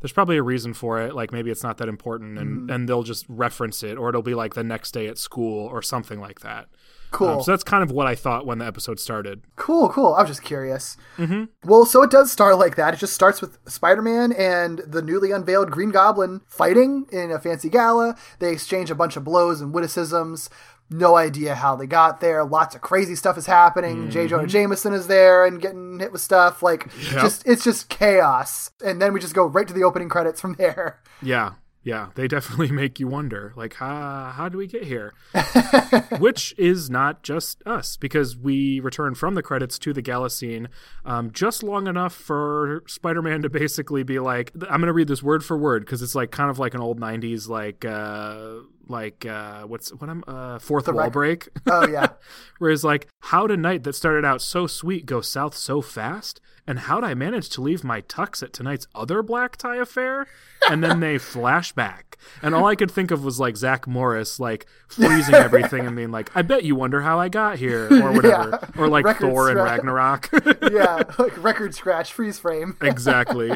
there's probably a reason for it. Like maybe it's not that important and, and they'll just reference it or it'll be like the next day at school or something like that. Cool. Um, so that's kind of what I thought when the episode started. Cool, cool. I was just curious. Mm-hmm. Well, so it does start like that. It just starts with Spider Man and the newly unveiled Green Goblin fighting in a fancy gala. They exchange a bunch of blows and witticisms. No idea how they got there. Lots of crazy stuff is happening. J. Jonah Jameson is there and getting hit with stuff. Like, Yep. just it's just chaos. And then we just go right to the opening credits from there. Yeah, yeah, they definitely make you wonder, like, how how do we get here? Which is not just us, because we return from the credits to the gala scene um, just long enough for Spider-Man to basically be like, "I'm going to read this word for word," because it's like kind of like an old '90s like uh, like uh, what's what I'm uh, fourth The wall rec- break. Oh yeah. where he's like, "How'd a night that started out so sweet go south so fast? And how'd I manage to leave my tux at tonight's other black tie affair?" And then they flash back, and all I could think of was like Zach Morris, like freezing everything and being like, "I bet you wonder how I got here," or whatever, Yeah. or like Record Thor and. Ragnarok. yeah, like record scratch, freeze frame. exactly.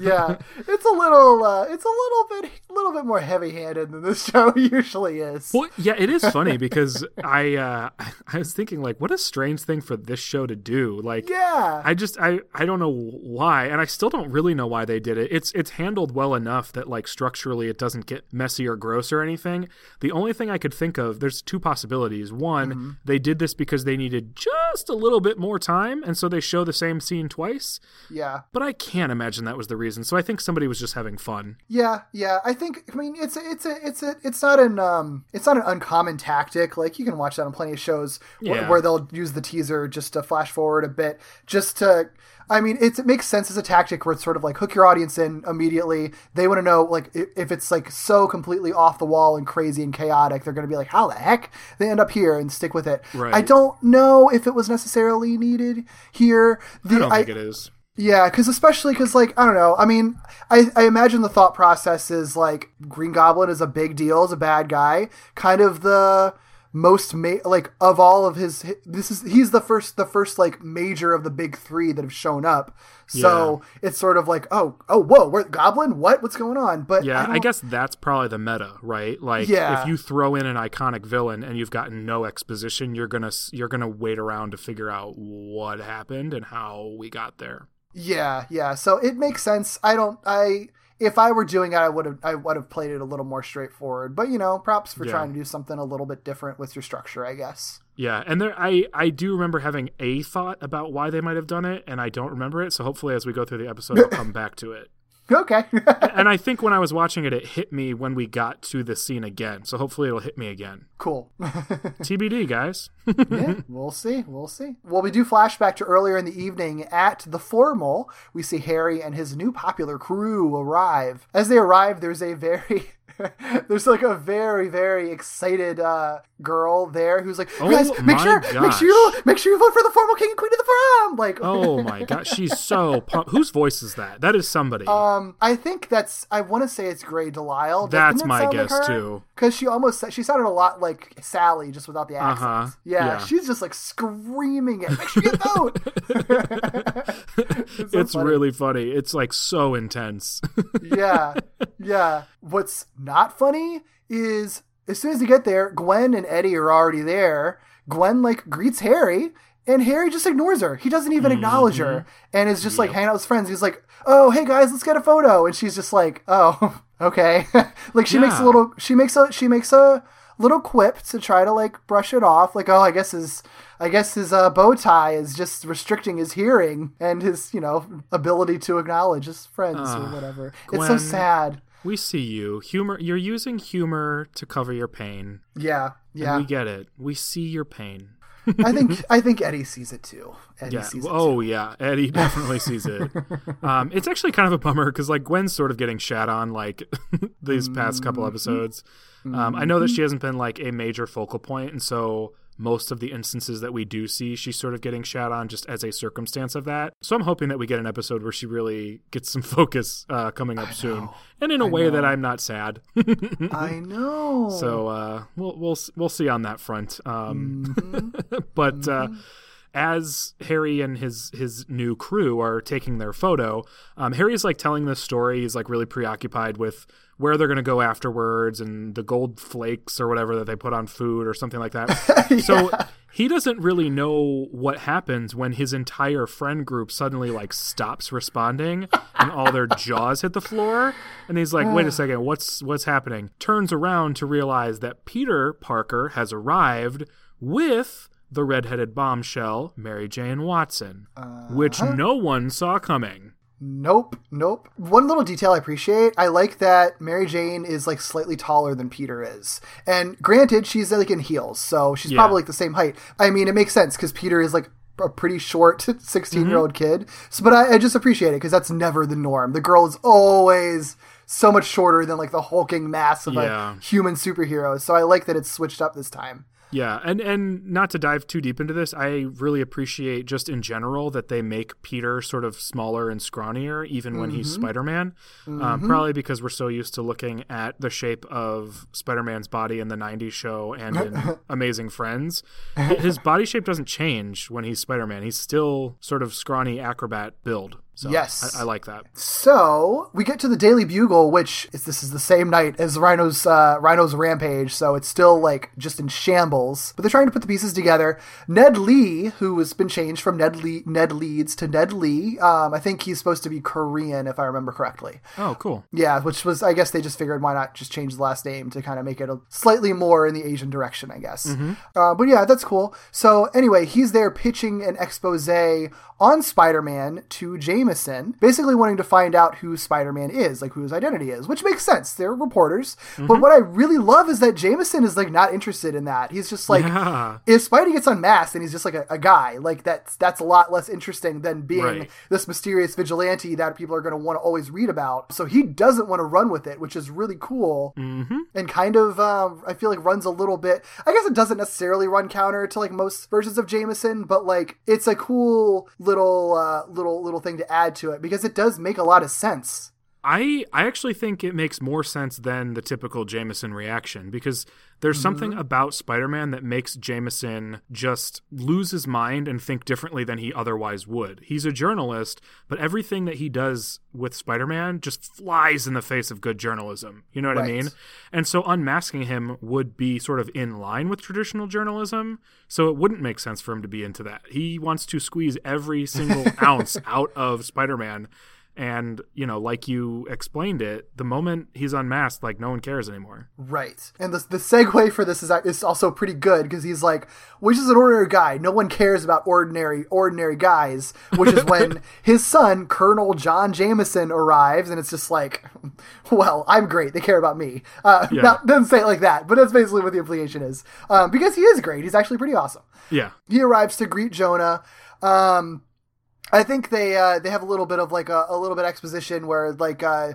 yeah, it's a little, uh, it's a little bit, a little bit more heavy-handed than this show usually is. Well, yeah, it is funny because I uh, I was thinking like, what a strange thing for this show to do. Like, Yeah, I just I I don't know why, and I still don't really know why they did it. It's it's handled well enough that like structurally it doesn't get messy or gross or anything. The only thing I could think of, there's two possibilities. One, they did this because they needed just a little bit more time, and so they show the same scene twice. yeah, But I can't imagine that was the reason. So I think somebody was just having fun. yeah, yeah. I think, I mean, it's a, it's a, it's a, it's not an, um, it's not an uncommon tactic. Like you can watch that on plenty of shows Yeah. where they'll use the teaser just to flash forward a bit, just to. I mean, it's, it makes sense as a tactic where it's sort of like hook your audience in immediately. They want to know, like, if it's like so completely off the wall and crazy and chaotic, they're going to be like, how the heck? They end up here and stick with it. Right. I don't know if it was necessarily needed here. The, I don't think it is. Yeah, because especially because like I don't know. I mean, I I imagine the thought process is like Green Goblin is a big deal, is a bad guy, kind of the most ma- like of all of his this is he's the first the first like major of the big three that have shown up so it's sort of like oh oh whoa we're goblin what what's going on but Yeah, I, don't- guess that's probably the meta, right? Like, Yeah. if you throw in an iconic villain and you've gotten no exposition, you're gonna you're gonna wait around to figure out what happened and how we got there. Yeah, yeah. So it makes sense. I don't. I if I were doing it, I would have. I would have played it a little more straightforward. But you know, props for Yeah. trying to do something a little bit different with your structure. I guess. Yeah, and there, I I do remember having a thought about why they might have done it, and I don't remember it. So hopefully, as we go through the episode, I'll come back to it. Okay. And I think when I was watching it, it hit me when we got to the scene again. So hopefully, it'll hit me again. cool. TBD, guys. yeah, we'll see. We'll see. Well, we do flashback to earlier in the evening at the formal. We see Harry and his new popular crew arrive. As they arrive, there's a very there's like a very very excited uh, girl there who's like, Oh guys, make sure, make sure you make sure you vote for the formal king and queen of the prom. Like, Oh my god, she's so pumped. Whose voice is that? That is somebody. Um, I think that's. I want to say it's Grey DeLisle. That's my guess, too. Because she almost she sounded a lot like Sally, just without the accent. Uh-huh. Yeah, Yeah. she's just like screaming it. Make sure you vote. it's so it's funny. really funny. It's like so intense. yeah, yeah. What's not funny is as soon as you get there, Gwen and Eddie are already there. Gwen like greets Harry, and Harry just ignores her. He doesn't even acknowledge her, and is just like hanging out with friends. He's like, "Oh, hey guys, let's get a photo," and she's just like, "Oh, okay." like she makes a little, she makes a, she makes a little quip to try to like brush it off. Like, "Oh, I guess his." I guess his uh, bow tie is just restricting his hearing and his, you know, ability to acknowledge his friends or whatever. It's so sad. We see you. Humor you're using humor to cover your pain. Yeah, yeah. We get it. We see your pain. I think I think Eddie sees it too. Eddie Yeah. sees it. Oh yeah. Eddie definitely sees it. Um, it's actually kind of a bummer because like Gwen's sort of getting shat on like these past couple Mm-hmm. episodes. Um, I know that she hasn't been like a major focal point, and so most of the instances that we do see, she's sort of getting shat on just as a circumstance of that. So I'm hoping that we get an episode where she really gets some focus uh, coming up soon, and in a way that I'm not sad. I know. So uh, we'll we'll we'll see on that front. Um, Mm-hmm. but uh, as Harry and his his new crew are taking their photo, um, Harry's like telling this story. He's like really preoccupied with where they're going to go afterwards and the gold flakes or whatever that they put on food or something like that. So he doesn't really know what happens when his entire friend group suddenly like stops responding and all their jaws hit the floor. And he's like wait a second what's what's happening? Turns around to realize that Peter Parker has arrived with the redheaded bombshell Mary Jane Watson uh, which no one saw coming Nope, nope. One little detail I appreciate. I like that Mary Jane is like slightly taller than Peter is. And granted, she's like in heels, so she's Yeah. probably like the same height. I mean, it makes sense because Peter is like a pretty short 16 year old Mm-hmm. kid. So, but I, I just appreciate it because that's never the norm. The girl is always so much shorter than like the hulking mass of Yeah. a human superhero. So I like that it's switched up this time. Yeah, and and not to dive too deep into this, I really appreciate just in general that they make Peter sort of smaller and scrawnier, even when he's Spider Man. Um, probably because we're so used to looking at the shape of Spider Man's body in the '90s show and in Amazing Friends. His body shape doesn't change when he's Spider Man. He's still sort of scrawny acrobat build. So Yes. I, I like that. So we get to the Daily Bugle, which is this is the same night as Rhino's uh, Rhino's rampage, so it's still like just in shambles. But they're trying to put the pieces together. Ned Lee, who has been changed from Ned Lee Ned Leeds to Ned Lee, um, I think he's supposed to be Korean if I remember correctly. Oh, cool. Yeah, which was I guess they just figured why not just change the last name to kind of make it a slightly more in the Asian direction, I guess. Uh, but yeah, that's cool. So anyway, he's there pitching an expose on Spider-Man to Jameson, basically wanting to find out who Spider-Man is, like who his identity is, which makes sense. They're reporters. But what I really love is that Jameson is like not interested in that. He's just like Yeah. if Spidey gets unmasked and he's just like a, a guy, like that's that's a lot less interesting than being Right. this mysterious vigilante that people are going to want to always read about. So he doesn't want to run with it, which is really cool Mm-hmm. and kind of um, I feel like runs a little bit. I guess it doesn't necessarily run counter to like most versions of Jameson, but like it's a cool little uh, little little thing to add to it because it does make a lot of sense. I I actually think it makes more sense than the typical Jameson reaction because there's mm-hmm. something about Spider-Man that makes Jameson just lose his mind and think differently than he otherwise would. He's a journalist, but everything that he does with Spider-Man just flies in the face of good journalism. You know what I mean? And so unmasking him would be sort of in line with traditional journalism. So it wouldn't make sense for him to be into that. He wants to squeeze every single ounce out of Spider-Man. And, you know, like you explained it, the moment he's unmasked, like no one cares anymore. Right. And the, the segue for this is, is also pretty good because he's like, which is an ordinary guy. No one cares about ordinary, ordinary guys, which is when his son, Colonel John Jameson, arrives. And it's just like, well, I'm great. They care about me. Uh, Yeah. not, doesn't say it like that, but that's basically what the implication is. Um, because he is great. He's actually pretty awesome. Yeah. He arrives to greet Jonah. Um, I think they uh, they have a little bit of like a, a little bit exposition where like uh,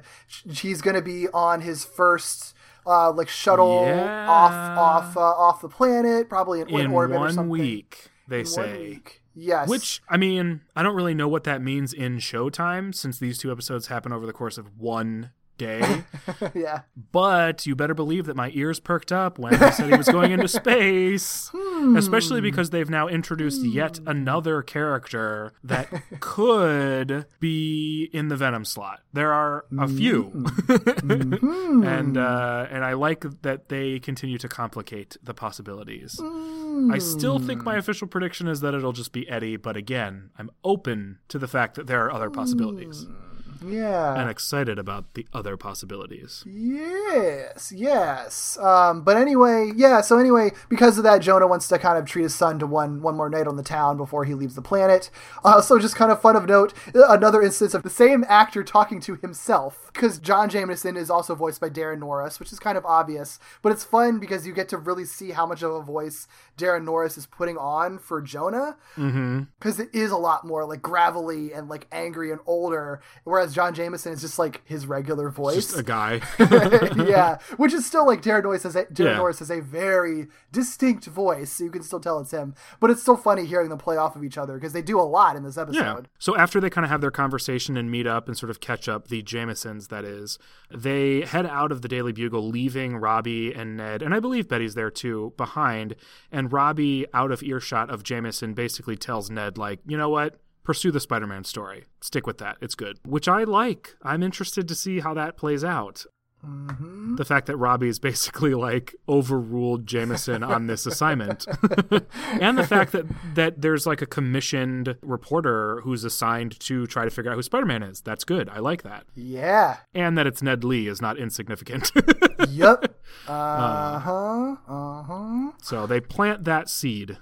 he's going to be on his first uh, like shuttle Yeah. off off uh, off the planet, probably in, In orbit or one something. week, they In say. week. Yes. Which, I mean, I don't really know what that means in showtime since these two episodes happen over the course of one day. yeah. but you better believe that my ears perked up when he said he was going into space. Hmm. Especially because they've now introduced yet another character that could be in the Venom slot. There are a few. Hmm. and uh, and I like that they continue to complicate the possibilities. I still think my official prediction is that it'll just be Eddie, but again, I'm open to the fact that there are other possibilities Yeah. and excited about the other possibilities. Yes, yes. Um, but anyway, yeah. So anyway, because of that, Jonah wants to kind of treat his son to one one more night on the town before he leaves the planet. Uh, so just kind of fun of note, another instance of the same actor talking to himself, because John Jameson is also voiced by Daran Norris, which is kind of obvious, but it's fun because you get to really see how much of a voice Daran Norris is putting on for Jonah, because it is a lot more like gravelly and like angry and older, whereas John Jameson is just like his regular voice Just a guy. yeah, which is still like Daran Norris has a, Daran Yeah. Norris has a very distinct voice, so you can still tell it's him. But it's still funny hearing them play off of each other because they do a lot in this Yeah. episode. So after they kind of have their conversation and meet up and sort of catch up, the Jamesons, that is, they head out of the Daily Bugle, leaving Robbie and Ned, and I believe Betty's there too, behind. And Robbie, out of earshot of Jameson, basically tells Ned, like, you know what? Pursue the Spider Man story. Stick with that. It's good. Which I like. I'm interested to see how that plays out. The fact that Robbie is basically like overruled Jameson on this assignment, and the fact that that there's like a commissioned reporter who's assigned to try to figure out who Spider-Man is. That's good. I like that, Yeah. and that it's Ned Lee is not insignificant. Yep. Uh huh. Uh huh. so they plant that seed.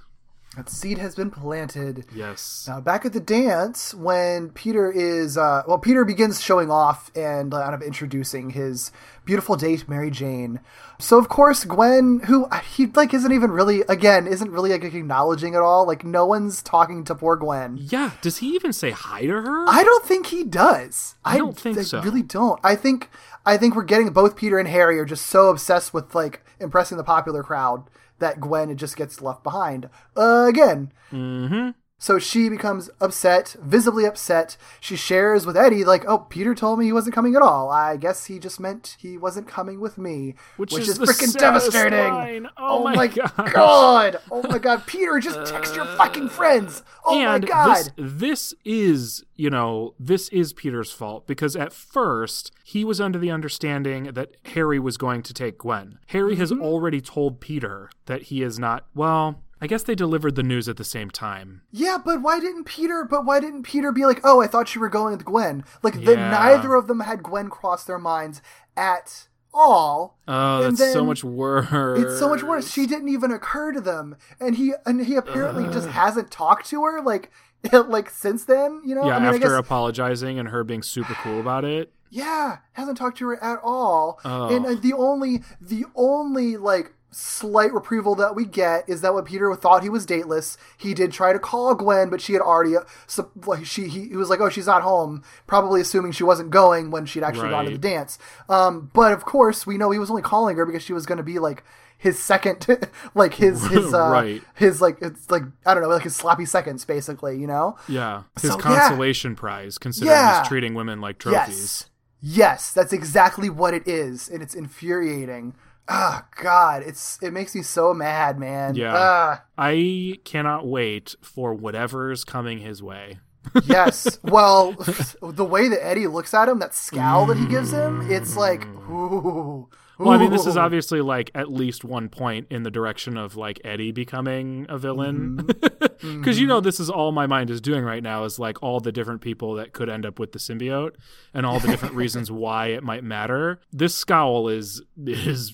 That seed has been planted. Yes. Now, back at the dance, when Peter is, uh, well, Peter begins showing off and uh, kind of introducing his beautiful date, Mary Jane. So of course Gwen, who he like isn't even really again isn't really like acknowledging at all. Like no one's talking to poor Gwen. Yeah, does he even say hi to her? I don't think he does. I don't think I so. really don't. I think I think we're getting both Peter and Harry are just so obsessed with like impressing the popular crowd that Gwen just gets left behind again. Mm-hmm. So she becomes upset, visibly upset. She shares with Eddie, like, "Oh, Peter told me he wasn't coming at all. I guess he just meant he wasn't coming with me," Which, is, is, freaking devastating. line. Oh, my, my god. Oh my god, Peter, just text your fucking friends. Oh my god. This, this is, you know, this is Peter's fault because at first he was under the understanding that Harry was going to take Gwen. Harry has Mm-hmm. already told Peter that he is not, well, I guess they delivered the news at the same time. Yeah, but why didn't Peter? But why didn't Peter be like, "Oh, I thought you were going with Gwen"? Like, the, neither of them had Gwen cross their minds at all. Oh, And that's so much worse. It's so much worse. She didn't even occur to them, and he and he apparently just hasn't talked to her like like since then. You know, Yeah, I mean, I after guess, apologizing and her being super cool about it. yeah, hasn't talked to her at all. Oh. And the only the only like slight reprieval that we get is that when Peter thought he was dateless, he did try to call Gwen, but she had already uh, so, like she he, he was like, oh, she's not home, probably assuming she wasn't going when she'd actually gone to the dance. Um, but of course, we know he was only calling her because she was going to be like his second, like his his uh, Right. his like it's like I don't know, like his sloppy seconds, basically. You know. Yeah, his So, yeah. consolation prize, considering Yeah. he's treating women like trophies. Yes. Yes, that's exactly what it is, and it's infuriating. Ah, God, it's it makes me so mad, man. Yeah. Ah, I cannot wait for whatever's coming his way. yes. Well, the way that Eddie looks at him, that scowl that he gives him, it's like, ooh. Well, I mean, this is obviously like at least one point in the direction of like Eddie becoming a villain. Mm-hmm. Because you know, this is all my mind is doing right now is like all the different people that could end up with the symbiote and all the different reasons why it might matter. This scowl is is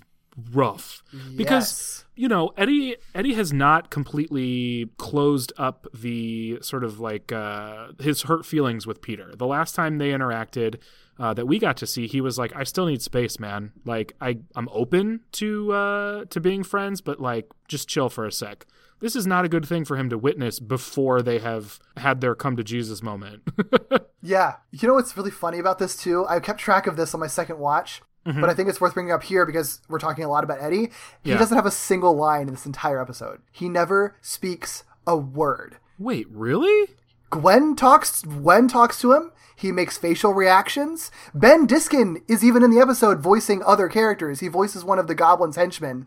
rough because Yes. you know Eddie Eddie has not completely closed up the sort of like uh, his hurt feelings with Peter. The last time they interacted uh, that we got to see, he was like, "I still need space, man. Like I I'm open to uh, to being friends, but like just chill for a sec." This is not a good thing for him to witness before they have had their come to Jesus moment. Yeah. You know what's really funny about this too? I kept track of this on my second watch, Mm-hmm. but I think it's worth bringing up here because we're talking a lot about Eddie. He Yeah. doesn't have a single line in this entire episode. He never speaks a word. Wait, really? Gwen talks Gwen talks to him. He makes facial reactions. Ben Diskin is even in the episode voicing other characters. He voices one of the goblin's henchmen.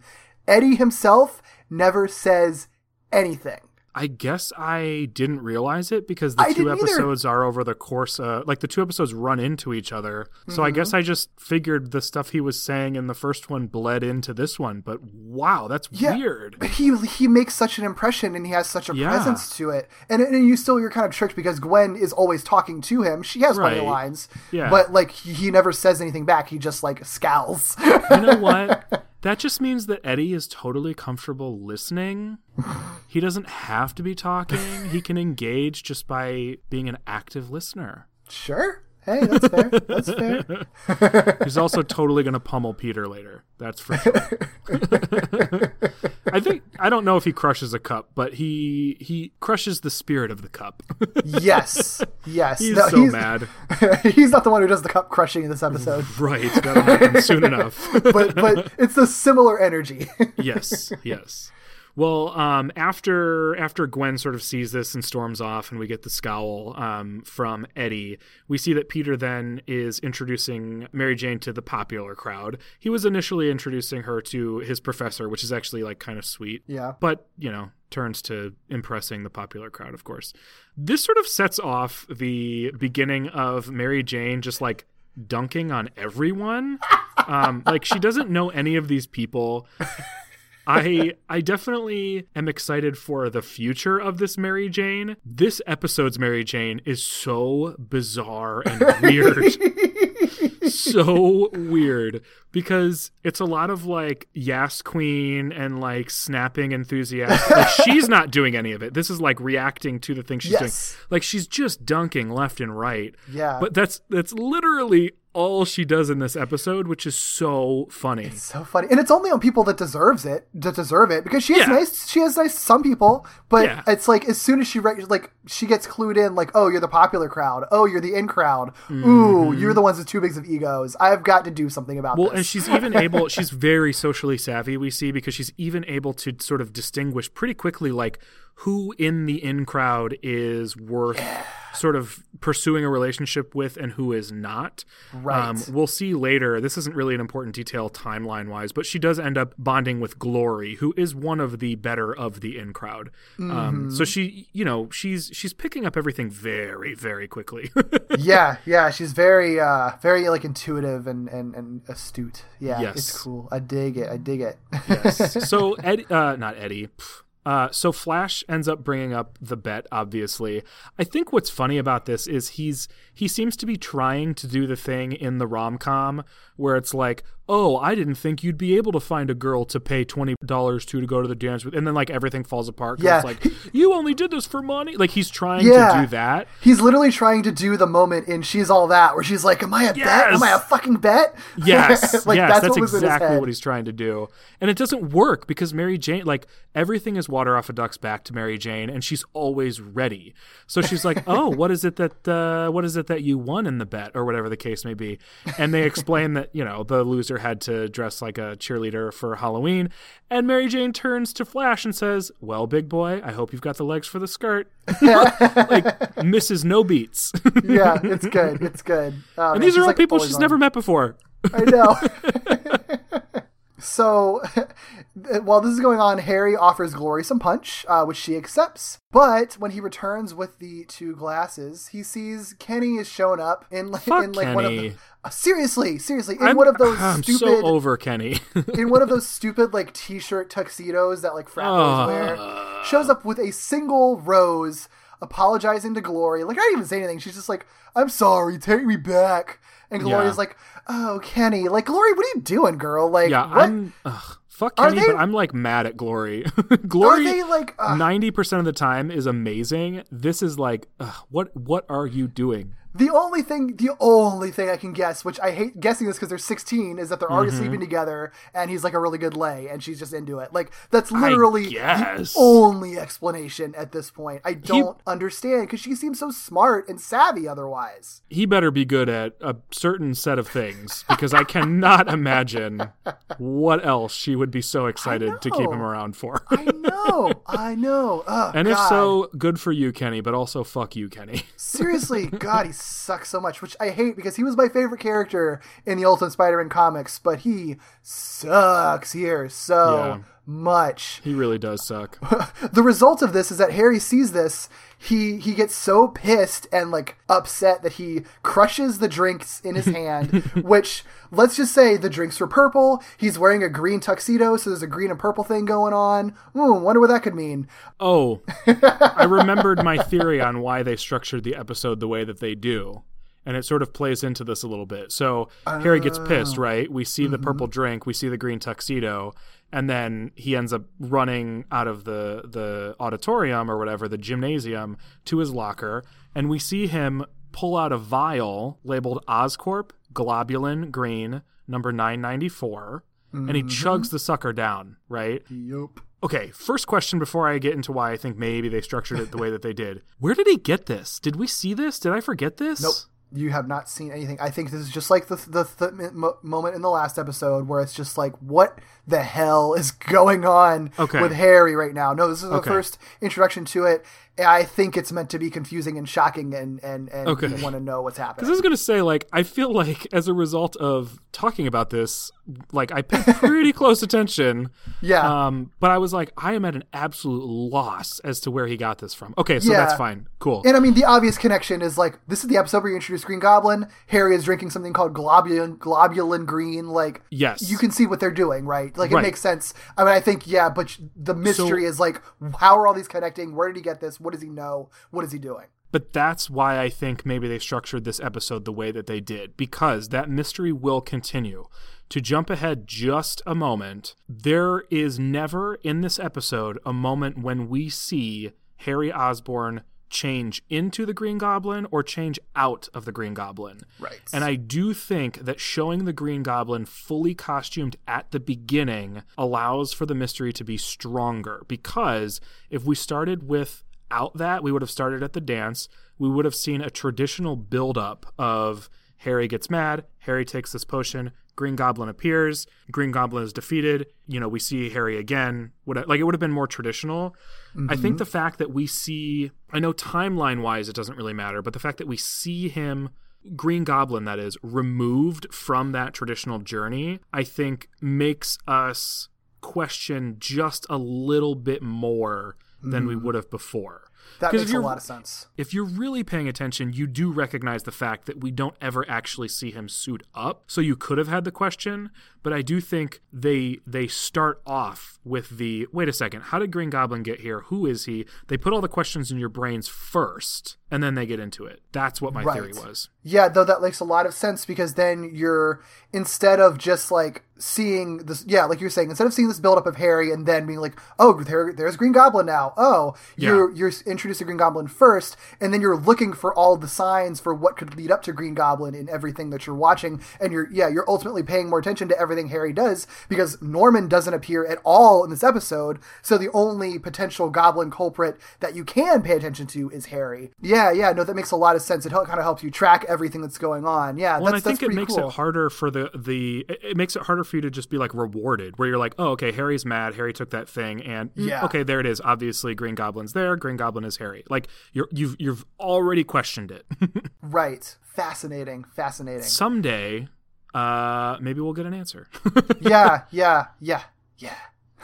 Eddie himself never says anything. I guess I didn't realize it because the I 2 didn't either. episodes are over the course uh, like the two episodes run into each other. So I Mm-hmm. guess I just figured the stuff he was saying in the first one bled into this one, but wow, that's Yeah. weird. He he makes such an impression and he has such a Yeah. presence to it. And, and you still you're kind of tricked because Gwen is always talking to him. She has of Right. lines. Yeah. But like he, he never says anything back. He just like scowls. You know what? That just means that Eddie is totally comfortable listening. He doesn't have to be talking. He can engage just by being an active listener. sure. Hey, that's fair. That's fair. He's also totally going to pummel Peter later. That's for sure. I think I don't know if he crushes a cup, but he he crushes the spirit of the cup. Yes. Yes. He's No, so mad. he's not the one who does the cup crushing in this episode, Right, that'll happen soon enough. but but it's a similar energy. yes, yes. Well, um, after after Gwen sort of sees this and storms off, and we get the scowl um, from Eddie, we see that Peter then is introducing Mary Jane to the popular crowd. He was initially introducing her to his professor, which is actually like kind of sweet. Yeah. But you know, turns to impressing the popular crowd, of course. This sort of sets off the beginning of Mary Jane just like dunking on everyone. Um, like she doesn't know any of these people. I I definitely am excited for the future of this Mary Jane. This episode's Mary Jane is so bizarre and weird. so weird because it's a lot of like Yas Queen and like snapping enthusiasm. Like she's not doing any of it. This is like reacting to the things she's Yes. doing. Like she's just dunking left and right. Yeah. But that's that's literally all she does in this episode, which is so funny. So funny, and it's only on people that deserves it that deserve it because she is Yeah. nice. She is nice to some people, but Yeah. it's like as soon as she re- like she gets clued in, like oh you're the popular crowd, oh you're the in crowd, ooh mm-hmm. you're the ones with too big of egos. I've got to do something about Well, this. and she's even able, she's very socially savvy, we see, because she's even able to sort of distinguish pretty quickly, like, who in the in crowd is worth sort of pursuing a relationship with and who is not. Right. Um, we'll see later. This isn't really an important detail timeline wise, but she does end up bonding with Glory, who is one of the better of the in crowd. Um, Mm-hmm. so she, you know, she's she's picking up everything very, very quickly. yeah, yeah, she's very, uh, very like intuitive and and, and astute. Yeah, Yes. it's cool. I dig it. I dig it. Yes. so Ed, uh, not Eddie. pff, Uh, so Flash ends up bringing up the bet. Obviously, I think what's funny about this is he's he seems to be trying to do the thing in the rom com where it's like, oh, I didn't think you'd be able to find a girl to pay twenty dollars to to go to the dance with, and then like everything falls apart. Yeah. it's like you only did this for money. Like he's trying Yeah. to do that. He's literally trying to do the moment in "She's All That" where she's like, "Am I a bet? Am I a fucking bet?" Yes, like yes, that's, that's, what was in his exactly what he's trying to do, and it doesn't work because Mary Jane, like everything is water off a duck's back to Mary Jane, and she's always ready. So she's like, "Oh, what is it that uh, what is it that you won in the bet, or whatever the case may be?" And they explain that you know the loser had to dress like a cheerleader for Halloween, and Mary Jane turns to Flash and says, "Well, big boy, I hope you've got the legs for the skirt." like Mrs. No Beats, yeah, it's good. It's good. And um, man, these are all like, people she's on. never met before. I know. so, while this is going on, Harry offers Glory some punch, uh, which she accepts. But when he returns with the two glasses, he sees Kenny is showing up in, like in like one of the. Uh, seriously, seriously, in I'm- one of those I'm stupid, so over Kenny. in one of those stupid like t-shirt tuxedos that like frat boys Ah. wear, shows up with a single rose, apologizing to Glory. Like I didn't even say anything. She's just like, "I'm sorry, take me back." And Glory's Yeah. like, "Oh, Kenny, like Glory, what are you doing, girl? Like, Yeah, what? I'm ugh, fuck Kenny, they- but I'm like mad at Glory. Glory they like?" Ninety percent of the time is amazing. This is like, ugh, what what are you doing? The only thing, the only thing I can guess, which I hate guessing this because they're 16, is that they're already Mm-hmm. sleeping together and he's like a really good lay and she's just into it. Like, that's literally the only explanation at this point. I don't understand because she seems so smart and savvy otherwise. He better be good at a certain set of things because I cannot imagine what else she would be so excited to keep him around for. I know, I know. Oh, and if so, good for you, Kenny, but also fuck you, Kenny. Seriously, God, he sucks so much, which I hate because he was my favorite character in the Ultimate Spider-Man comics, but he sucks here so. Much. He really does suck. the result of this is that Harry sees this. He he gets so pissed and like upset that he crushes the drinks in his hand. which let's just say the drinks were purple. He's wearing a green tuxedo, so there's a green and purple thing going on. Ooh, wonder what that could mean. Oh, I remembered my theory on why they structured the episode the way that they do. And it sort of plays into this a little bit. So Harry gets pissed, oh. right? We see the mm-hmm. purple drink, we see the green tuxedo, and then he ends up running out of the the auditorium or whatever, the gymnasium, to his locker, and we see him pull out a vial labeled Oscorp Globulin Green number 994, and he mm-hmm. chugs the sucker down, right? Yup. Okay, first question before I get into why I think maybe they structured it the way that they did. Where did he get this? Did we see this? Did I forget this? Nope. You have not seen anything. I think this is just like the the, the mo- moment in the last episode where it's just like, what the hell is going on Okay. with Harry right now? No, this is the Okay. first introduction to it. I think it's meant to be confusing and shocking, and and and Okay. you want to know what's happening. Because I was gonna say, like, I feel like as a result of talking about this, like, I paid pretty close attention. Yeah. Um, but I was like, I am at an absolute loss as to where he got this from. Okay, so Yeah. that's fine. Cool. And I mean, the obvious connection is like this is the episode where you introduce Green Goblin. Harry is drinking something called globulin, globulin green. Like, Yes. you can see what they're doing, right? Like, it Right. makes sense. I mean, I think yeah, but the mystery is like, how are all these connecting? Where did he get this? What does he know? What is he doing? But that's why I think maybe they structured this episode the way that they did, because that mystery will continue. To jump ahead just a moment, there is never in this episode a moment when we see Harry Osborn change into the Green Goblin or change out of the Green Goblin. Right. And I do think that showing the Green Goblin fully costumed at the beginning allows for the mystery to be stronger because if we started without that, we would have started at the dance. We would have seen a traditional buildup of Harry gets mad, Harry takes this potion, Green Goblin appears, Green Goblin is defeated. You know, we see Harry again. Would like it would have been more traditional. I think mm-hmm. the fact that we see, I know timeline wise it doesn't really matter, but the fact that we see him, Green Goblin that is, removed from that traditional journey, I think makes us question just a little bit more than we mm. would have before. that makes a lot of sense. if you're really paying attention, you do recognize the fact that we don't ever actually see him suit up. So you could have had the question, but I do think they they start off with the wait a second, how did Green Goblin get here? Who is he? They put all the questions in your brains first, and then they get into it. That's what my theory was. Yeah, though that makes a lot of sense because then you're instead of just like seeing this, yeah, like you're saying, instead of seeing this buildup of Harry and then being like, oh, there, there's Green Goblin now. Oh, you're you're introducing Green Goblin first, and then you're looking for all the signs for what could lead up to Green Goblin in everything that you're watching, and you're yeah, you're ultimately paying more attention to everything Harry does because Norman doesn't appear at all in this episode, so the only potential Goblin culprit that you can pay attention to is Harry. Yeah, yeah, no, that makes a lot of sense. It kind of helps you track everything that's going on. Yeah, Well, and I think that's it makes cool. it harder for the the it makes it harder for you to just be like rewarded, where you're like, oh, okay, Harry's mad. Harry took that thing, and Yeah. okay, there it is. Obviously, Green Goblin's there. Green Goblin is Harry. Like you're you've you've already questioned it. Right. Fascinating. Fascinating. Someday, uh, maybe we'll get an answer. yeah, yeah, yeah, yeah.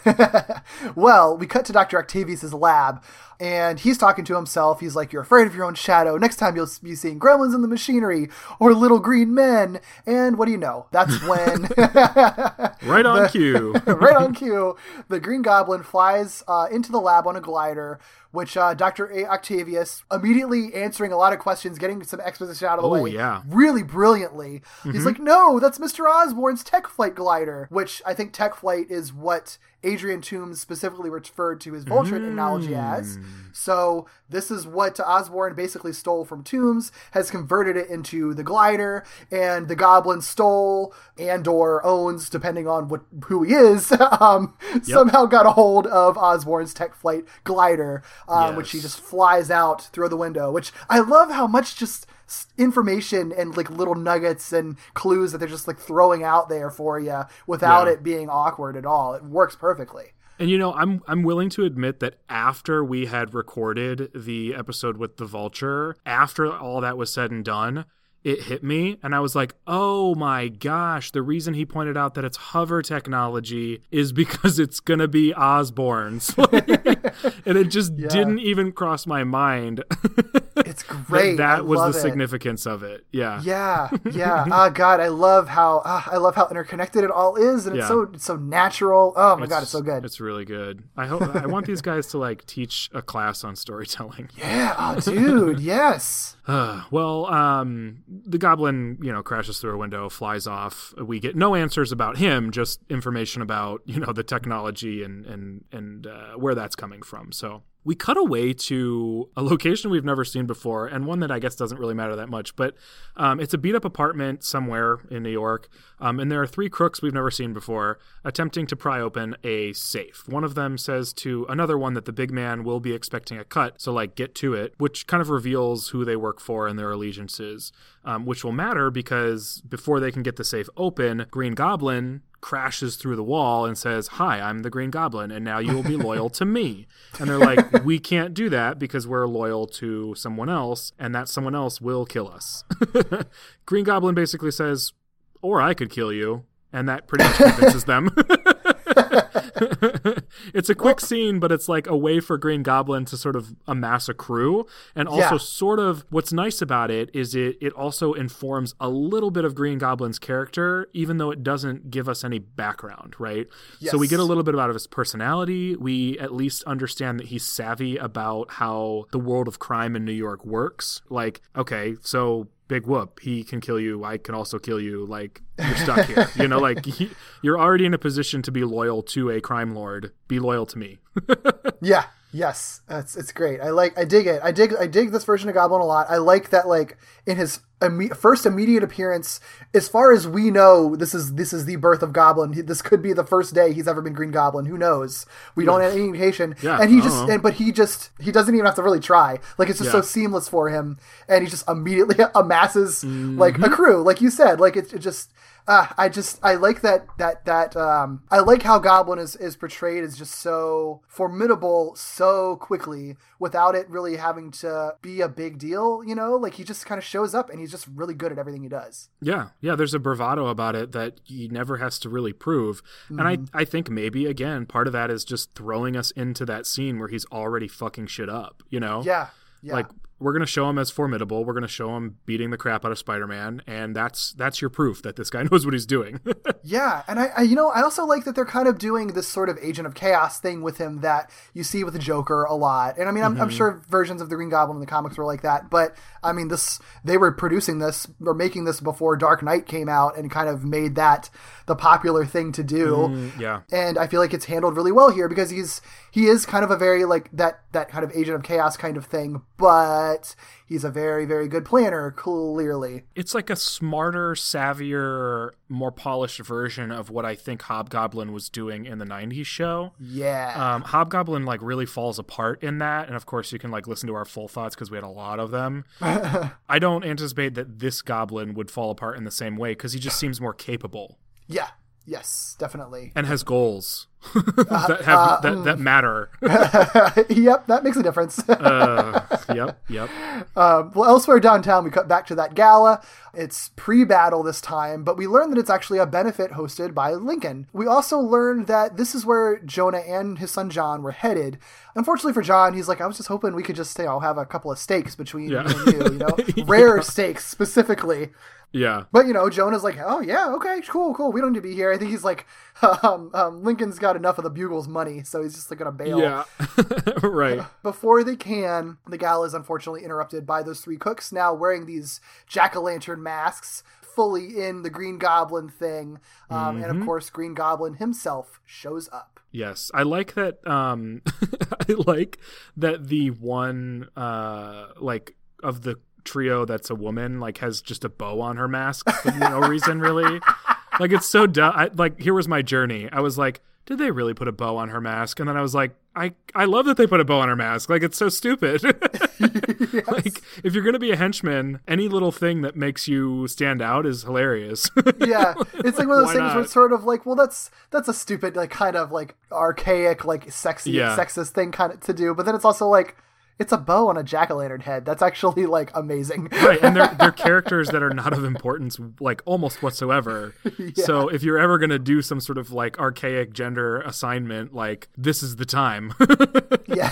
well, we cut to Dr. Octavius's lab, and he's talking to himself. He's like, You're afraid of your own shadow. Next time you'll be seeing gremlins in the machinery or little green men. And what do you know? That's when, right on cue. right on cue, the Green Goblin flies uh, into the lab on a glider. Which uh, Dr. Octavius immediately answering a lot of questions, getting some exposition out of the Oh, way. yeah. really brilliantly. Mm-hmm. He's like, no, that's Mr. Osborn's Tech Flight glider, which I think Tech Flight is what Adrian Toomes specifically referred to his Voltron technology as. Mm. So this is what Osborn basically stole from Toomes, has converted it into the glider, and the Goblin stole and or owns, depending on what who he is, um, somehow got a hold of Osborn's Tech Flight glider, um, which he just flies out through the window. Which I love how much just information and like little nuggets and clues that they're just like throwing out there for you without Yeah. it being awkward at all. It works perfectly. And you know, I'm I'm willing to admit that after we had recorded the episode with the vulture, after all that was said and done, it hit me and I was like, "Oh my gosh, the reason he pointed out that it's hover technology is because it's going to be Osborn's." and it just didn't even cross my mind It's great. that I was the it. significance of it. Yeah. Yeah, yeah. Ah, God, I love how ah, I love how interconnected it all is, and it's Yeah. so it's so natural. Oh my God, it's so good. It's really good. I hope I want these guys to like teach a class on storytelling. Yeah, oh, dude, yes. Uh, well, um, the goblin, you know, crashes through a window, flies off. We get no answers about him, just information about you know the technology and and and uh, where that's coming from. So we cut away to a location we've never seen before, and one that I guess doesn't really matter that much. But um, it's a beat up apartment somewhere in New York, um, and there are three crooks we've never seen before attempting to pry open a safe. One of them says to another one that the big man will be expecting a cut, so like get to it, which kind of reveals who they work for and their allegiances, um, which will matter because before they can get the safe open, Green Goblin crashes through the wall and says, Hi, I'm the Green Goblin, and now you will be loyal to me. And they're like, We can't do that because we're loyal to someone else, and that someone else will kill us. Green Goblin basically says, Or I could kill you. And that pretty much convinces them. it's a quick scene, but it's like a way for Green Goblin to sort of amass a crew. And also, Yeah. sort of what's nice about it is it, it also informs a little bit of Green Goblin's character, even though it doesn't give us any background, right? So we get a little bit about his personality. We at least understand that he's savvy about how the world of crime in New York works. Like, okay, so big whoop. He can kill you. I can also kill you. Like you're stuck here. You know like he, you're already in a position to be loyal to a crime lord. Be loyal to me. Yeah, Yes, it's it's great. I like I dig it. I dig I dig this version of Goblin a lot. I like that like in his imme- first immediate appearance, as far as we know, this is this is the birth of Goblin. This could be the first day he's ever been Green Goblin. Who knows? We don't have any indication. Yeah, and he just and but he just he doesn't even have to really try. Like it's just so seamless for him, and he just immediately amasses like Mm-hmm. a crew, like you said. Like it, it just. Uh, I just I like that that that um I like how Goblin is is portrayed as just so formidable so quickly without it really having to be a big deal, you know? Like he just kind of shows up and he's just really good at everything he does. Yeah, yeah. There's a bravado about it that he never has to really prove, and I, I think maybe again part of that is just throwing us into that scene where he's already fucking shit up. You know, Yeah. Yeah. like we're gonna show him as formidable. We're gonna show him beating the crap out of Spider-Man, and that's that's your proof that this guy knows what he's doing. Yeah, and I, I, you know, I also like that they're kind of doing this sort of agent of chaos thing with him that you see with the Joker a lot. And I mean, I'm, I'm mhm. sure versions of the Green Goblin in the comics were like that, but I mean, this they were producing this or making this before Dark Knight came out and kind of made that the popular thing to do. Mm, yeah, and I feel like it's handled really well here because he's he is kind of a very like that that kind of agent of chaos kind of thing, but he's a very very good planner clearly. it's like a smarter, savvier, more polished version of what I think Hobgoblin was doing in the '90s show. Yeah. Um, Hobgoblin like really falls apart in that, and of course you can like listen to our full thoughts because we had a lot of them. I don't anticipate that this goblin would fall apart in the same way because he just seems more capable yeah. Yes, definitely. and has goals that have that, that matter. yep, that makes a difference. uh, yep, yep. Um, well, elsewhere downtown, we cut back to that gala. It's pre-battle this time, but we learn that it's actually a benefit hosted by Lincoln. We also learned that this is where Jonah and his son John were headed. Unfortunately for John, he's like, I was just hoping we could just, you know, have a couple of steaks between Yeah. and you, you know, rare steaks specifically. Yeah. But you know, Jonah's like, oh yeah, okay, cool, cool. We don't need to be here. I think he's like, um, um, Lincoln's got enough of the Bugle's money, so he's just like gonna bail. Yeah. right. Before they can, the gala is unfortunately interrupted by those three cooks now wearing these jack o' lantern masks, fully in the Green Goblin thing. Um, And Mm-hmm. of course, Green Goblin himself shows up. Yes, I like that. Um, I like that the one uh, like of the trio that's a woman like has just a bow on her mask for no reason really. Like it's so dumb. I, like here was my journey. I was like, did they really put a bow on her mask? And then I was like, I I love that they put a bow on her mask. Like it's so stupid. Like if you're gonna be a henchman, any little thing that makes you stand out is hilarious. Yeah, it's like one of those Why things where it's sort of like, well, that's that's a stupid, like kind of like archaic, like sexy, Yeah. sexist thing kind of to do. But then it's also like, it's a bow on a jack o' lantern head. That's actually like amazing. right and they're, they're characters that are not of importance like almost whatsoever so if you're ever going to do some sort of like archaic gender assignment like this is the time yeah.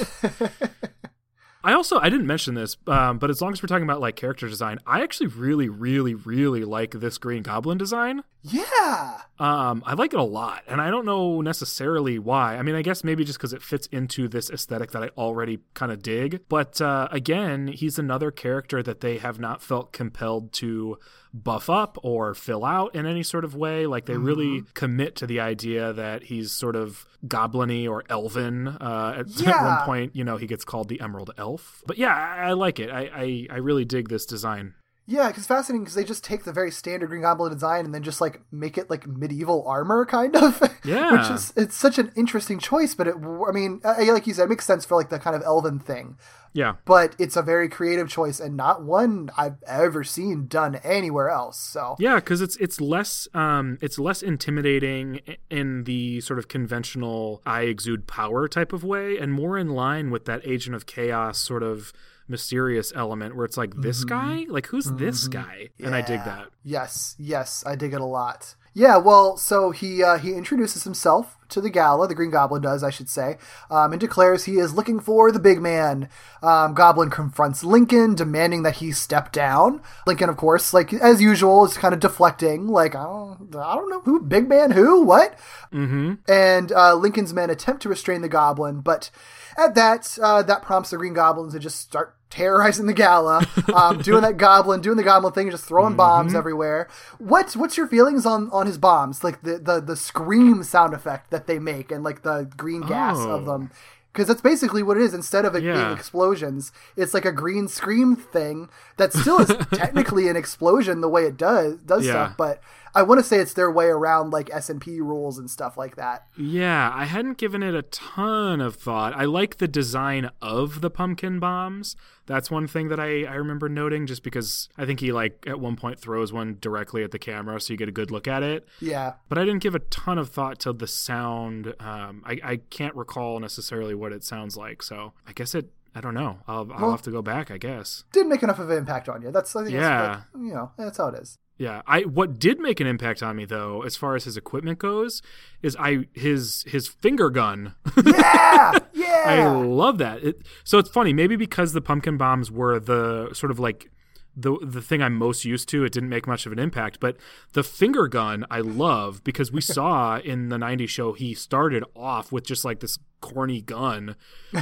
I also i didn't mention this um, but as long as we're talking about like character design i actually really really really like this green goblin design yeah. um, I like it a lot, and I don't know necessarily why. I mean, I guess maybe just because it fits into this aesthetic that I already kind of dig. But uh, again, he's another character that they have not felt compelled to buff up or fill out in any sort of way. Like they really commit to the idea that he's sort of goblin-y or elven. Uh, at, at one point, you know, he gets called the Emerald Elf. But yeah, I, I like it. I, I I really dig this design. Yeah, because fascinating because they just take the very standard Green Goblin design and then just like make it like medieval armor, kind of. Yeah. Which is it's such an interesting choice, but it I mean, uh, like you said, it makes sense for like the kind of elven thing. Yeah. But it's a very creative choice and not one I've ever seen done anywhere else. So Yeah, because it's it's less um it's less intimidating in the sort of conventional I exude power type of way, and more in line with that agent of chaos sort of mysterious element where it's like this guy, like who's this guy, and I dig Mm-hmm. That. Yes, yes, I dig it a lot. Yeah, well, so he uh, he introduces himself to the gala. The Green Goblin does, I should say, um, and declares he is looking for the big man. Um, Goblin confronts Lincoln, demanding that he step down. Lincoln, of course, like as usual, is kind of deflecting, like I don't, I don't know who, big man, who, what? Mm-hmm. And uh, Lincoln's men attempt to restrain the Goblin, but at that, uh, that prompts the Green Goblins to just start terrorizing the gala, um, doing that goblin, doing the goblin thing, just throwing bombs everywhere. What's what's your feelings on on his bombs? Like the the the scream sound effect that they make, and like the green gas of Oh. them. because that's basically what it is. Instead of it Yeah. being explosions, it's like a green screen thing that still is technically an explosion the way it does does Yeah. stuff. But I want to say it's their way around like S and P rules and stuff like that. Yeah, I hadn't given it a ton of thought. I like the design of the pumpkin bombs. That's one thing that I, I remember noting just because I think he like at one point throws one directly at the camera so you get a good look at it. Yeah. But I didn't give a ton of thought to the sound. Um, I, I can't recall necessarily what it sounds like. So I guess it, I don't know. I'll, I'll Well- have to go back, I guess. Didn't make enough of an impact on you. That's I think Yeah. That's, you know that's how it is. Yeah, I what did make an impact on me though, as far as his equipment goes, is I his his finger gun. Yeah. yeah. I love that. It, so it's funny, maybe because the pumpkin bombs were the sort of like the the thing I'm most used to, it didn't make much of an impact. But the finger gun I love because we saw in the '90s show he started off with just like this corny gun.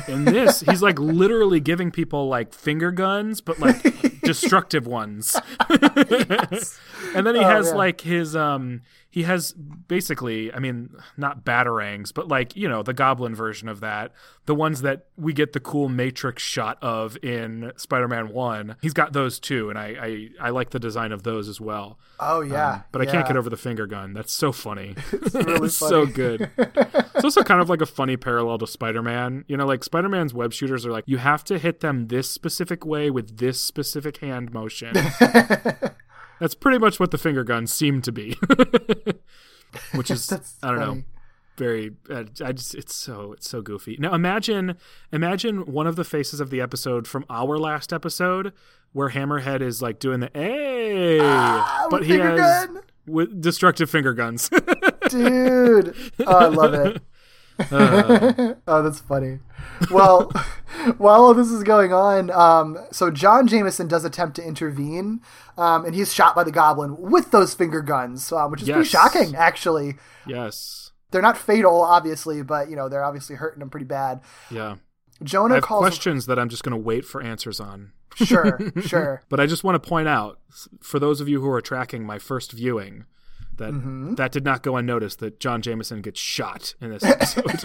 and this, he's like literally giving people like finger guns, but like destructive ones. and then he Oh, has yeah. like his um he has basically i mean not batarangs but like you know the goblin version of that the ones that we get the cool matrix shot of in spider-man 1 he's got those too and i i, I like the design of those as well Oh yeah. Um, but i can't get over the finger gun that's so funny it's, really so funny. good it's also kind of like a funny parallel to spider-man you know like spider-man's web shooters are like you have to hit them this specific way with this specific hand motion that's pretty much what the finger guns seem to be which is i don't know very uh, i just it's so it's so goofy now imagine imagine one of the faces of the episode from our last episode where hammerhead is like doing the hey Ah, but he has gun? with destructive finger guns dude. Oh, I love it. Uh. oh, that's funny. Well, while all this is going on, um, so John Jameson does attempt to intervene, um, and he's shot by the goblin with those finger guns, um, which is pretty shocking, actually. yes They're not fatal, obviously, but you know they're obviously hurting him pretty bad. yeah Jonah i have calls. questions that i'm just going to wait for answers on Sure, sure. But I just want to point out, for those of you who are tracking my first viewing, that Mm-hmm. that did not go unnoticed. That John Jameson gets shot in this episode.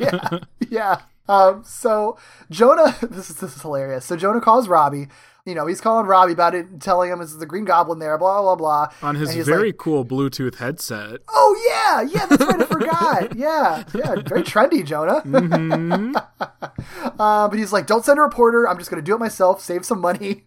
yeah, yeah. Um, so Jonah, this is this is hilarious. So Jonah calls Robbie. You know, he's calling Robbie about it, and telling him it's the Green Goblin there, blah blah blah. on his very like, cool Bluetooth headset. oh yeah, yeah, that's right, I forgot. Yeah, yeah, very trendy, Jonah. Mm-hmm. uh, but he's like, don't send a reporter. I'm just going to do it myself, save some money.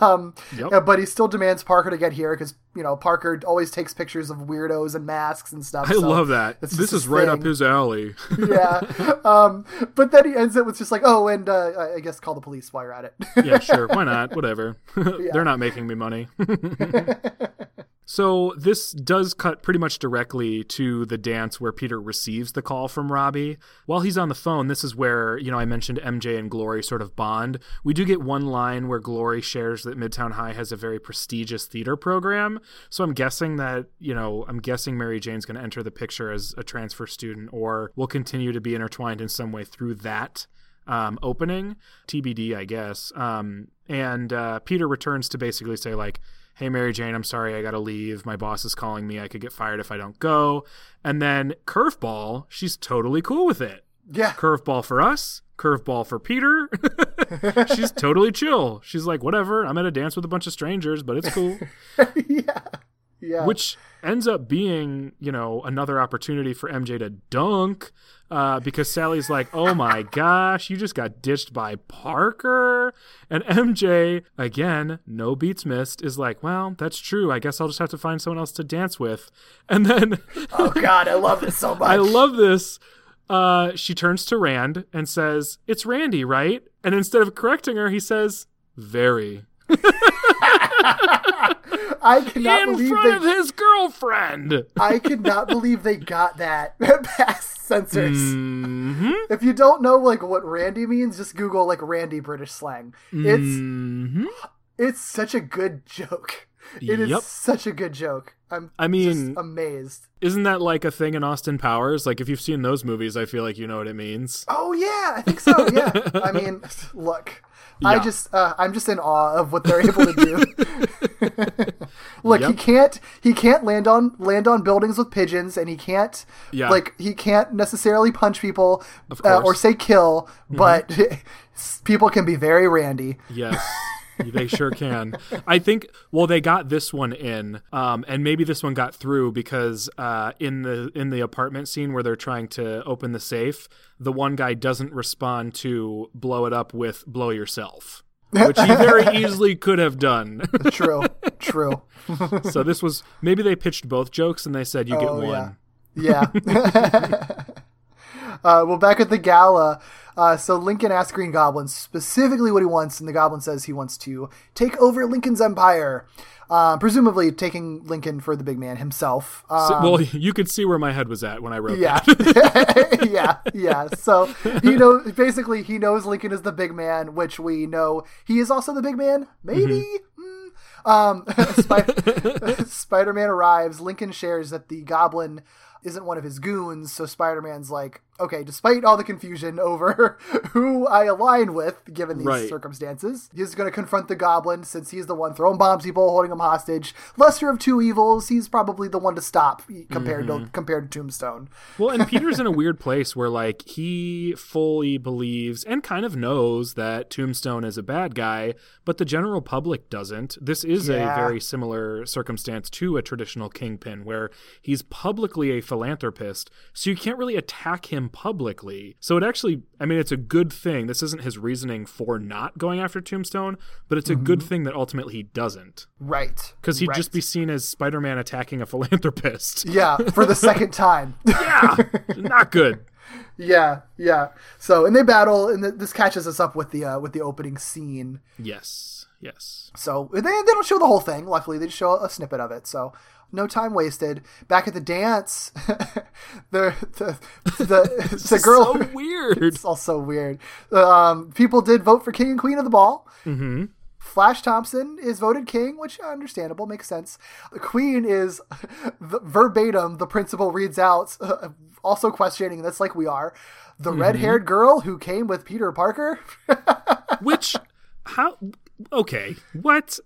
um, Yep. uh, But he still demands Parker to get here because you know Parker always takes pictures of weirdos and masks and stuff. I so love that. This is right up his alley. yeah. Um, but then he ends it with just like, oh, and uh, I- I guess call the police while you're at it. yeah, sure. Why not? Whatever. They're not making me money. So this does cut pretty much directly to the dance where Peter receives the call from Robbie. While he's on the phone, this is where, you know, I mentioned MJ and Glory sort of bond. We do get one line where Glory shares that Midtown High has a very prestigious theater program. So I'm guessing that, you know, I'm guessing Mary Jane's going to enter the picture as a transfer student or will continue to be intertwined in some way through that um, opening. TBD, I guess. Um, and uh, Peter returns to basically say, like, hey, Mary Jane, I'm sorry, I got to leave. My boss is calling me. I could get fired if I don't go. And then Curveball, she's totally cool with it. yeah. Curveball for us, curveball for Peter. she's totally chill. She's like, whatever, I'm at a dance with a bunch of strangers, but it's cool. yeah. Yeah. which ends up being you know another opportunity for MJ to dunk uh, because Sally's like, "Oh my gosh, you just got ditched by Parker," and MJ again, no beats missed, is like, "Well, that's true. I guess I'll just have to find someone else to dance with," and then oh God, I love this so much. I love this. Uh, she turns to Rand and says, "It's Randy, right?" And instead of correcting her, he says, "Very." I cannot in believe front they. of his girlfriend. I cannot believe they got that past censors. Mhm. If you don't know like what Randy means, just Google like Randy British slang. It's Mhm. it's such a good joke. It is Yep. such a good joke. I'm I mean- just amazed. Isn't that like a thing in Austin Powers? Like if you've seen those movies, I feel like you know what it means. Oh yeah, I think so. Yeah. I mean, look, I just uh, I'm just in awe of what they're able to do. Look, he can't he can't land on land on buildings with pigeons, and he can't Yeah. like he can't necessarily punch people uh, or say kill, but people can be very randy. Yes. They sure can. I think. Well, they got this one in, um, and maybe this one got through because uh, in the in the apartment scene where they're trying to open the safe, the one guy doesn't respond to blow it up with "blow yourself," which he very easily could have done. True, true. so this was maybe they pitched both jokes and they said you get one. yeah. Yeah. uh, well, back at the gala, uh, so Lincoln asks Green Goblin specifically what he wants, and the Goblin says he wants to take over Lincoln's empire, uh, presumably taking Lincoln for the big man himself. Um, So- well, you could see where my head was at when I wrote yeah, that. yeah, yeah. So you know, basically he knows Lincoln is the big man, which we know he is also the big man. Maybe. Mm. Um, Spider- Spider-Man arrives. Lincoln shares that the Goblin isn't one of his goons, so Spider-Man's like, okay, despite all the confusion over who I align with, given these Right. circumstances, he's going to confront the Goblin since he's the one throwing bombs people, holding him hostage. Lesser of two evils, he's probably the one to stop compared to mm-hmm. compared to Tombstone. Well, and Peter's in a weird place where, like, he fully believes and kind of knows that Tombstone is a bad guy, but the general public doesn't. This is Yeah. a very similar circumstance to a traditional kingpin where he's publicly a philanthropist, so you can't really attack him publicly. So it actually, I mean, it's a good thing. This isn't his reasoning for not going after Tombstone, but it's a good thing that ultimately he doesn't. Right. Because he'd right. just be seen as Spider Man attacking a philanthropist. Yeah, for the second time. yeah, not good. yeah, yeah. So, and they battle, and th- this catches us up with the uh, with the opening scene. Yes, yes. So they, they don't show the whole thing. Luckily, they just show a snippet of it. So no time wasted. Back at the dance, the the the, the girl. so weird. It's all so weird. Um, people did vote for king and queen of the ball. Mm-hmm. Flash Thompson is voted king, which understandable makes sense. The queen is the, verbatim. The principal reads out, also questioning this, like we are. The Mm-hmm. red-haired girl who came with Peter Parker. Which, how? Okay, what?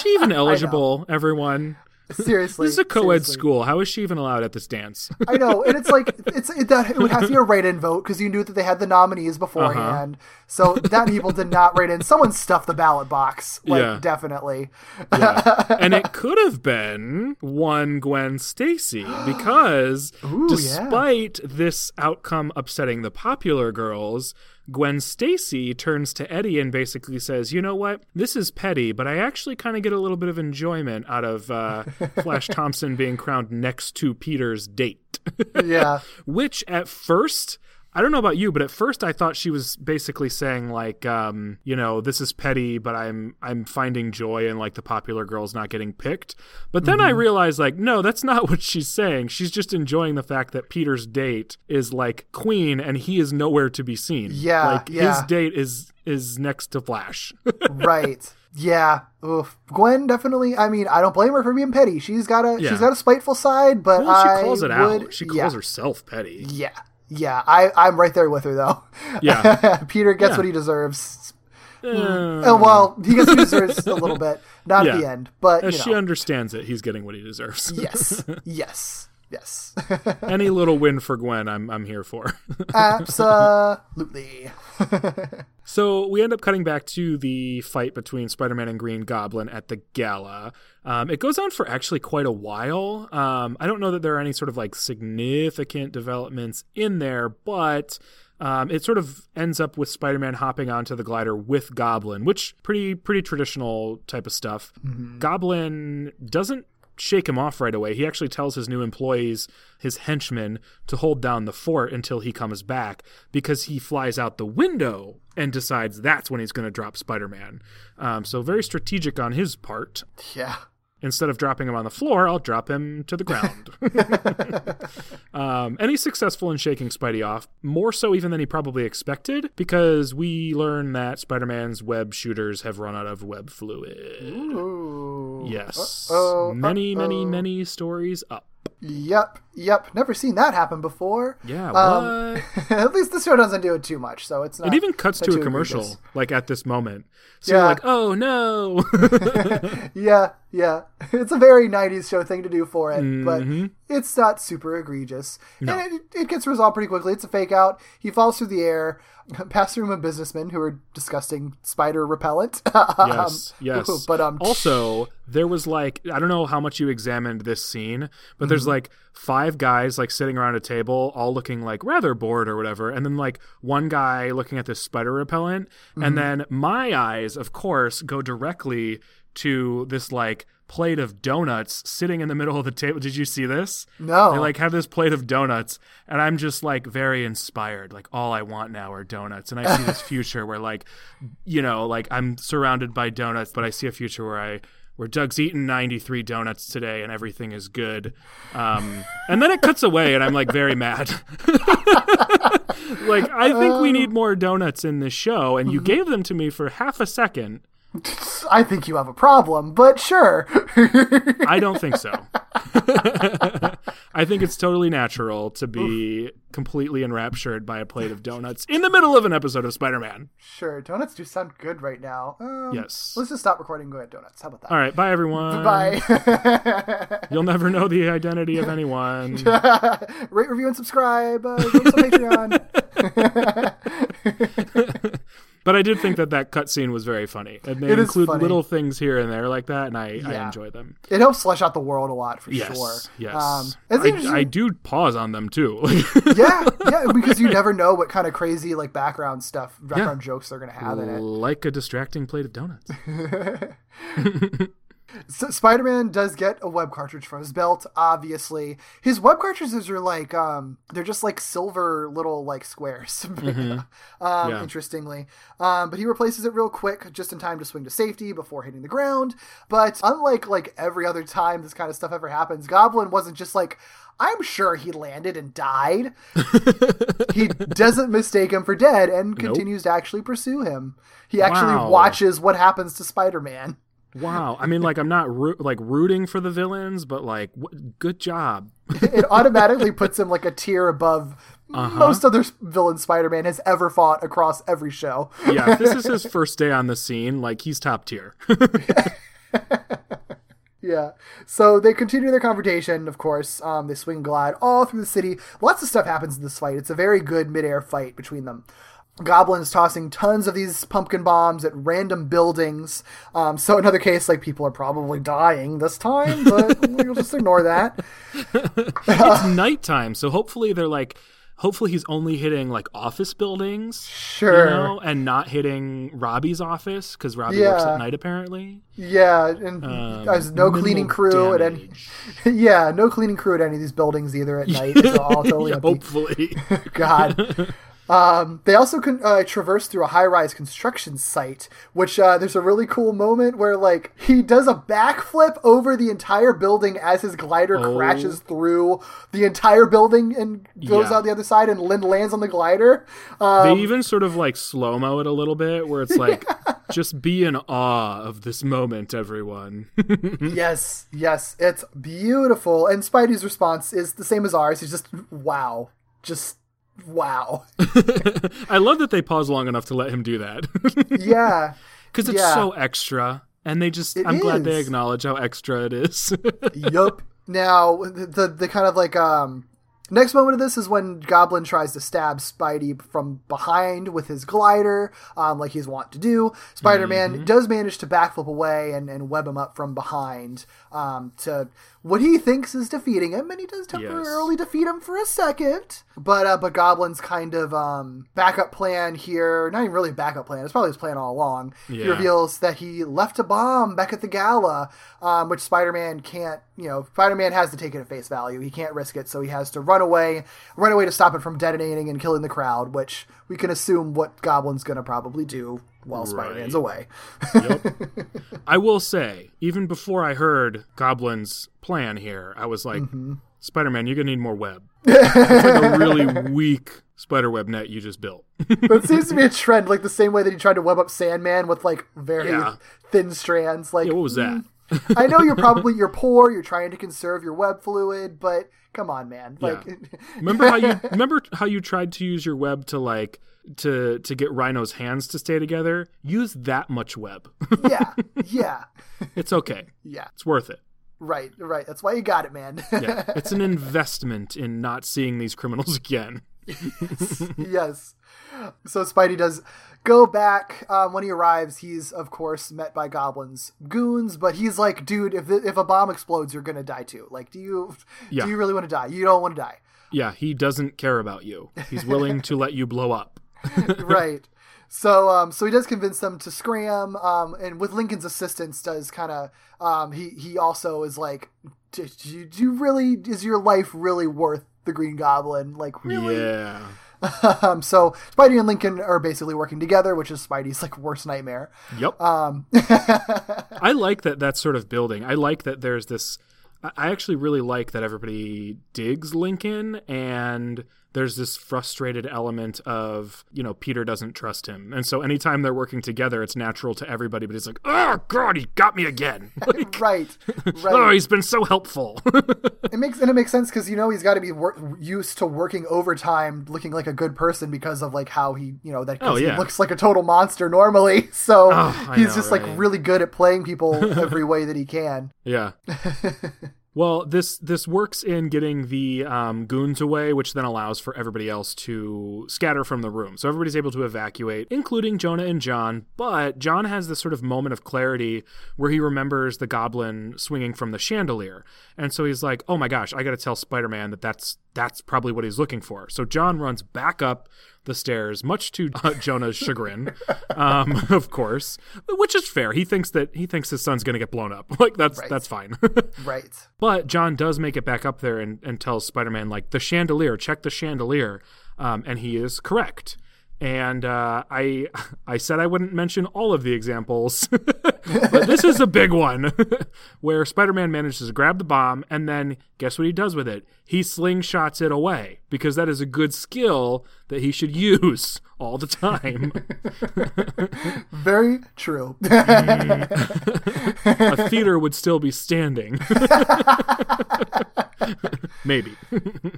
she even eligible? Everyone. Seriously, This is a co-ed seriously. school. How is she even allowed at this dance? I know, and it's like it's it, that it would have to be a write-in vote because you knew that they had the nominees beforehand. Uh-huh. So that people did not write in. Someone stuffed the ballot box, like Yeah. definitely. and it could have been one Gwen Stacy because despite this outcome upsetting the popular girls, Gwen Stacy turns to Eddie and basically says, "You know what? This is petty, but I actually kind of get a little bit of enjoyment out of uh, Flash Thompson being crowned next to Peter's date." Yeah, Which at first, I don't know about you, but at first I thought she was basically saying like, um, you know, this is petty, but I'm I'm finding joy in like the popular girls not getting picked. But then Mm-hmm. I realized like, no, that's not what she's saying. She's just enjoying the fact that Peter's date is like Queen and he is nowhere to be seen. Yeah, like his date is is next to Flash. right. Yeah. Oof. Gwen definitely. I mean, I don't blame her for being petty. She's got a Yeah. she's got a spiteful side, but well, she I calls it would, out. She calls yeah, herself petty. Yeah. Yeah. I I'm right there with her though. Yeah. Peter gets Yeah. what he deserves. Uh, Oh, well, he gets what he deserves a little bit, not at the end, but she know. understands it, he's getting what he deserves. yes. Yes. Yes. Any little win for Gwen, I'm I'm here for. Absolutely. So we end up cutting back to the fight between Spider-Man and Green Goblin at the gala. Um, it goes on for actually quite a while. Um, I don't know that there are any sort of like significant developments in there, but um, it sort of ends up with Spider-Man hopping onto the glider with Goblin, which pretty pretty traditional type of stuff. Goblin doesn't shake him off right away. He actually tells his new employees, his henchmen, to hold down the fort until he comes back because he flies out the window and decides that's when he's going to drop Spider Man. Um, so, very strategic on his part. Yeah. Instead of dropping him on the floor, I'll drop him to the ground. um, and he's successful in shaking Spidey off, more so even than he probably expected, because we learn that Spider Man's web shooters have run out of web fluid. Ooh. Yes. Uh-oh, many, many, uh-oh. many stories up. Yep, yep. Never seen that happen before. Yeah, Um. At least this show doesn't do it too much, so it's not. It even cuts to a commercial, egregious. like at this moment. So Yeah. you're like, oh no. Yeah, yeah. It's a very 90s show thing to do for it, Mm-hmm. but it's not super egregious. And it, it gets resolved pretty quickly. It's a fake out. He falls through the air, past through a businessman who are disgusting spider repellent. yes, yes. But um, also there was like I don't know how much you examined this scene, but there's. Like five guys like sitting around a table, all looking like rather bored or whatever, and then like one guy looking at this spider repellent, Mm-hmm. and then my eyes, of course, go directly to this like plate of donuts sitting in the middle of the table. Did you see this? No. They like have this plate of donuts and I'm just like very inspired. Like all I want now are donuts. And I see this future where like you know, like I'm surrounded by donuts, but I see a future where I where Doug's eaten 93 donuts today and everything is good. Um, and then it cuts away and I'm like very mad. like I think we need more donuts in this show and you gave them to me for half a second. I think you have a problem, but sure. I don't think so. I think it's totally natural to be completely enraptured by a plate of donuts in the middle of an episode of Spider-Man. sure, donuts do sound good right now. Um, Yes. Let's just stop recording and go get donuts. How about that? All right, bye everyone. Bye. You'll never know the identity of anyone. Rate, review, and subscribe. Uh, go to Patreon. But I did think that that cutscene was very funny. And they It include little things here and there like that, and I, I enjoy them. It helps flesh out the world a lot for Yes, sure. yes. Um, I, I do pause on them too. yeah, yeah, because you never know what kind of crazy like background stuff, background jokes they're gonna have in it. like a distracting plate of donuts. So Spider-Man does get a web cartridge from his belt. Obviously, his web cartridges are like um, they're just like silver little like squares. um, Mm-hmm. Yeah. Interestingly, um, but he replaces it real quick, just in time to swing to safety before hitting the ground. But unlike like every other time this kind of stuff ever happens, Goblin wasn't just like. I'm sure he landed and died. he doesn't mistake him for dead and continues to actually pursue him. He actually Wow. watches what happens to Spider-Man. Wow. I mean, like, I'm not like rooting for the villains, but like, w- good job. it automatically puts him like a tier above Uh-huh. most other villain Spider-Man has ever fought across every show. Yeah, if this is his first day on the scene, like, he's top tier. Yeah. So they continue their confrontation, of course. Um, they swing glide all through the city. Lots of stuff happens in this fight. It's a very good midair fight between them. Goblins tossing tons of these pumpkin bombs at random buildings. Um, so another case, like people are probably dying this time, but we'll just ignore that. it's nighttime, so hopefully they're like, hopefully he's only hitting like office buildings, Sure. you know, and not hitting Robbie's office because Robbie works at night apparently. Yeah, and Um, there's no cleaning crew at any. Yeah, no cleaning crew at any of these buildings either at night. It's all totally Yeah, hopefully. God. Um, they also con- uh, traverse through a high-rise construction site, which uh, there's a really cool moment where like he does a backflip over the entire building as his glider Oh. crashes through the entire building and goes Yeah. out the other side, and Lynn lands on the glider. Um, they even sort of like slow mo it a little bit, where it's like, just be in awe of this moment, everyone. yes, yes, it's beautiful. And Spidey's response is the same as ours. He's just wow, just wow. I love that they pause long enough to let him do that. yeah. because it's Yeah. so extra and they just It i'm glad they acknowledge how extra it is yup. Now the, the the kind of like um next moment of this is when Goblin tries to stab Spidey from behind with his glider, um, like he's wont to do. Spider Man Mm-hmm. does manage to backflip away and, and web him up from behind um, to what he thinks is defeating him, and he does temporarily defeat him for a second. But uh, but Goblin's kind of um, backup plan here, not even really a backup plan, it's probably his plan all along. He reveals that he left a bomb back at the gala, um, which Spider Man can't, you know, Spider Man has to take it at face value. He can't risk it, so he has to run away, run away to stop it from detonating and killing the crowd, which we can assume what Goblin's gonna probably do while Spider Man's away. i will say even before i heard goblin's plan here i was like Mm-hmm. spider-man you're gonna need more web it's like a really weak spider web net you just built It seems to be a trend, like the same way that he tried to web up Sandman with like very Yeah. thin strands. Like, yeah what was that I know you're probably you're poor, you're trying to conserve your web fluid, but come on, man. Like Remember how you remember how you tried to use your web to like to to get Rhino's hands to stay together? Use that much web. yeah, yeah, it's okay. yeah. It's worth it. Right, right. That's why you got it, man. Yeah. It's an investment in not seeing these criminals again. yes. So Spidey does go back. Um, when he arrives, he's of course met by goblins, goons. But he's like, dude, if if a bomb explodes, you're gonna die too. Like, do you Yeah. do you really want to die? You don't want to die, Yeah, he doesn't care about you. He's willing to let you blow up. right? So, um, so he does convince them to scram, um, and with Lincoln's assistance, does kind of, um, he he also is like, do, you really is your life really worth the Green Goblin? Like, really? Yeah. Um, so Spidey and Lincoln are basically working together, which is Spidey's like worst nightmare. Yep. Um, I like that that sort of building. I like that there's this. I I actually really like that everybody digs Lincoln, and there's this frustrated element of you know Peter doesn't trust him, and so anytime they're working together, it's natural to everybody. But he's like, oh god, he got me again. Like, right, right. oh, he's been so helpful. It makes and it makes sense because you know he's got to be wor- used to working overtime, looking like a good person because of like how he you know that Oh, yeah. he looks like a total monster normally. So Oh, he's know, just right? like really good at playing people every way that he can. Yeah. Well, this this works in getting the um, goons away, which then allows for everybody else to scatter from the room. So everybody's able to evacuate, including Jonah and John. But John has this sort of moment of clarity where he remembers the goblin swinging from the chandelier, and so he's like, "Oh my gosh, I got to tell Spider-Man that that's that's probably what he's looking for." So John runs back up the stairs, much to uh, Jonah's chagrin, um, of course, which is fair. He thinks that he thinks his son's going to get blown up. Like that's Right. that's fine. Right. but John does make it back up there and, and tells Spider-Man like the chandelier, check the chandelier, um, and he is correct. And uh, I I said I wouldn't mention all of the examples, but this is a big one where Spider-Man manages to grab the bomb and then guess what he does with it? He slingshots it away because that is a good skill that he should use all the time. Very true. a theater would still be standing. Maybe.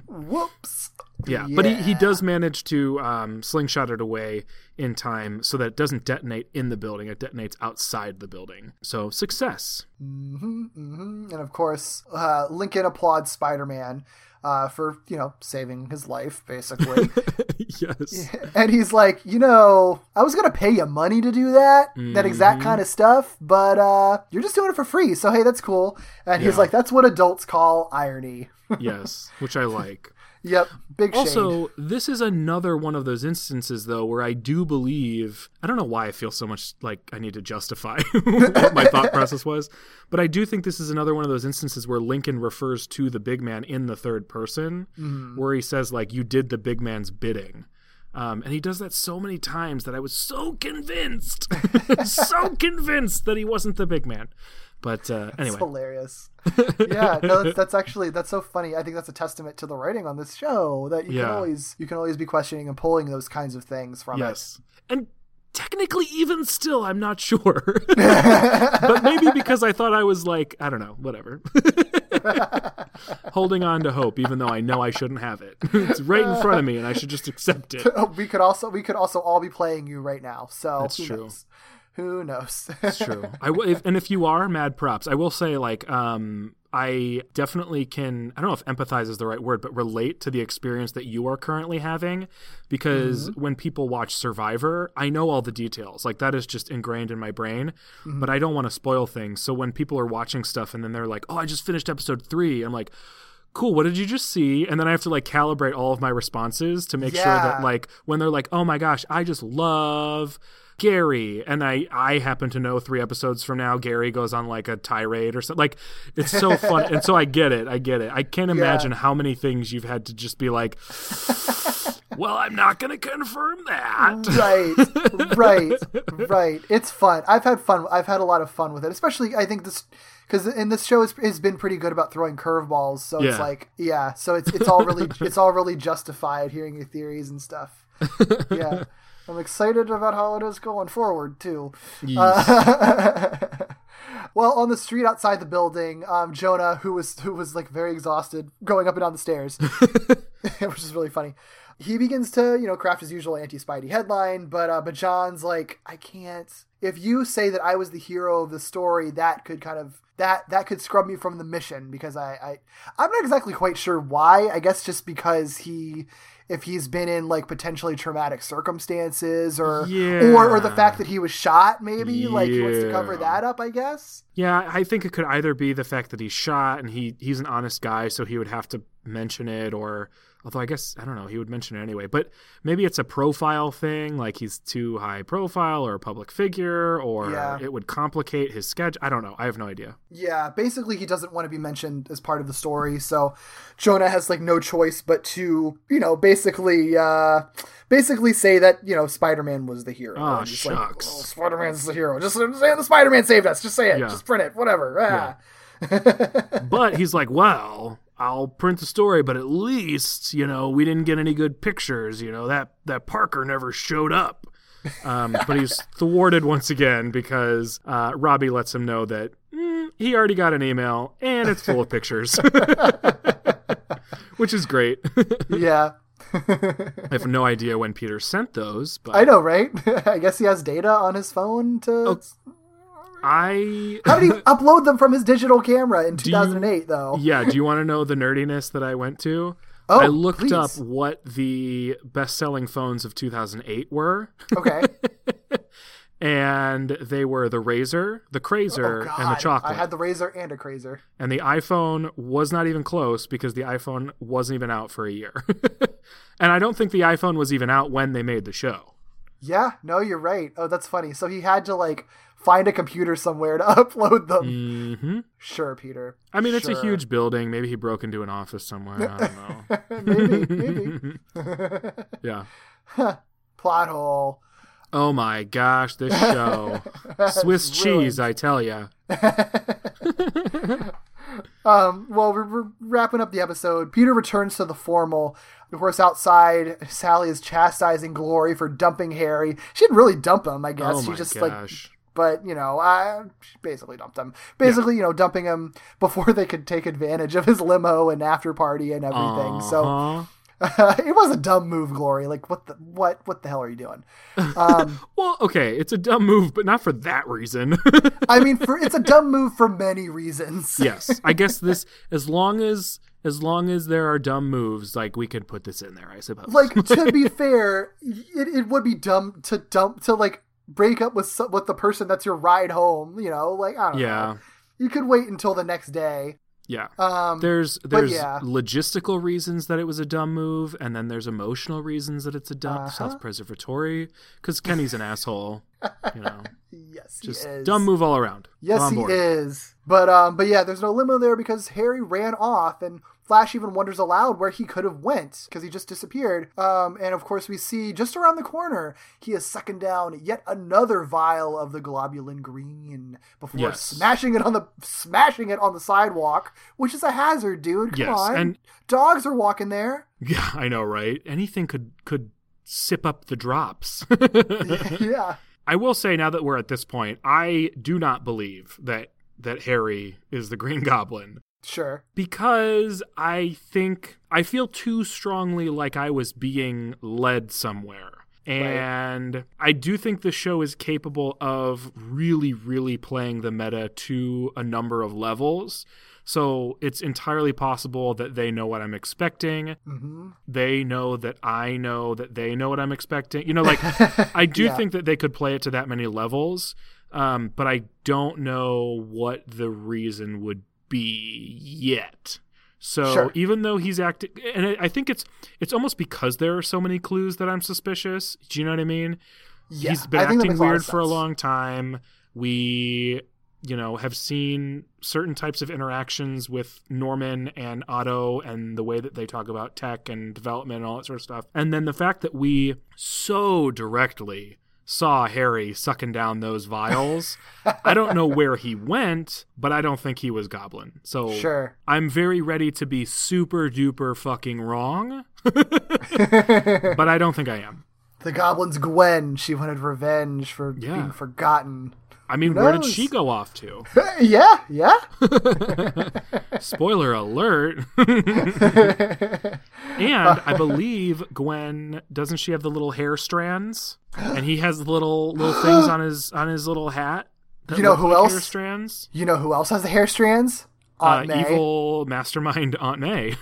Whoops. Yeah, but he, he does manage to um, slingshot it away in time so that it doesn't detonate in the building. It detonates outside the building. So success. Mm-hmm, mm-hmm. And of course, uh, Lincoln applauds Spider-Man uh, for you know saving his life, basically. yes. and he's like, you know, I was gonna pay you money to do that, that exact Mm-hmm. kind of stuff, but uh, you're just doing it for free. So hey, that's cool. And he's like, that's what adults call irony. yes, which I like. Yep, big. Also, this is another one of those instances, though, where I do believe. I don't know why I feel so much like I need to justify what my thought process was, but I do think this is another one of those instances where Lincoln refers to the big man in the third person, where he says, like, you did the big man's bidding. Um, and he does that so many times that I was so convinced, so convinced that he wasn't the big man. But uh, It's anyway, hilarious. yeah, no, that's, that's actually that's so funny. I think that's a testament to the writing on this show that you Yeah. can always you can always be questioning and pulling those kinds of things from Yes. And technically, even still, I'm not sure. but maybe because I thought I was like, I don't know, whatever. Holding on to hope, even though I know I shouldn't have it. it's right in front of me, and I should just accept it. it. We could also we could also all be playing you right now. So That's true. knows? Who knows? It's true. I w- if, and if you are, mad props. I will say, like, um, I definitely can. I don't know if empathize is the right word, but relate to the experience that you are currently having, because when people watch Survivor, I know all the details. Like that is just ingrained in my brain, but I don't want to spoil things. So when people are watching stuff and then they're like, "Oh, I just finished episode three," I'm like. Cool. What did you just see? And then I have to like calibrate all of my responses to make sure that like when they're like, "Oh my gosh, I just love Gary," and I I happen to know three episodes from now Gary goes on like a tirade or something. Like it's so fun, and so I get it. I get it. I can't imagine how many things you've had to just be like. Well, I'm not going to confirm that. right right right it's fun i've had fun i've had a lot of fun with it especially i think this because in this show has, has been pretty good about throwing curveballs so it's like yeah so it's it's all really it's all really justified hearing your theories and stuff yeah i'm excited about how it is going forward too Uh, Well, on the street outside the building, um, Jonah, who was who was like very exhausted, going up and down the stairs, which is really funny. He begins to, you know, craft his usual anti-Spidey headline, but uh, but John's like, I can't. If you say that I was the hero of the story, that could kind of that that could scrub me from the mission because I, I I'm not exactly quite sure why. I guess just because he if he's been in like potentially traumatic circumstances or or or the fact that he was shot maybe like he wants to cover that up, I guess. Yeah, I think it could either be the fact that he's shot and he he's an honest guy, so he would have to mention it, or although I guess I don't know, he would mention it anyway. But maybe it's a profile thing, like he's too high profile or a public figure, or Yeah. it would complicate his sketch. I don't know. I have no idea. Yeah, basically he doesn't want to be mentioned as part of the story, so Jonah has like no choice but to, you know, basically uh basically say that, you know, Spider-Man was the hero. And just like, shucks. oh, Spider-Man's the hero. Just say the Spider-Man saved us. Just say it. Yeah. Just print it. Whatever. Ah. But he's like, well, I'll print the story, but at least you know we didn't get any good pictures. You know that that Parker never showed up. Um, but he's thwarted once again because uh, Robbie lets him know that mm, he already got an email and it's full of pictures, which is great. Yeah. I have no idea when Peter sent those, but I know, right? I guess he has data on his phone to Oh, I How did he upload them from his digital camera in you- 2008 though? yeah. Do you want to know the nerdiness that I went to? Oh, I looked please. up what the best-selling phones of 2008 were, Okay. and they were the RAZR, the KRZR, Oh, and the Chocolate. I had the RAZR and a KRZR. And the iPhone was not even close because the iPhone wasn't even out for a year. and I don't think the iPhone was even out when they made the show. Yeah, no, you're right. Oh, that's funny. So he had to like find a computer somewhere to upload them. hmm Sure, Peter. I mean, it's a huge building. Maybe he broke into an office somewhere. I don't know. maybe, maybe. yeah. Plot hole. Oh my gosh, this show. Swiss cheese, I tell ya. Um, well, we're, we're wrapping up the episode. Peter returns to the formal. Of course, outside, Sally is chastising Glory for dumping Harry. She didn't really dump him, I guess. Oh she just like gosh. But you know, I she basically dumped him. Basically, you know, dumping him before they could take advantage of his limo and after party and everything. So Uh-huh. it was a dumb move, Glory. Like what the what what the hell are you doing? Um, Well, okay, it's a dumb move, but not for that reason. I mean, for it's a dumb move for many reasons. yes, I guess this as long as as long as there are dumb moves, like we could put this in there, I suppose. Like to be fair, it, it would be dumb to dump to like break up with with the person that's your ride home. You know, like I don't yeah, know. You could wait until the next day. yeah. Um, There's there's yeah. logistical reasons that it was a dumb move, and then there's emotional reasons that it's a dumb Uh-huh. self-preservatory because Kenny's an asshole. You know, yes, he just is. dumb move all around. Yes, he is. But um, but yeah, there's no limo there because Harry ran off, and Flash even wonders aloud where he could have went because he just disappeared. Um, and of course we see just around the corner he is sucking down yet another vial of the globulin green before Yes. smashing it on the smashing it on the sidewalk, which is a hazard, dude. Come Yes, on, and- dogs are walking there. Yeah, I know, right? Anything could could sip up the drops. yeah. I will say now that we're at this point, I do not believe that that Harry is the Green Goblin Sure. because I think I feel too strongly like I was being led somewhere. And I do think the show is capable of really, really playing the meta to a number of levels. So it's entirely possible that they know what I'm expecting. hmm They know that I know that they know what I'm expecting. You know, like I do Yeah. think that they could play it to that many levels, um, but I don't know what the reason would be yet. So Sure. even though he's acting, and I think it's it's almost because there are so many clues that I'm suspicious. Do you know what I mean? Yeah. he's been I acting makes a weird for a long time. We, you know, have seen certain types of interactions with Norman and Otto and the way that they talk about tech and development and all that sort of stuff. And then the fact that we so directly saw Harry sucking down those vials. I don't know where he went, but I don't think he was Goblin. So Sure. I'm very ready to be super duper fucking wrong, but I don't think I am. The goblin's Gwen. She wanted revenge for Yeah. being forgotten. I mean, where did she go off to? yeah, yeah. Spoiler alert. and I believe Gwen doesn't she have the little hair strands? And he has little little things on his on his little hat. You know who like else? Hair strands. You know who else has the hair strands? Uh, Aunt May. evil mastermind Aunt May.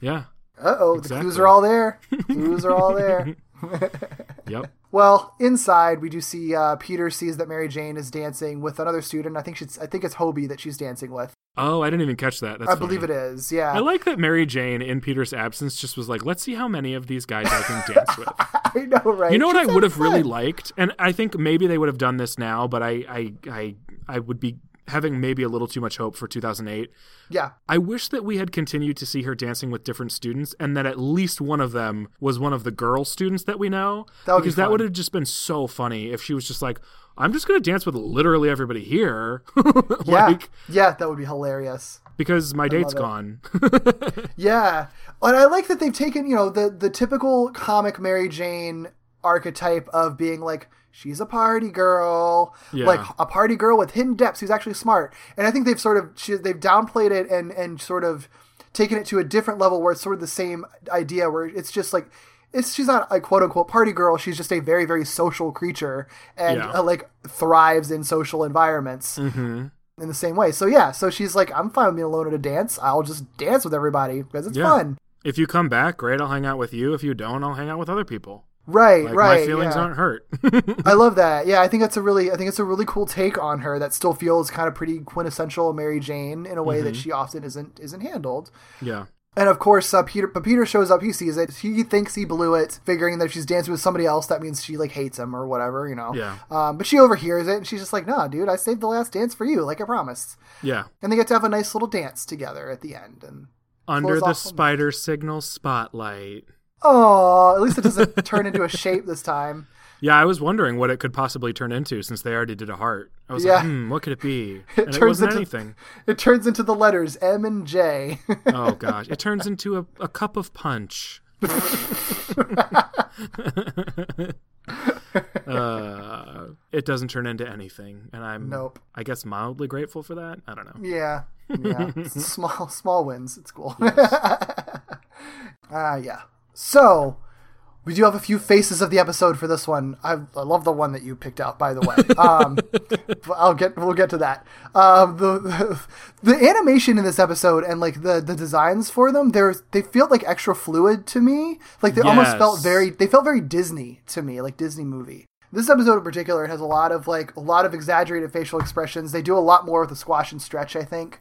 Yeah. Uh oh, the Exactly. clues are all there. clues are all there. Yep. Well, inside we do see uh, Peter sees that Mary Jane is dancing with another student. I think she's I think it's Hobie that she's dancing with. Oh, I didn't even catch that. That's I believe it is. Yeah. I like that Mary Jane, in Peter's absence, just was like, "Let's see how many of these guys I can dance with." I know, right? You know what I would have really liked, and I think maybe they would have done this now, but I, I, I, I would be having maybe a little too much hope for 2008. Yeah. I wish that we had continued to see her dancing with different students, and that at least one of them was one of the girl students that we know. That would be because that would have just been so funny if she was just like, "I'm just going to dance with literally everybody here," Yeah. like yeah, that would be hilarious. because my date's gone. Yeah, and I like that they've taken you know the the typical comic Mary Jane archetype of being like she's a party girl, Yeah. like a party girl with hidden depths who's actually smart. And I think they've sort of she, they've downplayed it and and sort of taken it to a different level where it's sort of the same idea where it's just like. It's, she's not a quote unquote party girl. She's just a very, very social creature and Yeah. uh, like thrives in social environments hmm in the same way. So yeah, so she's like, I'm fine with being alone at a dance. I'll just dance with everybody because it's Yeah. fun. If you come back, great. I'll hang out with you. If you don't, I'll hang out with other people. Right, Like right. my feelings yeah. aren't hurt. I love that. Yeah, I think that's a really, I think it's a really cool take on her that still feels kind of pretty quintessential Mary Jane in a way Mm-hmm. that she often isn't isn't handled. yeah. And of course, uh, Peter, but Peter shows up. He sees it. He thinks he blew it, figuring that if she's dancing with somebody else, that means she like hates him or whatever, you know. Yeah. Um, but she overhears it, and she's just like, "No, dude, I saved the last dance for you, like I promised." Yeah. And they get to have a nice little dance together at the end. And Under the spider signal spotlight. Oh, at least it doesn't turn into a shape this time. Yeah, I was wondering what it could possibly turn into since they already did a heart. I was Yeah. like, hmm, what could it be? And it, turns wasn't into- anything. It turns into the letters M and J. Oh gosh, it turns into a, a cup of punch. uh, it doesn't turn into anything, and I'm Nope. I guess mildly grateful for that. I don't know. Yeah, yeah. small, small wins. It's cool. Ah, yeah. So we do have a few faces of the episode for this one. I, I love the one that you picked out, by the way. Um, I'll get we'll get to that. Um, the, the the animation in this episode and like the the designs for them, they're they feel like extra fluid to me. Like they almost felt very they felt very Disney to me, like Disney movie. This episode in particular has a lot of like a lot of exaggerated facial expressions. They do a lot more with the squash and stretch, I think.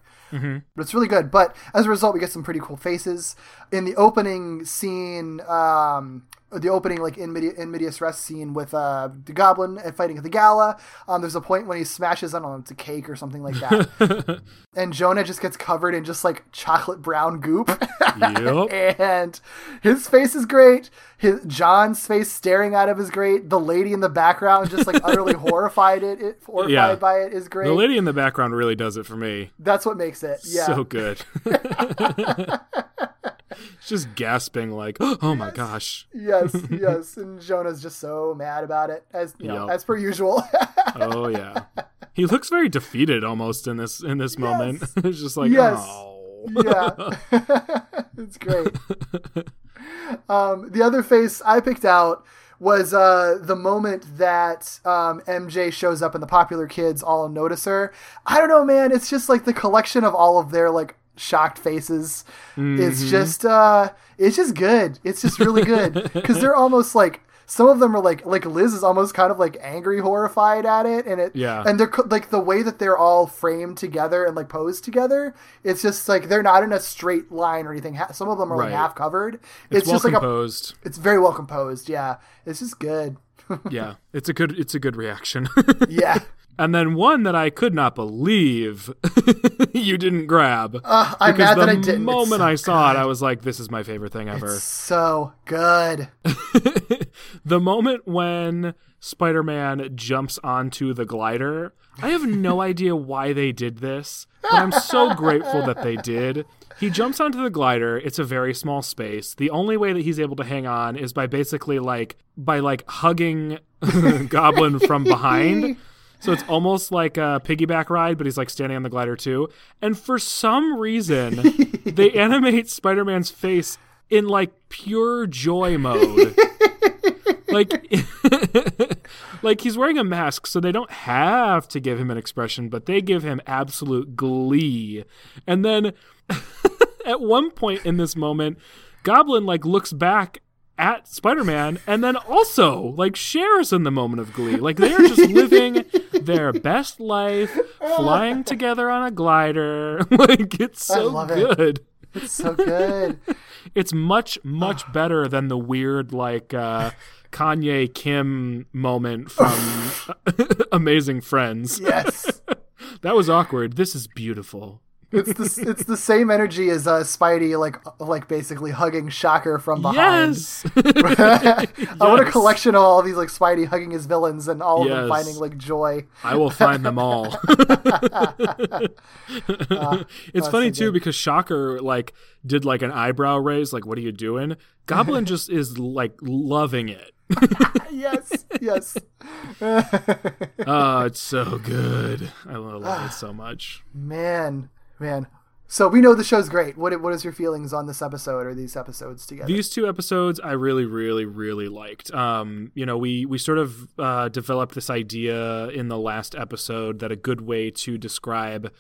But it's really good. But as a result, we get some pretty cool faces in the opening scene. Um, the opening like in media in medias res scene with uh, the goblin fighting at the gala. Um, there's a point when he smashes I don't know it's a cake or something like that, and Jonah just gets covered in just like chocolate brown goop. Yep. and his face is great. His John's face staring at him is great. The lady in the background just like utterly horrified it, it horrified Yeah. by it is great. The lady in the background really does it for me. That's what makes it. Yeah. So good. Just gasping like, "Oh my gosh." yes, yes. And Jonah's just so mad about it, as you know, Yep. as per usual. Oh yeah. He looks very defeated almost in this in this moment. it's just like, Yes. "Oh." yeah, it's great. Um, the other face I picked out was uh, the moment that um, MJ shows up and the popular kids all notice her. I don't know, man. It's just like the collection of all of their like shocked faces. It's just uh, it's just good. It's just really good because they're almost like. Some of them are like like Liz is almost kind of like angry, horrified at it, and it Yeah. and they're like the way that they're all framed together and like posed together. It's just like they're not in a straight line or anything. Some of them are like half covered. It's, It's, well just like a composed. it's very well composed. Yeah, it's just good. yeah. It's a good it's a good reaction. Yeah, and then one that I could not believe you didn't grab. uh, I'm mad the that I didn't. It's moment so I saw it, I was like, "This is my favorite thing ever." It's so good. the moment when Spider-Man jumps onto the glider, I have no idea why they did this, but I'm so grateful that they did he jumps onto the glider. It's a very small space. The only way that he's able to hang on is by basically like by like hugging Goblin from behind. So it's almost like a piggyback ride, but he's like standing on the glider too. And for some reason, they animate Spider-Man's face in like pure joy mode. like like he's wearing a mask so they don't have to give him an expression but they give him absolute glee and then at one point in this moment goblin like looks back at spider-man and then also like shares in the moment of glee like they are just living their best life flying together on a glider like it's so love it. good It's so good. it's much much better than the weird like uh Kanye Kim moment from Amazing Friends. yes. That was awkward. This is beautiful. It's the it's the same energy as uh, Spidey, like like basically hugging Shocker from behind. Yes. I want a collection of all these like Spidey hugging his villains and all of them finding like joy. I will find them all. it's funny too because Shocker like did like an eyebrow raise, like "What are you doing?" Goblin just is like loving it. Yes, yes. Oh, it's so good. I love it so much. man, man. So we know the show's great. What what is your feelings on this episode or these episodes together? These two episodes I really, really, really liked. Um, you know, we we sort of uh, developed this idea in the last episode that a good way to describe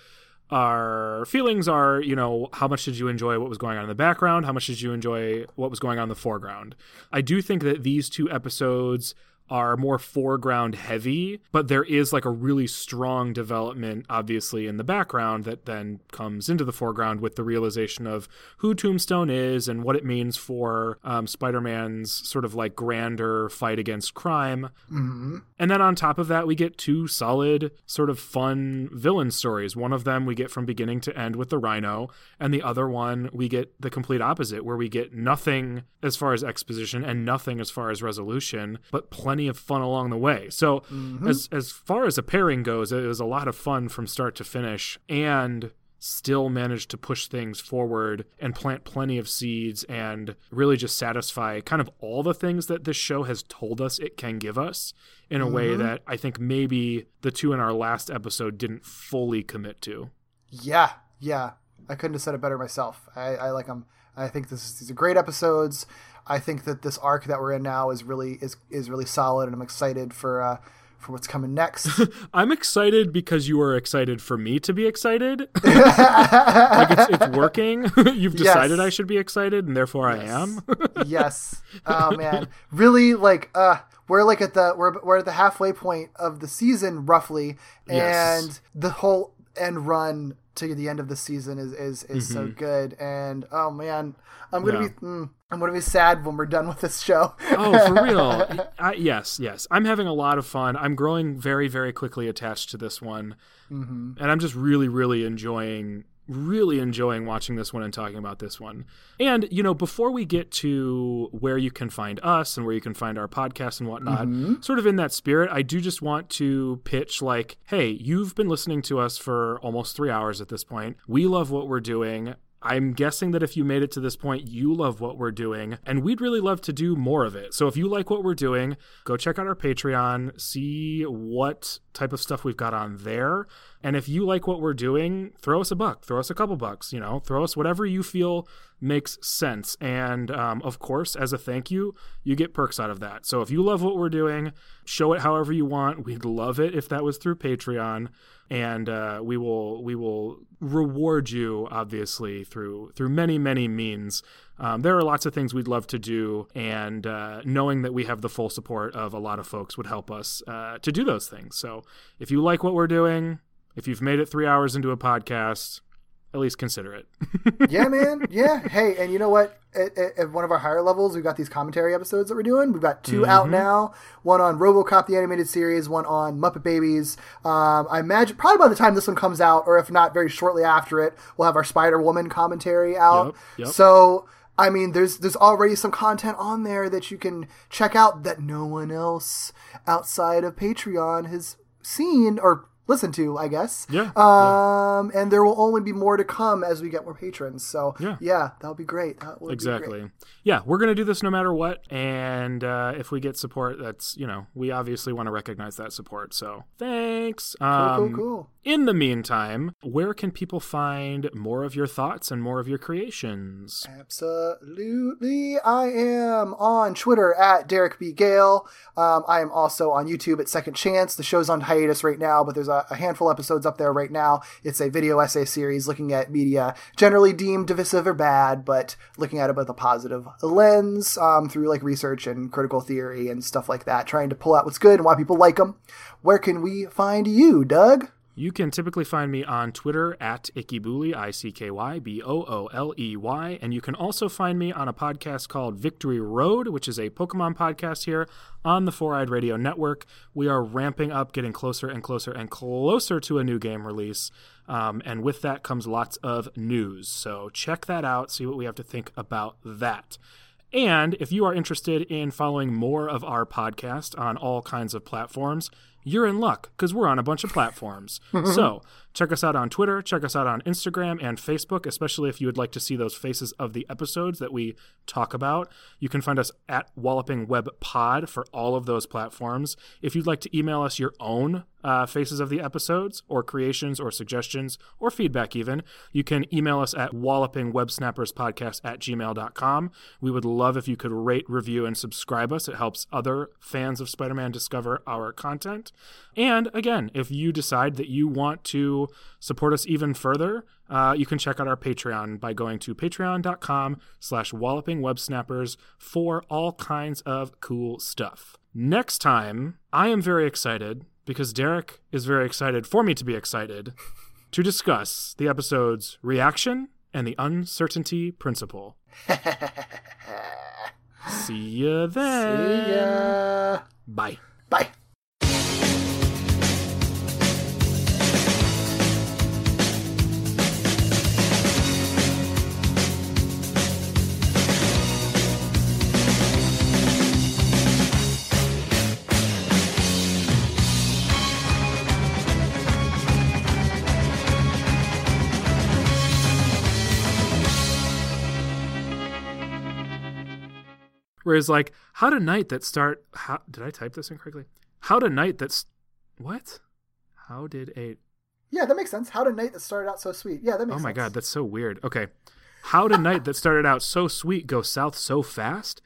our feelings are, you know, how much did you enjoy what was going on in the background? How much did you enjoy what was going on in the foreground? I do think that these two episodes are more foreground heavy, but there is like a really strong development, obviously, in the background that then comes into the foreground with the realization of who Tombstone is and what it means for um, Spider Man's sort of like grander fight against crime. Mm-hmm. And then on top of that, we get two solid, sort of fun villain stories. One of them we get from beginning to end with the Rhino, and the other one we get the complete opposite, where we get nothing as far as exposition and nothing as far as resolution, but plenty of fun along the way. So mm-hmm. as as far as a pairing goes, it was a lot of fun from start to finish, and still managed to push things forward and plant plenty of seeds and really just satisfy kind of all the things that this show has told us it can give us in a way mm-hmm. that I think maybe the two in our last episode didn't fully commit to. Yeah, yeah. I couldn't have said it better myself. I, I like them. I think this is, these are great episodes. I think that this arc that we're in now is really is is really solid, and I'm excited for uh, for what's coming next. I'm excited because you are excited for me to be excited. like it's, it's working. You've decided Yes. I should be excited, and therefore I am. yes. Oh man, really like uh we're like at the we're we're at the halfway point of the season roughly, Yes. and the whole end run to the end of the season is is is so good. And oh man, I'm gonna Yeah. be mm, I'm gonna be sad when we're done with this show. oh, for real? I, yes, yes. I'm having a lot of fun. I'm growing very, very quickly attached to this one, mm-hmm. and I'm just really, really enjoying, really enjoying watching this one and talking about this one. And you know, before we get to where you can find us and where you can find our podcast and whatnot, mm-hmm. sort of in that spirit, I do just want to pitch like, hey, you've been listening to us for almost three hours at this point. We love what we're doing. I'm guessing that if you made it to this point, you love what we're doing, and we'd really love to do more of it. So if you like what we're doing, go check out our Patreon, see what type of stuff we've got on there. And if you like what we're doing, throw us a buck, throw us a couple bucks, you know, throw us whatever you feel makes sense. And um, of course, as a thank you, you get perks out of that. So if you love what we're doing, show it however you want. We'd love it if that was through Patreon and uh, we will we will reward you obviously through through many many means. Um, there are lots of things we'd love to do, and uh, knowing that we have the full support of a lot of folks would help us uh, to do those things. So if you like what we're doing, if you've made it three hours into a podcast, at least consider it. yeah, man. Yeah. Hey, and you know what? At, at, at one of our higher levels, we've got these commentary episodes that we're doing. We've got 2 out now. One on RoboCop the animated series. One on Muppet Babies. Um, I imagine probably by the time this one comes out, or if not very shortly after it, we'll have our Spider Woman commentary out. Yep, yep. So. I mean, there's there's already some content on there that you can check out that no one else outside of Patreon has seen or listen to, I guess. Yeah, Um, and there will only be more to come as we get more patrons. So Yeah. yeah, that'll be great. That exactly great. yeah we're gonna do this no matter what and uh, if we get support that's you know we obviously want to recognize that support so thanks Cool, um, cool, cool. in the meantime where can people find more of your thoughts and more of your creations Absolutely. I am on Twitter at Derek B. Gale. Um, I am also on YouTube at Second Chance. The show's on hiatus right now, but there's a, a handful episodes up there right now. It's a video essay series looking at media generally deemed divisive or bad, but looking at it with a positive lens um, through like research and critical theory and stuff like that, trying to pull out what's good and why people like them. Where can we find you, Doug? You can typically find me on Twitter at Ickybooley, I C K Y B O O L E Y. And you can also find me on a podcast called Victory Road, which is a Pokemon podcast here on the Four Eyed Radio Network. We are ramping up, getting closer and closer and closer to a new game release. Um, and with that comes lots of news. So check that out, see what we have to think about that. And if you are interested in following more of our podcast on all kinds of platforms, you're in luck because we're on a bunch of platforms. so check us out on Twitter, check us out on Instagram and Facebook, especially if you would like to see those faces of the episodes that we talk about. You can find us at Walloping Web Pod for all of those platforms. If you'd like to email us your own uh, faces of the episodes or creations or suggestions or feedback even, you can email us at wallopingwebsnapperspodcast at gmail.com. We would love if you could rate, review, and subscribe us. It helps other fans of Spider-Man discover our content. And again, if you decide that you want to support us even further, uh, you can check out our Patreon by going to patreon.com slash wallopingwebsnappers for all kinds of cool stuff. Next time, I am very excited because Derek is very excited for me to be excited to discuss the episode's reaction and the uncertainty principle. See you then. Yeah. Bye. Bye. Whereas, like, how to night that start? How did I type this incorrectly? How to night that's what? How did a? Yeah, that makes sense. How did night that started out so sweet? Yeah, that makes Oh sense. my god, that's so weird. Okay, how did night that started out so sweet go south so fast?